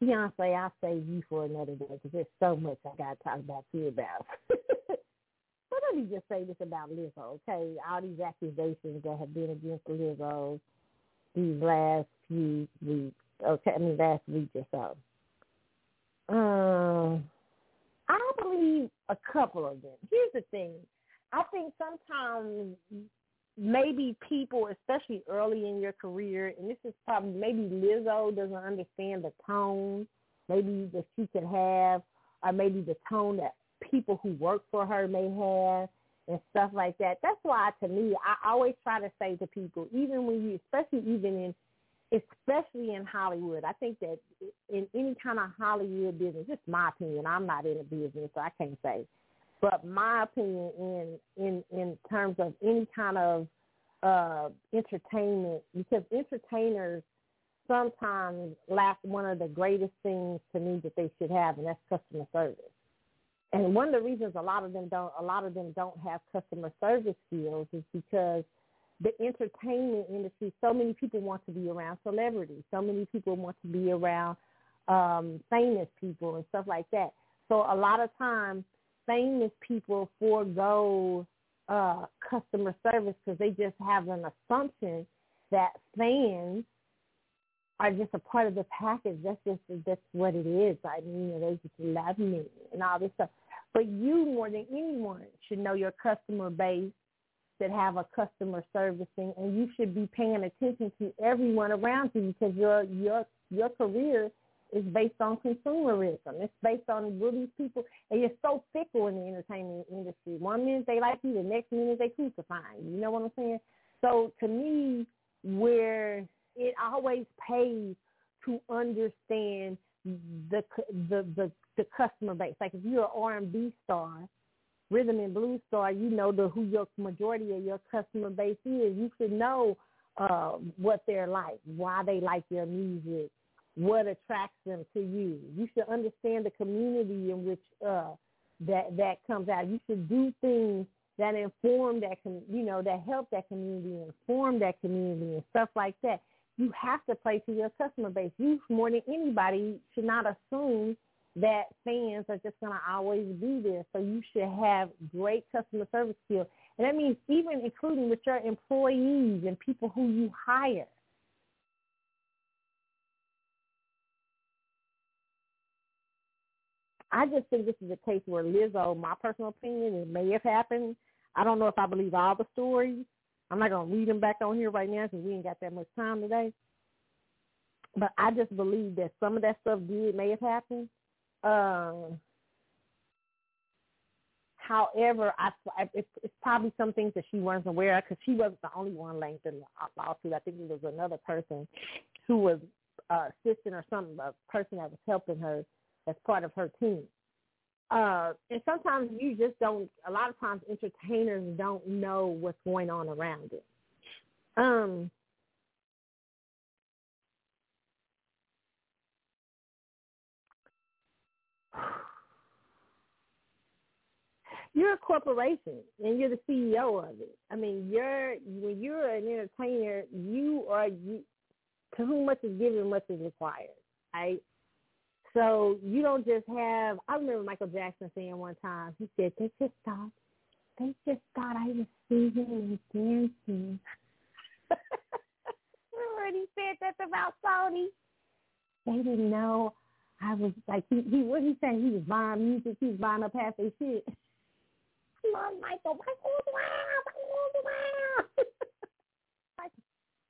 Beyonce, I'll save you for another day because there's so much I got to talk about you about. but let me just say this about Lizzo, okay? All these accusations that have been against Lizzo these last few weeks. Okay, I mean last week or so. Um, I believe a couple of them. Here's the thing. I think sometimes maybe people, especially early in your career, and this is probably maybe Lizzo doesn't understand the tone maybe that she could have, or maybe the tone that people who work for her may have and stuff like that. That's why to me, I always try to say to people, even when you, especially even in, especially in Hollywood, I think that in any kind of Hollywood business, just my opinion, I'm not in a business, so I can't say, but my opinion in in in terms of any kind of uh entertainment, because entertainers sometimes lack one of the greatest things to me that they should have, and that's customer service. And one of the reasons a lot of them don't a lot of them don't have customer service skills is because the entertainment industry, so many people want to be around celebrities. So many people want to be around um, famous people and stuff like that. So a lot of times, famous people forego uh, customer service because they just have an assumption that fans are just a part of the package. That's just that's what it is. I mean, they just love me and all this stuff. But you more than anyone should know your customer base that have a customer servicing, and you should be paying attention to everyone around you because your your your career It's based on consumerism. It's based on what these people, and you're so fickle in the entertainment industry. One minute they like you, the next minute they crucify you. You know what I'm saying? So to me, where it always pays to understand the the the, the customer base. Like if you're an R&B star, rhythm and blues star, you know the who your majority of your customer base is. You should know uh, what they're like, why they like your music, what attracts them to you. You should understand the community in which uh, that that comes out. You should do things that inform that com- you know that help that community, inform that community, and stuff like that. You have to play to your customer base. You more than anybody should not assume that fans are just going to always be there. So you should have great customer service skills. And that means even including with your employees and people who you hire. I just think this is a case where Lizzo, my personal opinion, it may have happened. I don't know if I believe all the stories. I'm not going to read them back on here right now because we ain't got that much time today. But I just believe that some of that stuff did may have happened. Um, however, I, it's, it's probably some things that she wasn't aware of because she wasn't the only one linked in the lawsuit. I think there was another person who was uh, assistant or something, a person that was helping her as part of her team. Uh, and sometimes you just don't. A lot of times, entertainers don't know what's going on around it. Um, you're a corporation and you're the CEO of it. I mean, you're when you're an entertainer, you are you. To whom much is given, much is required. Right? So you don't just have. I remember Michael Jackson saying one time. He said they just thought they just thought I was singing and dancing. he said that about Sony? They didn't know I was like he. he what he say? He was buying music. He was buying up half their shit. Come Michael. Michael, wow, Michael, wow.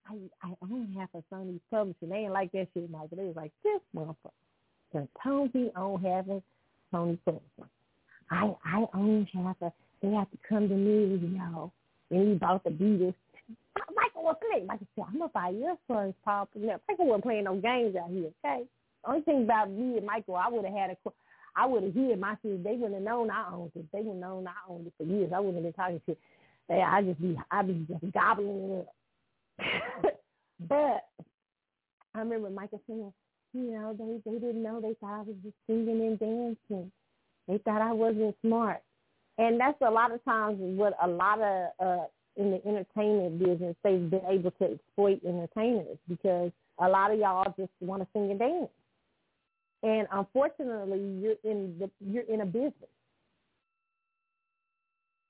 I I own half of Sony's publishing. They ain't like that shit, Michael. They was like this motherfucker. The Tony own half of Tony Fulton. I I own half of. They have to come to me, you know. And he bought the Beatles. Michael was playing. Michael said, "I'm gonna buy your son's Paul." Michael wasn't playing no games out here. Okay. Only thing about me and Michael, I would have had a. I would have hid my shit. They wouldn't have known I owned it. They would have known I owned it for years. I wouldn't have been talking shit. Hey, I just be, I be just gobbling it up. but I remember Michael saying, you know, they they didn't know. They thought I was just singing and dancing. They thought I wasn't smart. And that's a lot of times what a lot of uh in the entertainment business they've been able to exploit entertainers because a lot of y'all just want to sing and dance. And unfortunately, you're in the you're in a business.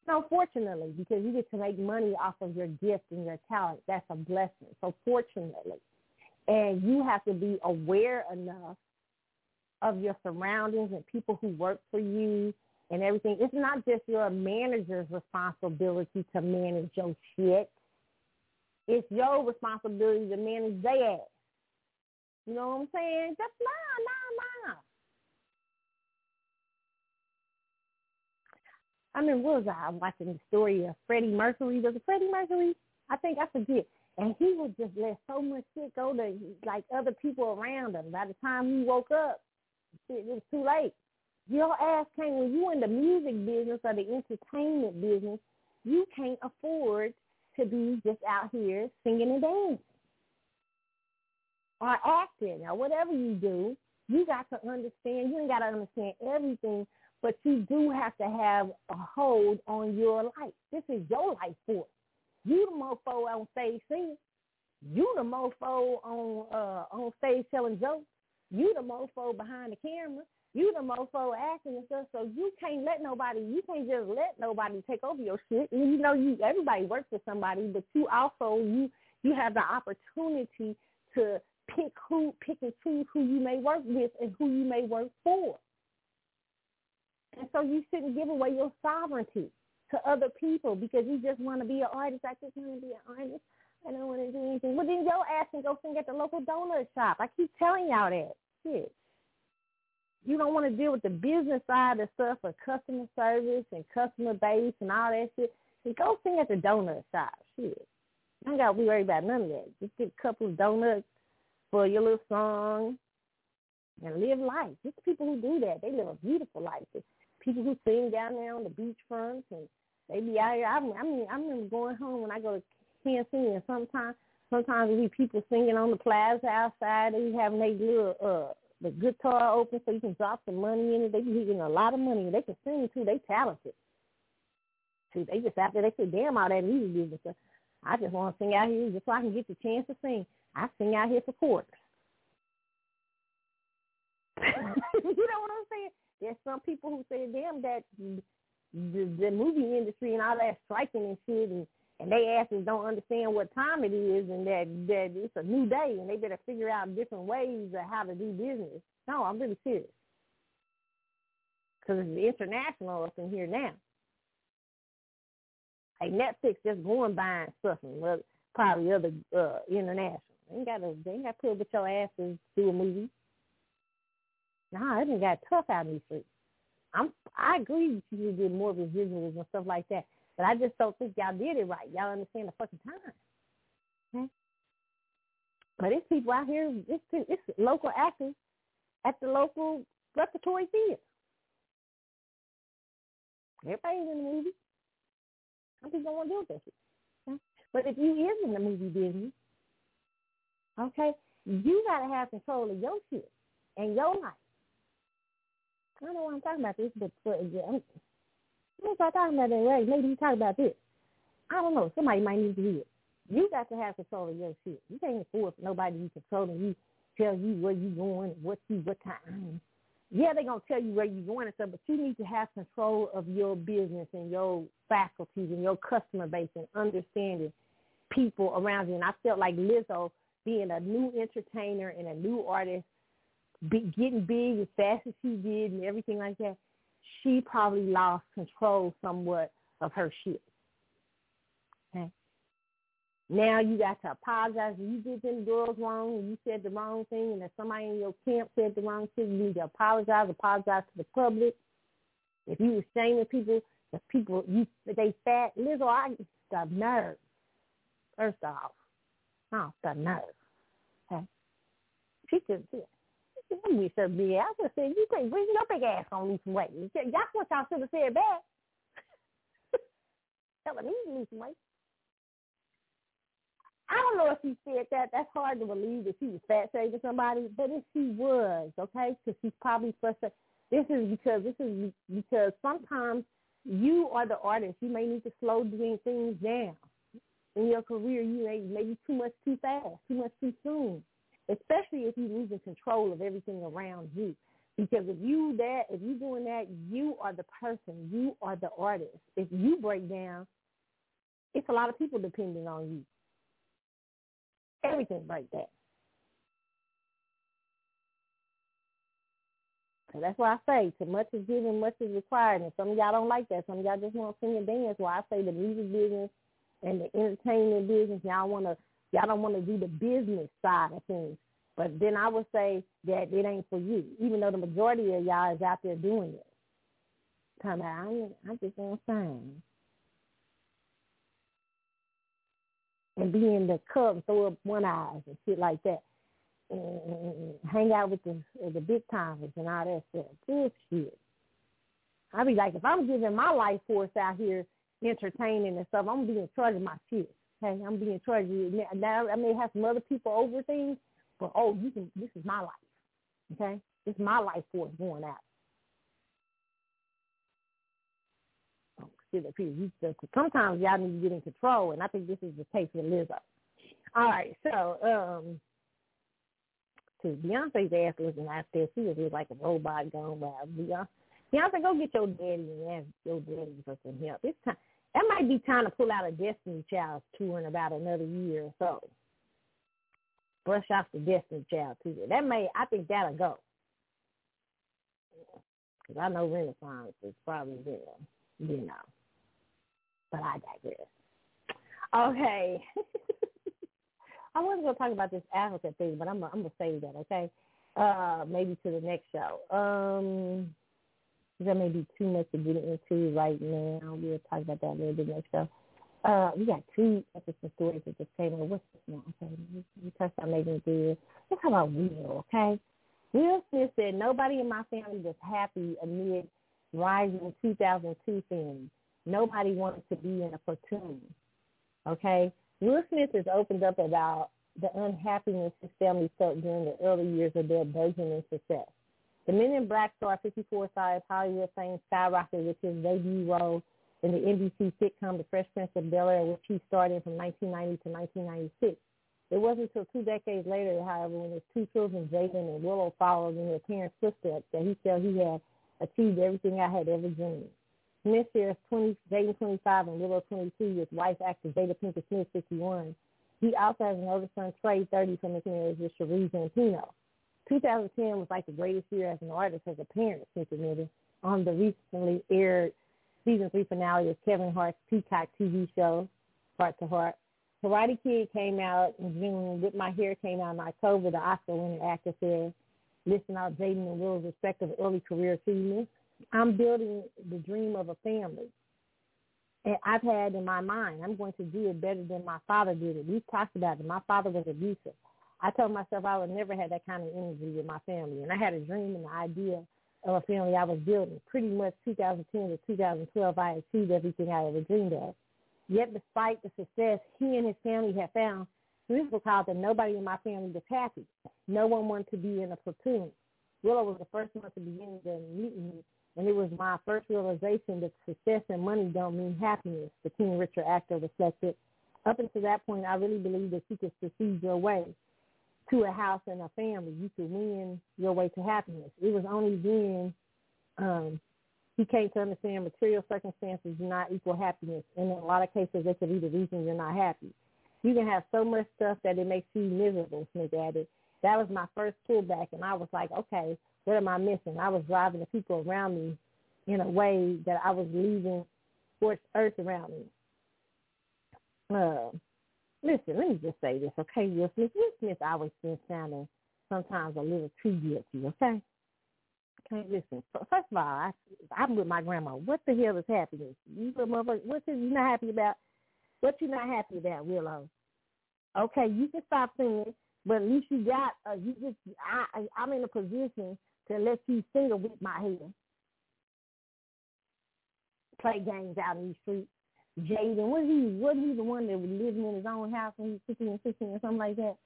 No, fortunately, because you get to make money off of your gift and your talent. That's a blessing. So fortunately, and you have to be aware enough of your surroundings and people who work for you and everything. It's not just your manager's responsibility to manage your shit. It's your responsibility to manage their ass. You know what I'm saying? Just nah, nah, nah. I mean, what was I watching the story of Freddie Mercury? Was it Freddie Mercury? I think I forget. And he would just let so much shit go to like other people around him. By the time he woke up, it was too late. Your ass can't when you in the music business or the entertainment business, you can't afford to be just out here singing and dancing or acting or whatever you do. You got to understand. You ain't got to understand everything, but you do have to have a hold on your life. This is your life force. You the mofo on stage singing. You the mofo on uh on stage telling jokes. You the mofo behind the camera. You the mofo acting and stuff. So you can't let nobody. You can't just let nobody take over your shit. And you know, you everybody works for somebody, but you also you you have the opportunity to pick who pick and choose who you may work with and who you may work for. And so you shouldn't give away your sovereignty to other people because you just want to be an artist. I just want to be an artist. I don't want to do anything. Well, then your ass can go sing at the local donut shop. I keep telling y'all that. Shit. you don't want to deal with the business side of stuff or customer service and customer base and all that shit, then go sing at the donut shop. Shit. You don't got to be worried about none of that. Just get a couple of donuts for your little song and live life. Just people who do that, they live a beautiful life. The people who sing down there on the beach fronts and they be out here. I, I mean, I remember going home when I go to Kansas and sometimes sometimes we people singing on the plaza outside. They having their little uh the guitar open so you can drop some money in it. They be getting a lot of money. They can sing too. They talented. See, they just after they say, damn, all that music business. I just want to sing out here just so I can get the chance to sing. I sing out here for quarters. you know what I'm saying? There's some people who say, damn, that the, the movie industry and all that striking and shit and and they asses don't understand what time it is and that that it's a new day and they better figure out different ways of how to do business. No, I'm really serious because it's international up in here now. Like Netflix just going buying stuff and well, probably other uh, international. They ain't got to they ain't got to put with your asses do a movie. Nah, it ain't got tough out in these streets. I'm I agree you should get more residuals and stuff like that. But I just don't think y'all did it right. Y'all understand the fucking time. Okay? But it's people out here, it's, it's local actors at the local repertory theater. Everybody's in the movie. Don't want to deal with shit. Okay? But if you is in the movie business, okay, you got to have control of your shit and your life. I don't know why I'm talking about this, but for, I'm, what was I talking about that way? Maybe you talk about this. I don't know. Somebody might need to hear it. You got to have control of your shit. You can't force nobody to be controlling you, tell you where you going, what you, what time. Yeah, they're gonna tell you where you're going and stuff, but you need to have control of your business and your faculties and your customer base and understanding people around you. And I felt like Lizzo being a new entertainer and a new artist, getting big as fast as she did and everything like that she probably lost control somewhat of her shit. Okay. Now you got to apologize. You did them girls wrong and you said the wrong thing and if somebody in your camp said the wrong thing, you need to apologize, apologize to the public. If you were shaming people, the people you they fat Lizzo, I the nerve. First off. Oh, the nerve. Okay. She could yeah. With her big ass. I said, you think bring your big ass on lose weight. That's what y'all should have said back. Telling me to lose weight. I don't know if she said that. That's hard to believe that she was fat shaming somebody, but if she was, okay, because she's probably frustrated. This is because this is because sometimes you are the artist. You may need to slow doing things down in your career. You may maybe too much too fast, too much too soon especially if you're losing control of everything around you. Because if you that if you're doing that, you are the person, you are the artist. If you break down, it's a lot of people depending on you. Everything break that. So that's why I say, too much is given, much is required. And some of y'all don't like that. Some of y'all just want to sing and dance. Why I say the music business and the entertainment business, y'all want to Y'all don't want to do the business side of things. But then I would say that it ain't for you, even though the majority of y'all is out there doing it. Come out, I, I just sing. And be in the club, throw up one eyes and shit like that. And hang out with the the big timers and all that stuff. Bullshit. I be like, if I'm giving my life force out here entertaining and stuff, I'm gonna be in charge of my shit. Okay, I'm being charged. Now I may have some other people over things, but oh, you can. This is my life. Okay, this is my life force going out. Oh, sometimes y'all need to get in control, and I think this is the case with Lizzo. All right, so um, to Beyonce's ass looking out there, she was like a robot going by. Beyonce, Beyonce, go get your daddy and ask your daddy for some help. It's time that might be time to pull out a Destiny Child tour in about another year or so. Brush off the Destiny Child tour. That may, I think that'll go. Because I know Renaissance is probably there, you know. But I digress. Okay. I wasn't going to talk about this Africa thing, but I'm going to save that, okay? uh, maybe to the next show. Um, that may be too much to get into right now. We'll talk about that a little bit next show. Uh, we got two episode stories that just came in. What's this one? Okay, we touched on Meagan Good. Let's talk about Will, okay? Will Smith said, nobody in my family was happy amid rising 2002 films. Nobody wanted to be in a platoon, okay? Will Smith has opened up about the unhappiness his family felt during the early years of their burgeoning success. The Men in Black star 54 side Hollywood fame skyrocketed with his debut role in the NBC sitcom The Fresh Prince of Bel-Air, which he starred in from 1990 to 1996. It wasn't until two decades later, however, when his two children, Jaden and Willow, followed in their parents' footsteps, that he felt he had achieved everything I had ever dreamed. Smith shares 20, Jaden 25 and Willow 22 with wife actor Jada Pinkett Smith 51. He also has an older son, Trey, 30, from his marriage with Sheree Zampino. 2010 was like the greatest year as an artist as a parent, Smith admitted, on the recently aired season three finale of Kevin Hart's Peacock TV show, Heart to Heart. Karate Kid came out in June. Whip My Hair came out in October. The Oscar-winning actor said, listing out Jaden and Will's respective early career achievements. I'm building the dream of a family. And I've had in my mind, I'm going to do it better than my father did it. We've talked about it. My father was abusive. I told myself I would never have that kind of energy with my family. And I had a dream and the idea of a family I was building. Pretty much 2010 to 2012, I achieved everything I ever dreamed of. Yet despite the success he and his family had found, Smith recalled that nobody in my family was happy. No one wanted to be in a platoon. Willow was the first one to begin the mutiny, and it was my first realization that success and money don't mean happiness, the King Richard actor reflected. Up until that point, I really believed that you could succeed your way to a house and a family. You could win your way to happiness. It was only then um, he came to understand material circumstances do not equal happiness. And in a lot of cases, they could be the reason you're not happy. You can have so much stuff that it makes you miserable, Smith added. That was my first pullback, and I was like, okay, what am I missing? I was driving the people around me in a way that I was leaving scorched earth around me. Uh, listen, let me just say this, okay, Will Smith? Will Smith always been sounding sometimes a little too guilty, okay? Okay, listen. First of all, I, I'm with my grandma. What the hell is happiness? You motherfucker, what's you not happy about? What you not happy about, Willow? Okay, you can stop singing, but at least you got. Uh, you just. I. I'm in a position to let you sing with my head. Play games out in the street. Jaden, was he? Was he the one that was living in his own house when he was 15 and 16 or something like that?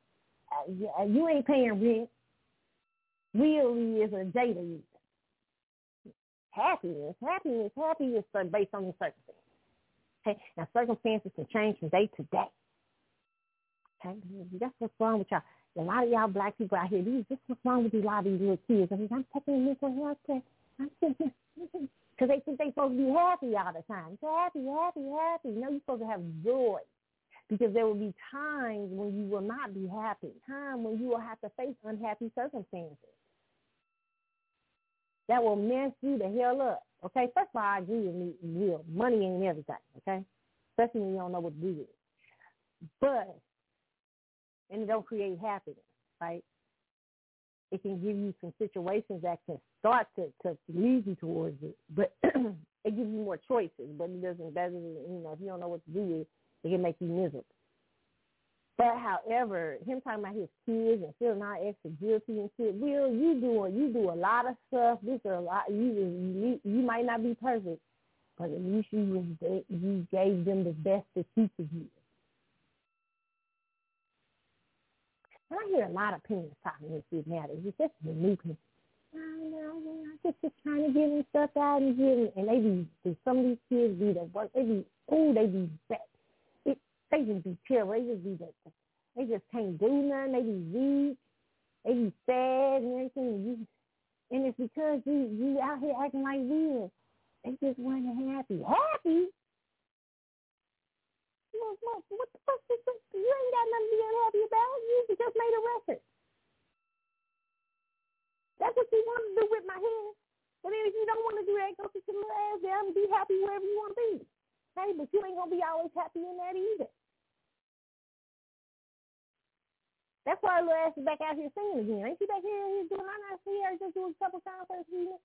Uh, you ain't paying rent. Will is or Jada is. Happiness, happiness, happiness is based on the circumstances. Okay, now circumstances can change from day to day. Okay, that's what's wrong with y'all. A lot of y'all black people out here, these this what's wrong with these lot of these little kids. I mean, I'm taking mental health care. I'm taking because they think they're supposed to be happy all the time. Happy, happy, happy. No, you're supposed to have joy. Because there will be times when you will not be happy, time when you will have to face unhappy circumstances that will mess you the hell up. Okay, first of all, I agree with you, Will. Money ain't everything. Okay, especially when you don't know what to do with it. But and it don't create happiness, right? It can give you some situations that can start to, to lead you towards it, but it gives you more choices. But it doesn't. That doesn't. You know, if you don't know what to do it can make you miserable. But however, him talking about his kids and feeling all extra guilty and shit, Will, you do you do a lot of stuff. This is a lot. You you you might not be perfect, but at least you you gave them the best that you could And I hear a lot of parents talking this shit now. It's just the new people. No, no, no, just just trying to give them stuff out and give and they be some of these kids be the work. They be oh they be bad It they just be chill. They just be that. They just can't do nothing. They be weak. They be sad and everything. And, you, and it's because you you out here acting like real. They just want to happy. Happy? What, what, what the fuck is this? You ain't got nothing to be unhappy about. You just made a record. That's what you want to do with my head. But then if you don't want to do that, go sit your little ass down and be happy wherever you want to be. Hey, but you ain't gonna be always happy in that either. That's why little ass is back out here singing again. Ain't she back here, here doing? I not see her just doing a couple concerts here.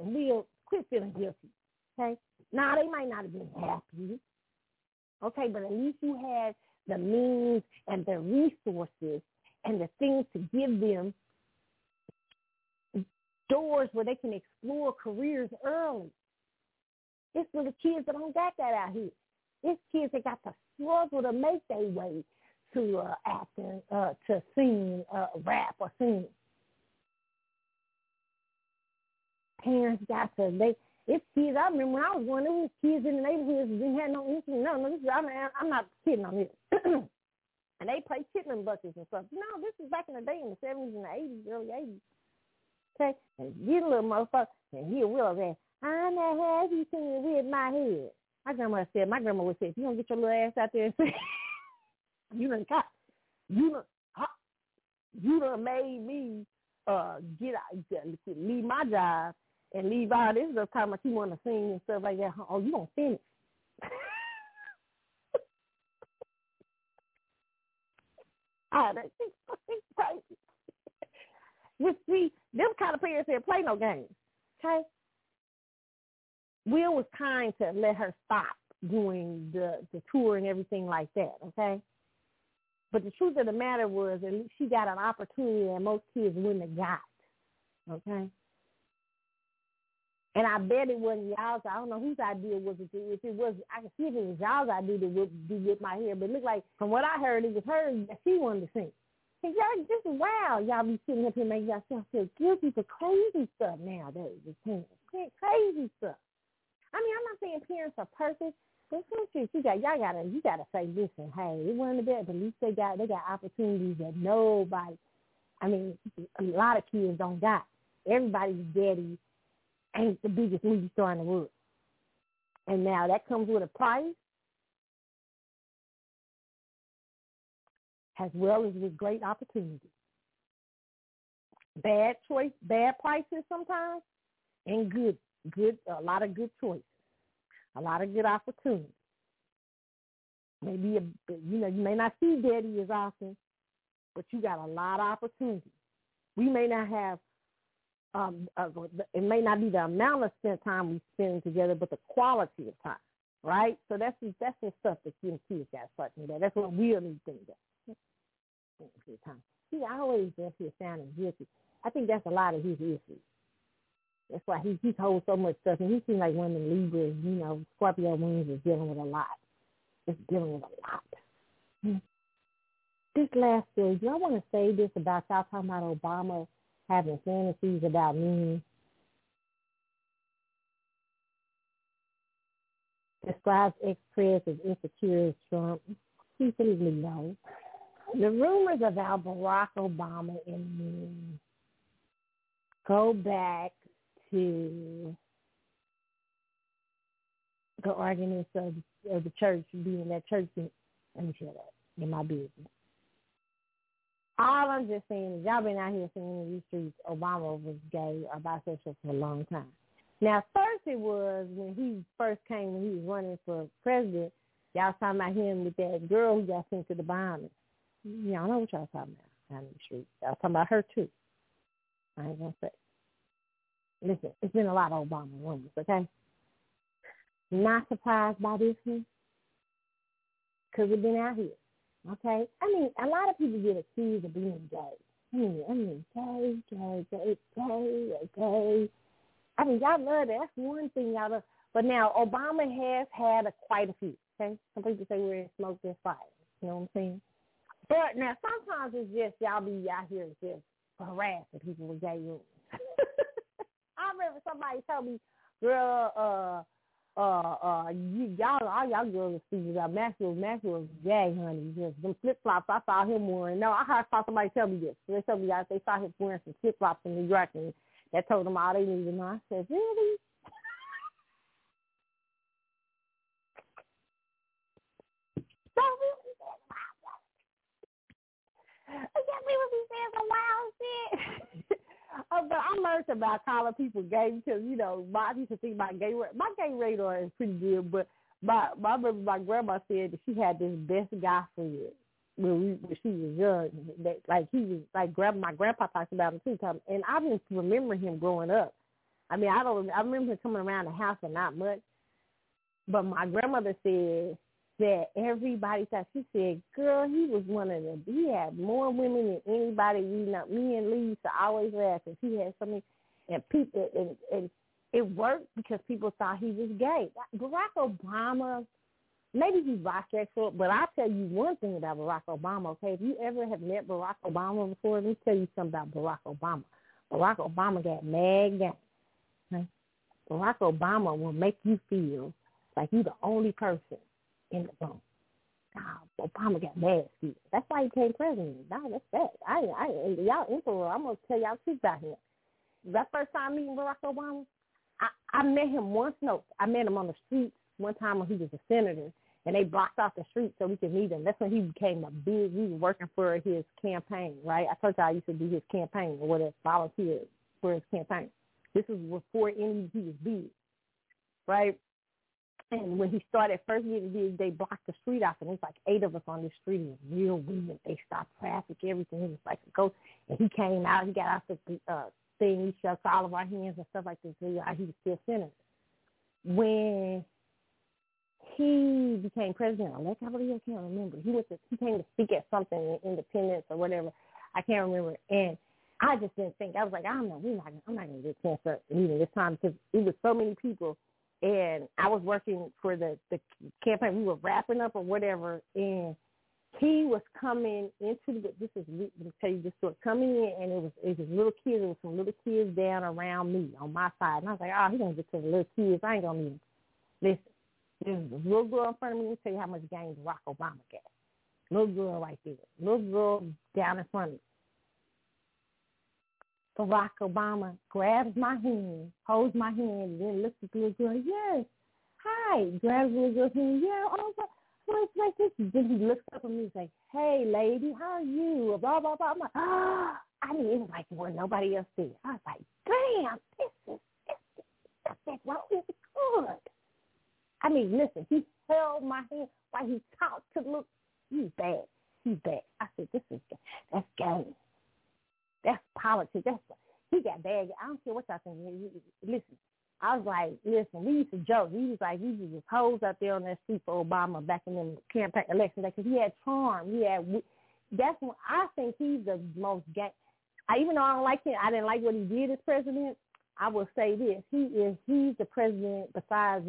And we'll quit feeling guilty. Okay. Now they might not have been happy. Okay, but at least you had the means and the resources and the things to give them doors where they can explore careers early. It's for the kids that don't got that out here. It's kids that got to struggle to make their way to uh, acting, uh, to sing, uh, rap or sing. Parents got to they. It's kids. I remember when I was going, there was kids in the neighborhoods that didn't have no interest. No, no, this is, I'm, I'm not kidding on this. and they play chitlin buckets and stuff. No, this is back in the day in the seventies and the eighties, early eighties. Okay, and a little motherfucker, and he will say, "I know have you singing with my head." My grandma said, my grandma would say, if you don't get your little ass out there and sing, you done got, you done, you done made me uh get out, leave my job and leave all this stuff talking about you want to sing and stuff like that. Oh, you gonna finish? ah, that's crazy. You see, them kind of parents that play no games. Okay, Will was kind to let her stop doing the the tour and everything like that. Okay, but the truth of the matter was, at least she got an opportunity that most kids wouldn't have got. Okay. And I bet it wasn't y'all's. I don't know whose idea was it. If it was, I can see if it was y'all's idea to do with my hair. But it looked like, from what I heard, it was her that she wanted to sing. And y'all just wow, y'all be sitting up here making yourself feel guilty for crazy stuff nowadays. Crazy stuff. I mean, I'm not saying parents are perfect, but some shit you got y'all gotta you gotta say, listen, hey, it wasn't the best, but at least they got they got opportunities that nobody I mean, a lot of kids don't got. Everybody's daddy ain't the biggest movie star in the world. And now that comes with a price as well as with great opportunity. Bad choice, bad prices sometimes, and good good, a lot of good choices, a lot of good opportunities. Maybe, a, you know, you may not see daddy as often, but you got a lot of opportunities. We may not have, um, uh, it may not be the amount of spent time we spend together, but the quality of time, right? So that's that's the stuff that you and kids got to start thinking That's what we need to about. See, I always just hear sounding guilty. I think that's a lot of his issues. That's why he he holds so much stuff, and he seems like of the Libras. You know, Scorpio wings is dealing with a lot. It's dealing with a lot. Hmm. This last do I want to say this about y'all talking about Obama having fantasies about me? Describes ex-press as insecure as Trump. Please leave me know. The rumors about Barack Obama and me go back to the arguments of, of the church being that church. Let me shut up in my business. All I'm just saying is y'all been out here saying in these streets Obama was gay or bisexual for a long time. Now, first it was when he first came, when he was running for president, y'all talking about him with that girl who got sent to the Bahamas. Y'all know what y'all talking about out in the street. Y'all talking about her too. I ain't gonna say. Listen, it's been a lot of Obama rumors, okay? Not surprised by this one because we've been out here, okay? I mean, a lot of people get accused of being gay. I mean, I mean, gay, gay, gay, gay, gay. I mean, y'all love that. That's one thing y'all love. But now, Obama has had a, quite a few, okay? Some people say we're in smoke, there's fire. You know what I'm saying? But now, sometimes it's just y'all be out here just harassing people with gay rules. I remember somebody told me, girl, uh, uh, uh, y'all, all y'all girls are speaking about Maxwell. Maxwell's gay, honey. Just them flip flops. I saw him wearing. No, I heard saw somebody tell me this. They told me that they saw him wearing some flip flops in New York, and that told them all they needed to. I said, really? I can't believe he said some wild shit. Uh, but I learned about calling people gay because you know my, I used to think my gay my gay radar is pretty good, but my my remember my grandma said that she had this best guy friend when we when she was young. That like he was like grab my grandpa talks about him too. Time and I just remember him growing up. I mean, I don't. I remember him coming around the house, and not much. But my grandmother said that everybody thought she said, "Girl, he was one of the. He had more women than anybody we know. Me and Lee used to always laugh because he had so many, and people and, and it worked because people thought he was gay. Barack Obama, maybe he's bisexual, but I'll tell you one thing about Barack Obama. Okay, if you ever have met Barack Obama before, let me tell you something about Barack Obama. Barack Obama got mad game. Okay? Barack Obama will make you feel like you're the only person in the room. Nah, Obama got mad. That's why he became president. Nah, that's that. I, I, y'all emperor. I'm gonna tell y'all truth about him. That first time meeting Barack Obama, I, I met him once. No, I met him on the street one time when he was a senator, and they blocked off the street so we could meet him. That's when he became a big. He was working for his campaign, right? I told y'all I used to do his campaign or whatever, volunteer for his campaign. This was before any he was big, right? And when he started first getting they blocked the street off, and there's like eight of us on this street. It was real weird. They stopped traffic, everything. It was like a ghost. And he came out. He got out the uh, thing. He shook all of our hands and stuff like this. He was still senator. When he became president elect, I believe I can't remember. He was he came to speak at something Independence or whatever. I can't remember. And I just didn't think. I was like, I don't know. We're not. I'm not gonna get to meet this time because it was so many people and I was working for the the campaign. We were wrapping up or whatever, and he was coming into the. This is let me tell you this story. Coming in, and it was it was little kids. There was some little kids down around me on my side, and I was like, oh, he's gonna get to the little kids. I ain't gonna him. Listen, there's a little girl in front of me. Let me tell you how much game Barack Obama got. Little girl right there. Little girl down in front of me. Barack Obama grabs my hand, holds my hand, and then looks at the little girl. Yes, hi. Grabs the little girl's hand. Yeah, oh, well, it's like this. Then he looks up at me and says, hey, lady, how are you? Blah, blah, blah. I'm like, ah. I mean, it was like where nobody else did. I was like, damn, this is, this is, I said, well, it's good. I mean, listen, he held my hand while he talked to look. He's bad. He's bad. I said, this is, that's game. That's politics. That's he got bad. I don't care what y'all think. Listen, I was like, listen, we used to joke. We was like, we used to pose out there on that street for Obama back in the campaign election because he had charm. He had. That's when I think he's the most gay. I, even though I don't like him, I didn't like what he did as president. I will say this: he is he's the president besides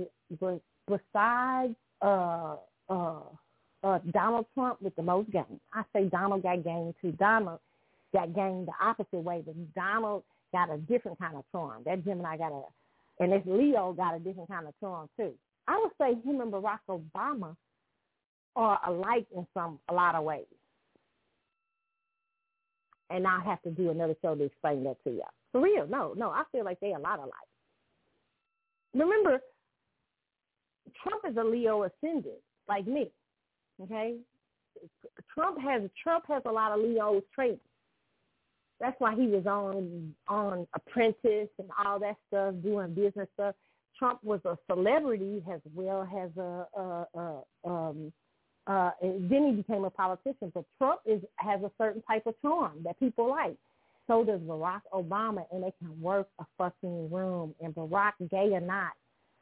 besides uh uh uh Donald Trump with the most game. I say Donald got game too. Donald got game the opposite way, but Donald got a different kind of charm. That Gemini got a, and this Leo got a different kind of charm too. I would say him and Barack Obama are alike in some a lot of ways. And I have to do another show to explain that to y'all. For real, no, no, I feel like they a lot alike. Remember, Trump is a Leo ascendant, like me. Okay, Trump has Trump has a lot of Leo traits that's why he was on on Apprentice and all that stuff, doing business stuff. Trump was a celebrity as well as a, a, a um, uh, then he became a politician. But Trump is has a certain type of charm that people like. So does Barack Obama, and they can work a fucking room. And Barack, gay or not,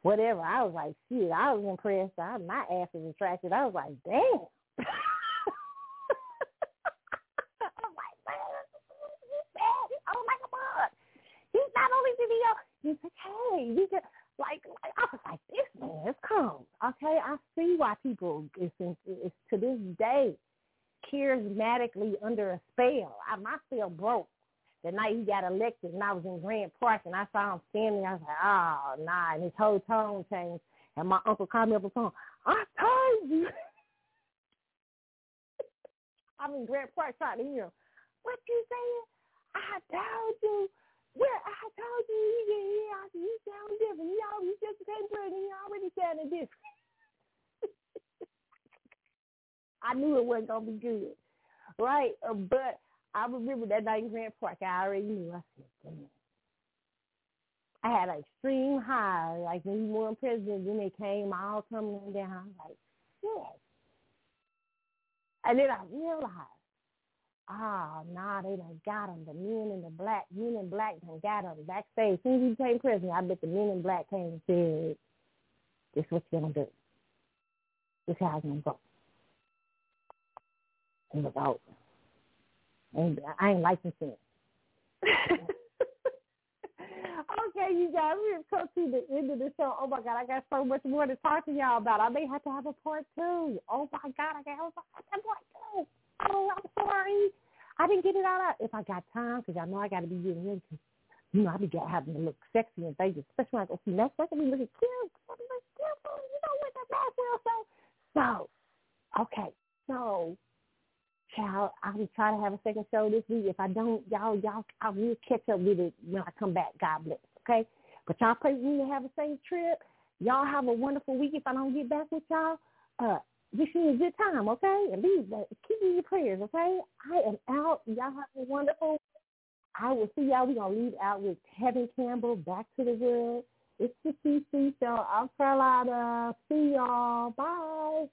whatever. I was like, shit, I was impressed. I, my ass was attracted. I was like, damn. uh, he's like, hey, you just like, like I was like, this man is calm. Okay, I see why people is, is to this day charismatically under a spell. I, my spell broke the night he got elected, and I was in Grant Park, and I saw him standing. I was like, oh, nah, and his whole tone changed. And my uncle called me up the phone. I told you. I'm in Grant Park talking to him. What you saying? I told you. Well, I told you he get here. I said, you sound different. He always just became pregnant. He already sounded different. I knew it wasn't to be good. Right? Uh, but I remember that night in Grant Park. I already knew. I said, damn. I had an extreme high. Like when he won president, then they came all tumbling down. I was like, yes. And then I realized, oh, nah, they done got them. The men in the black, men in black done got them backstage. As soon as he became president, I bet the men in black came and said, this is what you're going to do. This is how it's going to go. And it was over. And I ain't licensing it. Okay, you guys, we've come to the end of the show. Oh my God, I got so much more to talk to y'all about. I may have to have a part two. Oh my God, I got a part two. Oh, I'm sorry. I didn't get it out if I got time because I know I got to be getting. Cause, you know, I be having to look sexy in Vegas, especially when I go see next. Can be looking cute. I be looking cute. You know what that Maxwell show. So, okay, so child, I will be try to have a second show this week. If I don't, y'all, y'all, I will catch up with it when I come back. God bless. Okay, but y'all pray for me to have a safe trip. Y'all have a wonderful week. If I don't get back with y'all, uh, wish me a good time. Okay, and be keep your prayers. Okay, I am out. Y'all have a wonderful. I will see y'all. We're gonna leave out with Tevin Campbell, Back to the World. It's the CC show. I'm Carlotta. See y'all. Bye.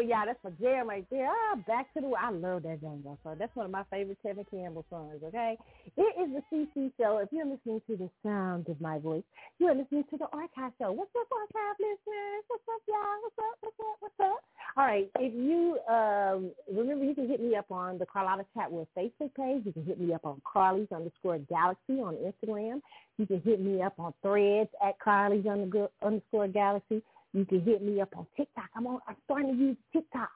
It, y'all. That's my jam right there. Ah, back to the. I love that jingle. So that's one of my favorite Tevin Campbell songs. Okay, it is the CC show. If you're listening to the sound of my voice, you're listening to the Archive show. What's up, Archive listeners? What's up, y'all? What's up? What's up? What's up? All right. If you um, remember, you can hit me up on the Carlotta Chatwood Facebook page. You can hit me up on Carly's underscore Galaxy on Instagram. You can hit me up on Threads at Carly's underscore Galaxy. You can hit me up on TikTok. I'm on. I'm starting to use TikTok.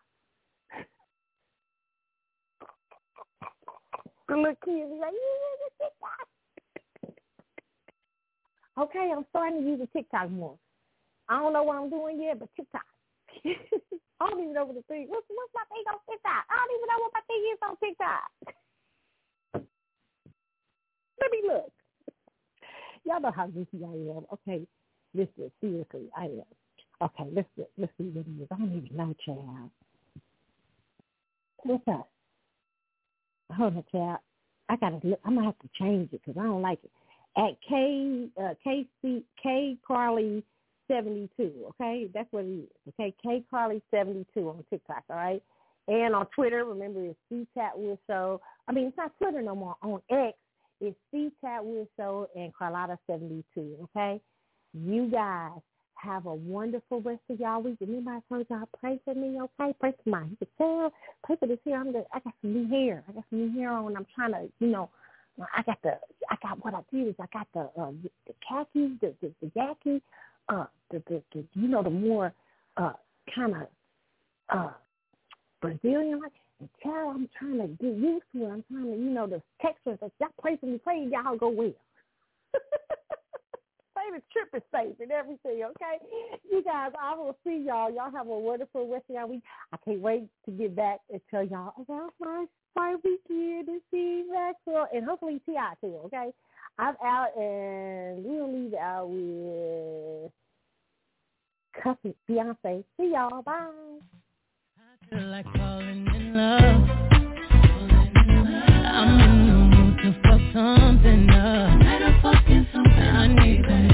The little kids like, you use TikTok. Okay, I'm starting to use the TikTok more. I don't know what I'm doing yet, but TikTok. I don't even know what the thing. What's what's my thing on TikTok? I don't even know what my thing is on TikTok. Let me look. Y'all know how goofy I am. Okay, listen, seriously, I am. Okay, let's let's see what it is. I don't even know, child. What's up? Hold on, child. I gotta look. I'm gonna have to change it because I don't like it. At K uh, K C K Carly seventy two. Okay, that's what it is. Okay, K Carly seventy two on TikTok. All right, and on Twitter. Remember, it's C Chatwood Show. I mean, it's not Twitter no more. On X, it's C Chatwood Show and Carlotta seventy two. Okay, you guys have a wonderful rest of y'all week. If anybody told y'all pray for me, okay? Pray for my hair. Pray for this hair. I'm the, I got some new hair. I got some new hair on. I'm trying to, you know, I got the, I got what I did is I got the, uh, the khaki, the, the, the yaki, uh, the, the, the, you know, the more, uh, kind of, uh, Brazilian like, child, I'm trying to get used to it. I'm trying to, you know, the textures that y'all pray for me, pray y'all go well. latest trip is safe and everything, okay? You guys, I will see y'all. Y'all have a wonderful rest of week. I can't wait to get back and tell y'all about my my weekend and see Maxwell and hopefully T.I. too, okay? I'm out and we'll leave out with Cuff Beyonce. See y'all. Bye. I like falling in love. I'm in the mood to fuck something up. Better fucking something. I need that.